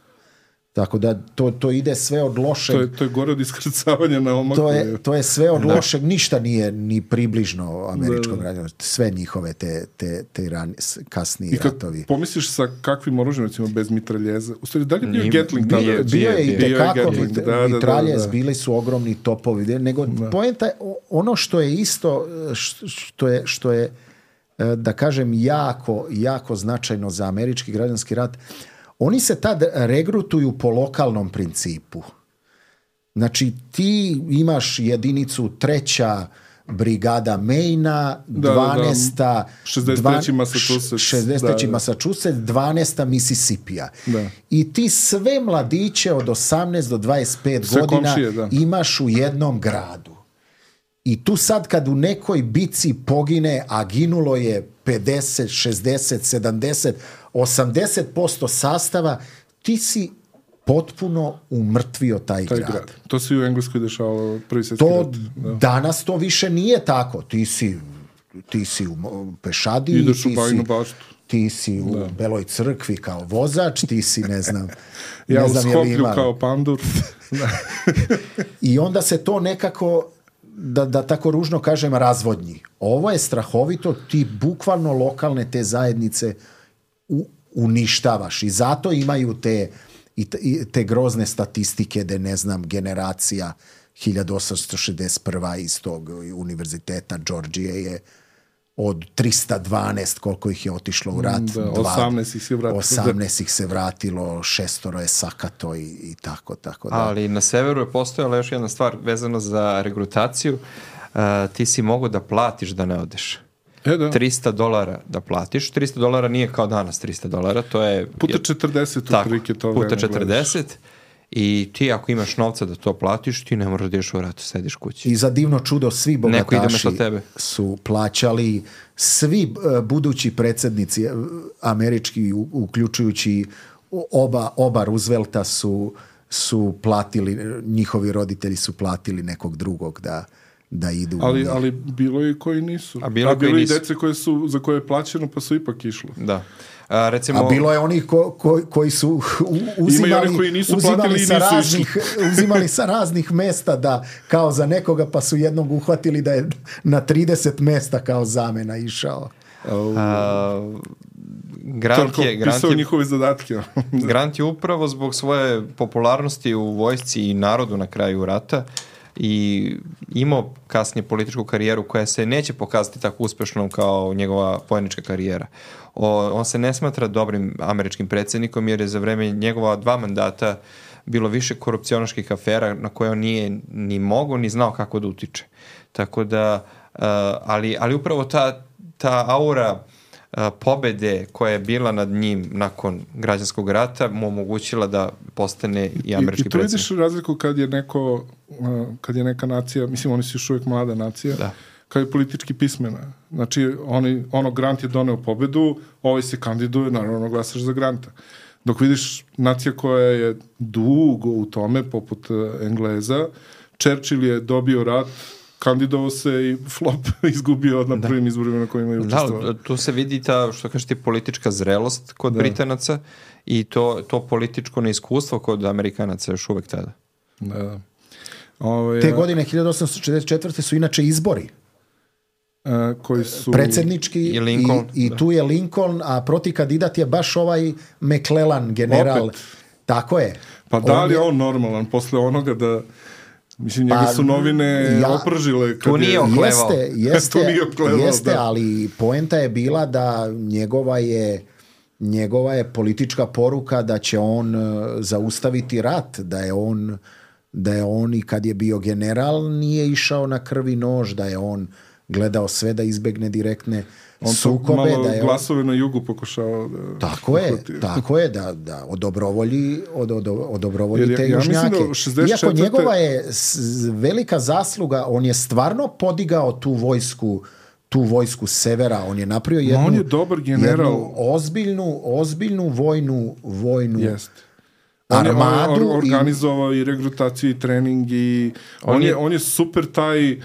Tako da to, to ide sve od lošeg. To je, to je gore od iskrcavanja na omaku. To je, to je sve od lošeg, ništa nije ni približno američkom građanu. Sve njihove te, te, te ran, kasniji I kad ratovi. pomisliš sa kakvim oružjem, recimo, bez mitraljeza, u stvari, da li je bio Gatling tada? nije- Bio je i bio tekako da, da, da, mitralje, da. bili su ogromni topovi. Nego poenta je, ono što je isto, što je, što je e, da kažem, jako, jako značajno za američki građanski rat, oni se tad regrutuju po lokalnom principu. Znači, ti imaš jedinicu treća brigada Maina, Da, da, da. 12. 63. Massachusetts. 60. Da, da. Massachusetts, 12. Mississipija. Da. I ti sve mladiće od 18 do 25 Sve godina komšije, da. imaš u jednom gradu. I tu sad kad u nekoj bici pogine, a ginulo je 50, 60, 70, 80% sastava, ti si potpuno umrtvio taj, Taj grad. grad. To se i u Engleskoj dešavalo prvi svjetski To rat. Da. danas to više nije tako. Ti si ti si u mo- pešadi, Ideš u ti Bajinu si, baštu. ti si u Beloj crkvi kao vozač, ti si ne znam, Ja ne u znam li Skoplju kao pandur. I onda se to nekako, da, da tako ružno kažem, razvodnji. Ovo je strahovito, ti bukvalno lokalne te zajednice u, uništavaš i zato imaju te, i te grozne statistike da ne znam, generacija 1861. iz tog univerziteta Georgije je od 312 koliko ih je otišlo u rat. Da, dva- 18 ih se vratilo. 18 ih se vratilo, šestoro je sakato i, i tako, tako da. Ali na severu je postojala još jedna stvar vezano za regrutaciju. Uh, ti si mogu da platiš da ne odeš. E, da. 300 dolara da platiš. 300 dolara nije kao danas 300 dolara, to je... Puta 40 Tako, otprilike to puta vreme gledaš. 40 i ti ako imaš novca da to platiš, ti ne moraš da ideš u ratu, sediš kući. I za divno čudo svi bogataši tebe. su plaćali, svi e, budući predsjednici e, američki, u- uključujući oba, oba Roosevelta su, su platili, njihovi roditelji su platili nekog drugog da, da idu. Ali, ali bilo je i koji nisu. A bilo je koji i nisu. dece koje su, za koje je plaćeno pa su ipak išlo. Da. A, recimo, A bilo je onih ko, ko, koji su u- uzimali, koji nisu uzimali, sa nisu raznih, uzimali sa raznih mesta da kao za nekoga pa su jednog uhvatili da je na 30 mesta kao zamena išao. a, Grant je, Grant pisao je, njihove zadatke. Grant je upravo zbog svoje popularnosti u vojsci i narodu na kraju rata i imao kasnije političku karijeru koja se neće pokazati tako uspešnom kao njegova vojnička karijera. O, on se ne smatra dobrim američkim predsednikom jer je za vreme njegova dva mandata bilo više korupcionaških afera na koje on nije ni mogao ni znao kako da utiče. Tako da, uh, ali, ali upravo ta, ta aura uh, pobede koja je bila nad njim nakon građanskog rata mu omogućila da postane i američki I, i tu vidiš razliku kad je neko, kad je neka nacija, mislim oni su još uvijek mlada nacija, Da. kad je politički pismena. Znači, oni, ono, Grant je doneo pobedu, ovaj se kandiduje, naravno glasaš za Granta. Dok vidiš nacija koja je dugo u tome, poput uh, Engleza, Churchill je dobio rat, kandidovao se i flop izgubio na prvim izborima na kojima je učestvovao. Da, tu se vidi ta, što kažete, politička zrelost kod da. Britanaca i to, to političko neiskustvo kod Amerikanaca još uvek tada. Da, da. Ove, Te godine 1864. su inače izbori a, koji su... predsjednički I Lincoln, i, i da. tu je Lincoln, a proti kandidat je baš ovaj McClellan general. Opet. Tako je. Pa da li je- je on normalan posle onoga da Mislim, njega Pa, su novine ja- opržile. Kad Tu nije je, oklevao. Jeste, jeste, nije oklevao, jeste da. ali poenta je bila da njegova je njegova je politička poruka da će on e, zaustaviti rat, da je on da je on i kad je bio general nije išao na krvi nož, da je on gledao sve da izbegne direktne on sukobe, malo da je on, glasove na jugu pokušao da... tako je, uhvati. tako je da, da odobrovolji, od, od, odobrovolji Jer ja- te ja južnjake. da u 64. Iako njegova je velika zasluga, on je stvarno podigao tu vojsku tu vojsku severa, on je napravio jednu, on je dobar general. jednu ozbiljnu, ozbiljnu vojnu, vojnu Jest. On je, on armadu je organizovao i regrutaciju i trening i on, je, on je super taj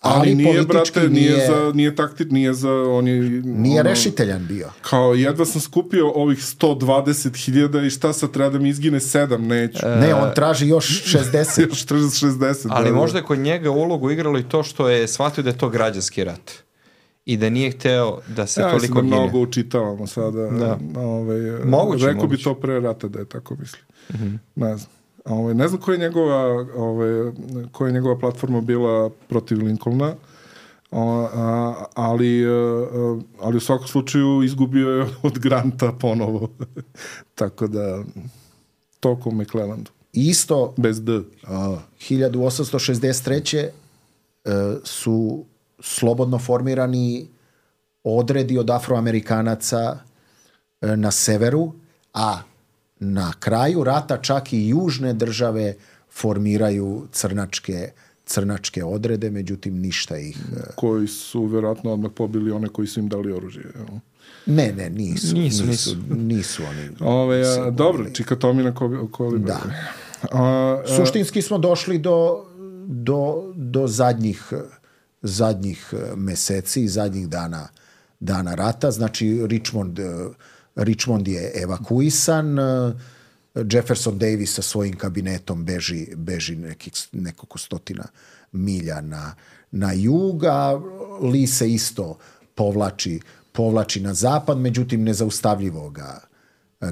ali, Ali nije brate nije, nije- za nije taktik nije za on je nije ono, rešiteljan bio. kao jedva sam skupio ovih 120.000 i šta sad treba da mi izgine 7 neću Ne, on traži još 60. još 60 Ali da, da. možda je kod njega ulogu igralo i to što je shvatio da je to građanski rat. I da nije hteo da se ja mislim toliko da gine. mnogo učitavamo sada. Da. Ovaj, Moguće, rekao bi moguće. to pre rata da je tako misli. Ne znam. Ovaj, ne znam koja je njegova, ovaj, koja je njegova platforma bila protiv Lincolna, o, a, ali, e, e, ali u svakom slučaju izgubio je od Granta ponovo. tako da, toliko u McClellandu. Isto Bez D. a, 1863. e, su slobodno formirani odredi od afroamerikanaca e, na severu, a na kraju rata čak i južne države formiraju crnačke crnačke odrede, međutim ništa ih... e, koji su vjerojatno odmah pobili one koji su im dali oružje. jel? Ne, ne, nisu. Nisu, Nisu, nisu oni. Ove, a, dobro, čikatomina ko, kolibra. Da. A, a, Suštinski smo došli do, do, do zadnjih, zadnjih e, meseci i zadnjih dana, dana rata. Znači, Richmond, e, Richmond je evakuisan, e, Jefferson Davis sa svojim kabinetom beži, beži nekih, nekoliko stotina milja na, na jug, a Lee se isto povlači, povlači na zapad, međutim nezaustavljivo ga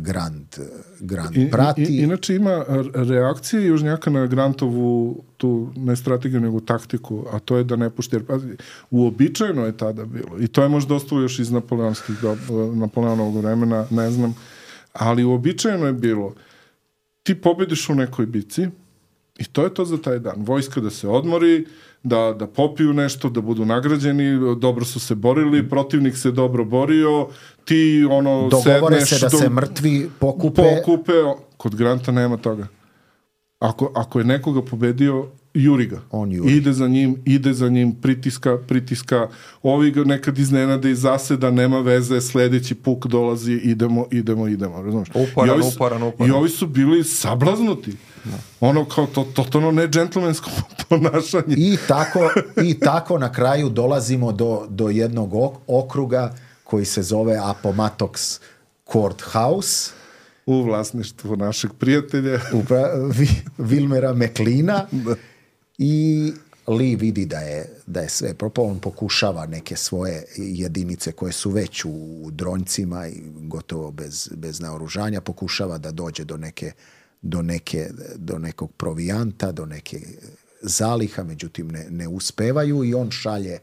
Grant, Grant I, prati. i, inače ima reakcije Južnjaka na Grantovu tu ne strategiju nego taktiku, a to je da ne pušta jer pazi, uobičajeno je tada bilo i to je možda ostalo još iz napoleonskih dob- Napoleonovog vremena, ne znam, ali uobičajeno je bilo ti pobediš u nekoj bici i to je to za taj dan. Vojska da se odmori, da, da popiju nešto, da budu nagrađeni, dobro su se borili, protivnik se dobro borio, ti ono Dogovore sedneš, se da do- se mrtvi pokupe. pokupe, kod Granta nema toga. Ako, ako je nekoga pobedio, juri ga. On juri. Ide za njim, ide za njim, pritiska, pritiska. Ovi ga nekad iznenade i zaseda, nema veze, sledeći puk dolazi, idemo, idemo, idemo. Razumeš? Uporan, I ovi su- uporan, uporan. I ovi su bili sablaznuti. Ono kao to, totalno ne džentlmensko ponašanje. I tako, I tako na kraju dolazimo do, do jednog ok- okruga koji se zove Appomattox Courthouse U vlasništvu našeg prijatelja. upra- Vi- Wilmera McLeana i Lee vidi da je, da je sve propao, on pokušava neke svoje jedinice koje su već u, u dronjcima i gotovo bez, bez naoružanja, pokušava da dođe do neke do neke do nekog provijanta, do neke zaliha, međutim ne, ne uspevaju i on šalje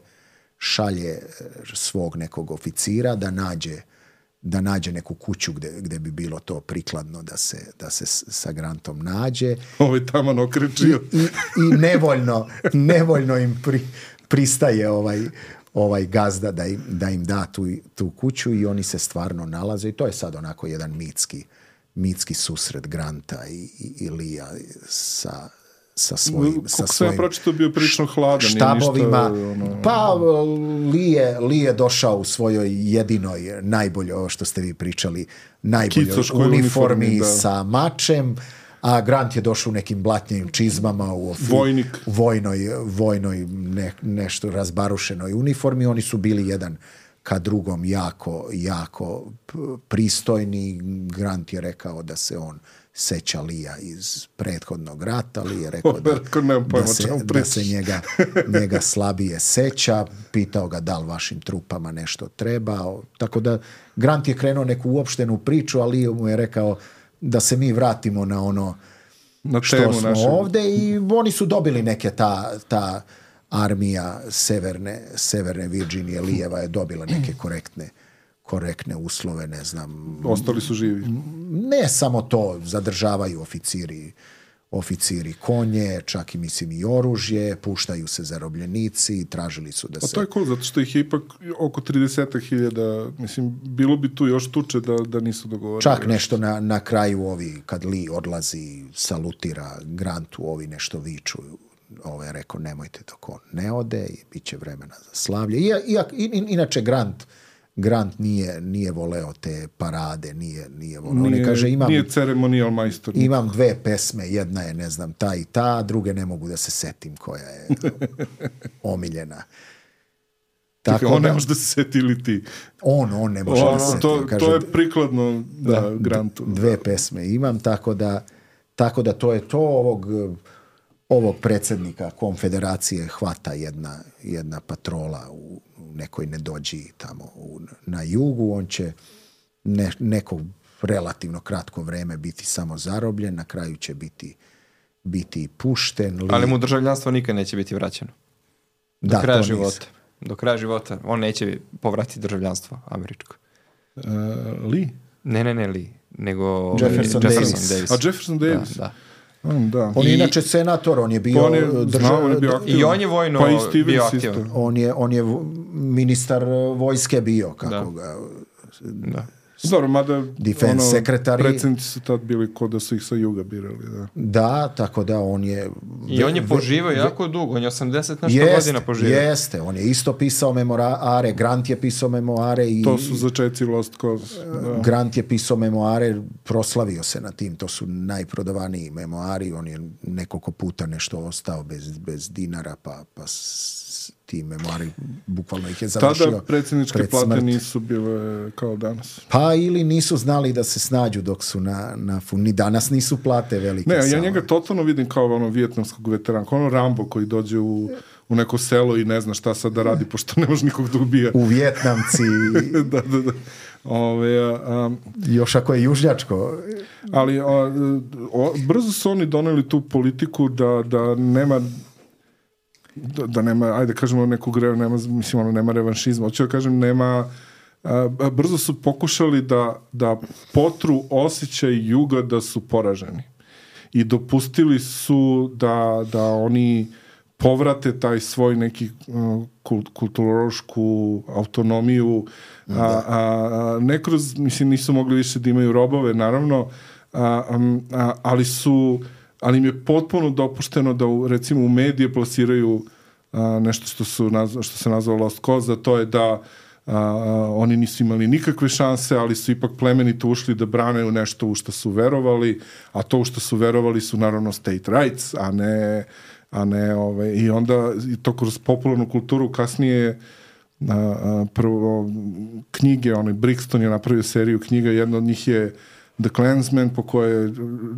šalje e, svog nekog oficira da nađe da nađe neku kuću gde, gde bi bilo to prikladno da se, da se sa Grantom nađe Ovo je taman okrečio. i, i nevoljno, nevoljno im pri, pristaje ovaj, ovaj gazda da im, da im da tu, tu kuću i oni se stvarno nalaze i to je sad onako jedan mitski, mitski susret Granta i, i, i Lija sa, sa svojim, sa Kako sam ja svojim pročitao, bio prilično hladan. štabovima. Ništa, ono, Pa Lije, Lije došao u svojoj jedinoj, najbolje, ovo što ste vi pričali, najboljoj uniformi, uniformi, da. sa mačem, a Grant je došao u nekim blatnjim čizmama u ofi- Vojnik. vojnoj, vojnoj ne, nešto razbarušenoj uniformi. Oni su bili jedan ka drugom jako, jako pristojni. Grant je rekao da se on seća Lija iz prethodnog rata, ali je rekao da, da, se, da se njega, njega slabije seća, pitao ga da li vašim trupama nešto treba, tako da Grant je krenuo neku uopštenu priču, ali mu je rekao da se mi vratimo na ono Na što smo naše. ovde i oni su dobili neke ta, ta armija severne, severne Virginije Lijeva je dobila neke korektne korektne uslove, ne znam, Ostali su živi. ne samo to, zadržavaju oficiri oficiri konje, čak i mislim i oružje, puštaju se zarobljenici, tražili su da se... to je cool, zato što ih je ipak oko 30.000, mislim, bilo bi tu još tuče da, da nisu dogovorili. Čak nešto na, na kraju ovi, kad Lee odlazi, salutira Grantu, ovi nešto viču. Ovo je rekao, nemojte dok on ne ode i bit će vremena za slavlje. I, iak, in, inače, Grant, Grant nije, nije voleo te parade, nije, nije voleo. On je, kaže, imam, nije ceremonijal majstor. imam dve pesme, jedna je, ne znam, ta i ta, druge ne mogu da se setim koja je omiljena. Tako Tako on ne da, može da se seti ili ti. on, on ne može da se seti. to, Kaže, to je prikladno da, Grantu. dve pesme imam, tako da, tako da to je to ovog, ovog predsednika konfederacije hvata jedna, jedna patrola u nekoj nedođi tamo u, na jugu, on će ne, neko relativno kratko vreme biti samo zarobljen, na kraju će biti biti pušten. Li, Ali mu državljanstvo nikad neće biti vraćeno. Do da, kraja života. nisam. Do kraja života. On neće povratiti državljanstvo američko. Uh, Lee? Ne, ne, ne, Lee. Nego Jefferson Davis. A Jefferson Davis? Da, da. Mm, da. On je I- inače senator, on je bio Pa on je, držav- znao, on je bio aktivan. I on je vojno pa i bio aktivan. on je, on je ministar vojske bio, kako Da. ga... Da. Dobro, mada Defense ono, sekretari- predsjednici su tad bili ko da su ih sa juga birali. Da. Da, tako da on je... I on je poživao jako dugo. On je 80 nešto Jeste, godina poživao. jeste, on je isto pisao memoare, Grant je pisao memoare i To su začeci Lost Cause. Da. Grant je pisao memoare, proslavio se na tim, to su najprodavaniji memoari, on je nekoliko puta nešto ostao bez, bez dinara, pa, pa ti memoari, bukvalno ih je završio Tada predsjedničke pred plate smrt. nisu bile kao danas. Pa ili nisu znali da se snađu dok su na, na ni danas nisu plate velike. Ne, ja njega totalno vidim kao ono vjetnamskog veterana, kao ono Rambo koji dođe u, u neko selo i ne zna šta sad da radi, pošto ne može nikog da ubija. U Vjetnamci, da, da, da. Ove, a, još ako je južnjačko, ali a, o, brzo su oni doneli tu politiku da, da nema da, da nema, ajde kažemo nekog, nema, mislim, ono, nema revanšizma, hoću da kažem, nema, a, a, brzo su pokušali da, da potru osjećaj juga da su poraženi. I dopustili su da, da oni povrate taj svoj neki uh, kult, kulturološku autonomiju, a, a, a, ne kroz, mislim, nisu mogli više da imaju robove, naravno, a, am, a, ali su ali im je potpuno dopušteno da u, recimo u medije plasiraju a, nešto što, su nazva, što se nazvalo Lost Cause, to je da a, a, oni nisu imali nikakve šanse, ali su ipak plemenito ušli da brane nešto u što su verovali, a to u što su verovali su naravno state rights, a ne a ne ove, i onda i to kroz popularnu kulturu kasnije a, a, prvo knjige, onaj Brixton je napravio seriju knjiga, jedna od njih je The Clansman, po kojoj je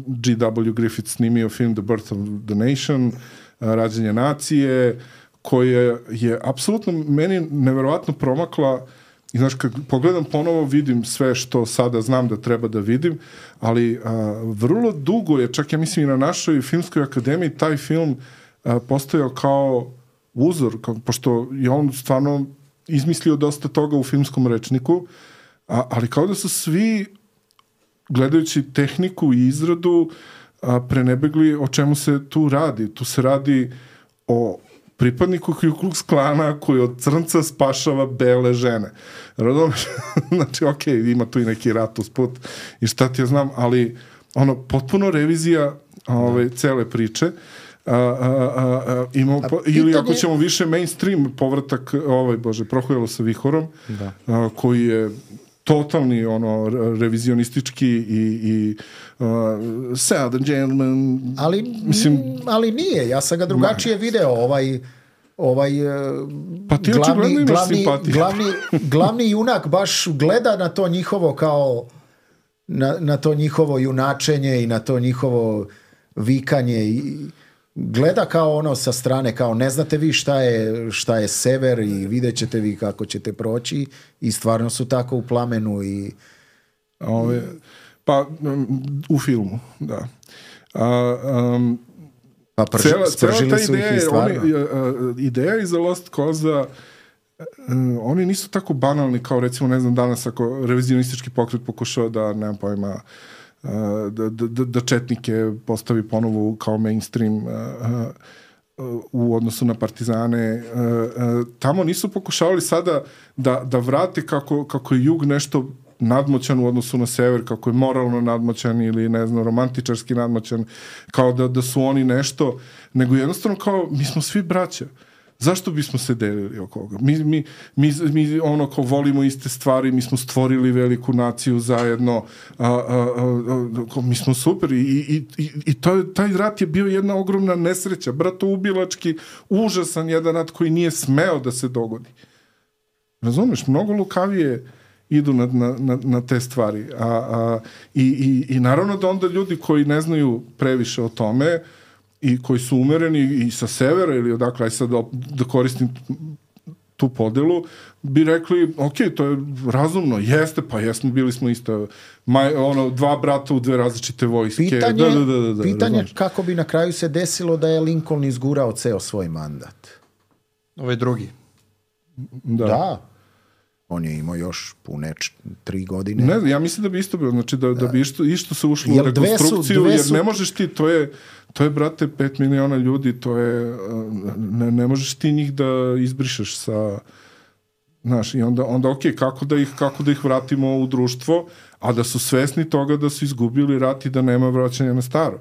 G.W. Griffith snimio film The Birth of the Nation, a, Rađenje nacije, koje je apsolutno meni neverovatno promakla i znaš, kad pogledam ponovo vidim sve što sada znam da treba da vidim, ali a, vrlo dugo je, čak ja mislim i na našoj filmskoj akademiji, taj film a, postojao kao uzor, kao, pošto je on stvarno izmislio dosta toga u filmskom rečniku, a, ali kao da su svi gledajući tehniku i izradu a, prenebegli o čemu se tu radi. Tu se radi o pripadniku Ku Klux Klana koji od crnca spašava bele žene. Razumeš? znači, ok, ima tu i neki rat usput i šta ti ja znam, ali ono, potpuno revizija ove, cele priče. A, a, a, a, imamo, a, pitanje... ili ako ćemo više mainstream povratak ovaj bože prohojalo sa vihorom da. a, koji je totalni ono revizionistički i i uh, Southern Gentleman ali mislim ali nije ja sam ga drugačije video ovaj ovaj uh, pa ti glavni, glavni, glavni, glavni junak baš gleda na to njihovo kao na, na to njihovo junačenje i na to njihovo vikanje i gleda kao ono sa strane, kao ne znate vi šta je, šta je sever i vidjet ćete vi kako ćete proći i stvarno su tako u plamenu i... Ove, pa, u filmu, da. A, um, pa prž, cela, cela ta ideja, oni, ideja iza Lost Cause oni nisu tako banalni kao recimo ne znam danas ako revizionistički pokret pokušao da nemam pojma da, da, da Četnike postavi ponovo kao mainstream u odnosu na partizane. Tamo nisu pokušavali sada da, da vrate kako, kako je jug nešto nadmoćan u odnosu na sever, kako je moralno nadmoćan ili ne znam, romantičarski nadmoćan, kao da, da su oni nešto, nego jednostavno kao mi smo svi braća. Uh, Zašto bismo se delili oko ovoga? Mi, mi, mi, mi ono ko volimo iste stvari, mi smo stvorili veliku naciju zajedno, a, a, a, a mi smo super i, i, i, i to, taj rat je bio jedna ogromna nesreća, bratoubilački, užasan jedan rat koji nije smeo da se dogodi. Razumeš, mnogo lukavije idu na, na, na te stvari. A, a, i, i, I naravno da onda ljudi koji ne znaju previše o tome, uh, i koji su umereni i sa severa ili odakle, aj sad da, da koristim tu podelu, bi rekli, ok, to je razumno, jeste, pa jesmo, bili smo isto, maj, ono, dva brata u dve različite vojske. Pitanje, da, da, da, da, da pitanje razumno. kako bi na kraju se desilo da je Lincoln izgurao ceo svoj mandat. Ovaj drugi. Da. da. On je imao još pune tri godine. Ne, ja mislim da bi isto bilo, znači da, da bi isto, isto se ušlo u rekonstrukciju, su, jer ne možeš ti, to je, to je, brate, 5 miliona ljudi, to je, ne, ne možeš ti njih da izbrišeš sa, znaš, i onda, onda ok, kako da, ih, kako da ih vratimo u društvo, a da su svesni toga da su izgubili rat i da nema vraćanja na staro.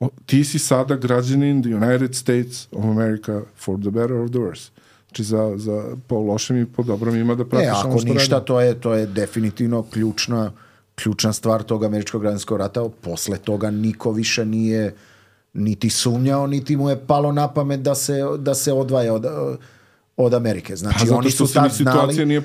O, ti si sada građanin the United States of America for the better or the worse. Znači za, za po lošem i po dobrom ima da pratiš e, ako ništa, radi. to je, to je definitivno ključna, ključna stvar tog američkog građanskog rata. Posle toga niko više nije niti sumnjao, niti mu je palo na pamet da se, da se odvaja od, od Amerike. Znači, pa oni su tad znali, nije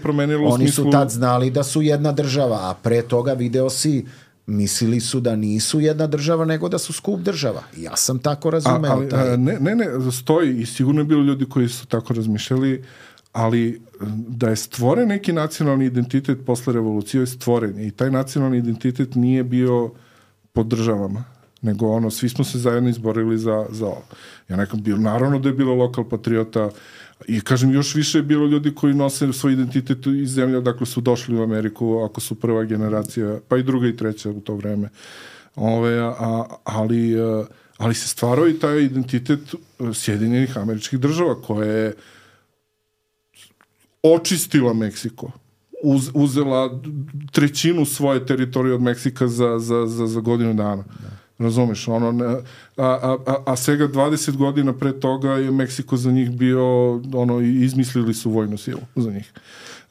oni smislu... su tad znali da su jedna država, a pre toga video si mislili su da nisu jedna država, nego da su skup država. Ja sam tako razumeo. A, ali, taj... ne, ne, ne, stoji i sigurno je bilo ljudi koji su tako razmišljali, ali da je stvoren neki nacionalni identitet posle revolucije je stvoren i taj nacionalni identitet nije bio pod državama nego ono, svi smo se zajedno izborili za, za ovo. Ja nekam bio, naravno da je bilo lokal patriota i kažem, još više je bilo ljudi koji nose svoj identitet iz zemlje dakle su došli u Ameriku, ako su prva generacija, pa i druga i treća u to vreme. Ove, a, ali, ali se stvarao i taj identitet Sjedinjenih američkih država koja je očistila Meksiko uz, uzela trećinu svoje teritorije od Meksika za, za, za, za godinu dana. Da. Razumeš, ono, ne, a, a, a, a svega 20 godina pre toga je Meksiko za njih bio, ono, izmislili su vojnu silu za njih.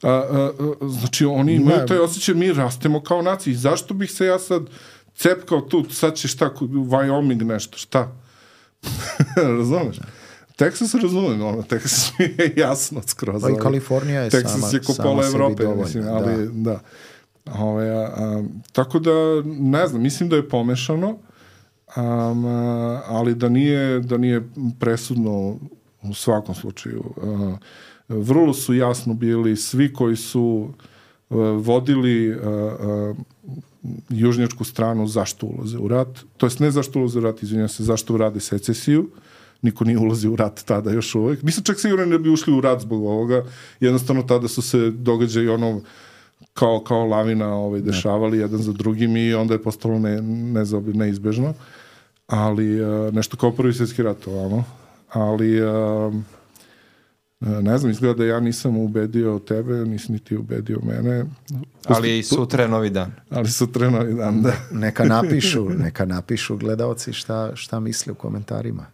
A, a, a, znači, oni imaju taj osjećaj, mi rastemo kao naciji. Zašto bih se ja sad cepkao tu, sad će šta, Wyoming nešto, šta? Razumeš? Texas razumem, ono, Texas mi je jasno skroz. Pa i Kalifornija je Texas sama, je ko pola Evrope, mislim, ali, da. da. Ove, a, a, tako da, ne znam, mislim da je pomešano. Um, ali da nije, da nije presudno u svakom slučaju. Uh, vrlo su jasno bili svi koji su uh, vodili uh, uh, južnjačku stranu zašto ulaze u rat, to jest ne zašto ulaze u rat, izvinjam se, zašto rade secesiju, niko nije ulazio u rat tada još uvek. Nisam čak siguran da bi ušli u rat zbog ovoga. Jednostavno tada su se događaji ono kao, kao lavina ovaj, dešavali jedan za drugim i onda je postalo ne, nezaobi, neizbežno. Ali uh, nešto kao prvi svjetski rat ovamo. Ali uh, ne znam, izgleda da ja nisam ubedio tebe, nisi ni ti ubedio mene. Ali i sutra je novi dan. Ali sutra je novi dan, da. Neka napišu, neka napišu gledaoci šta, šta misle u komentarima.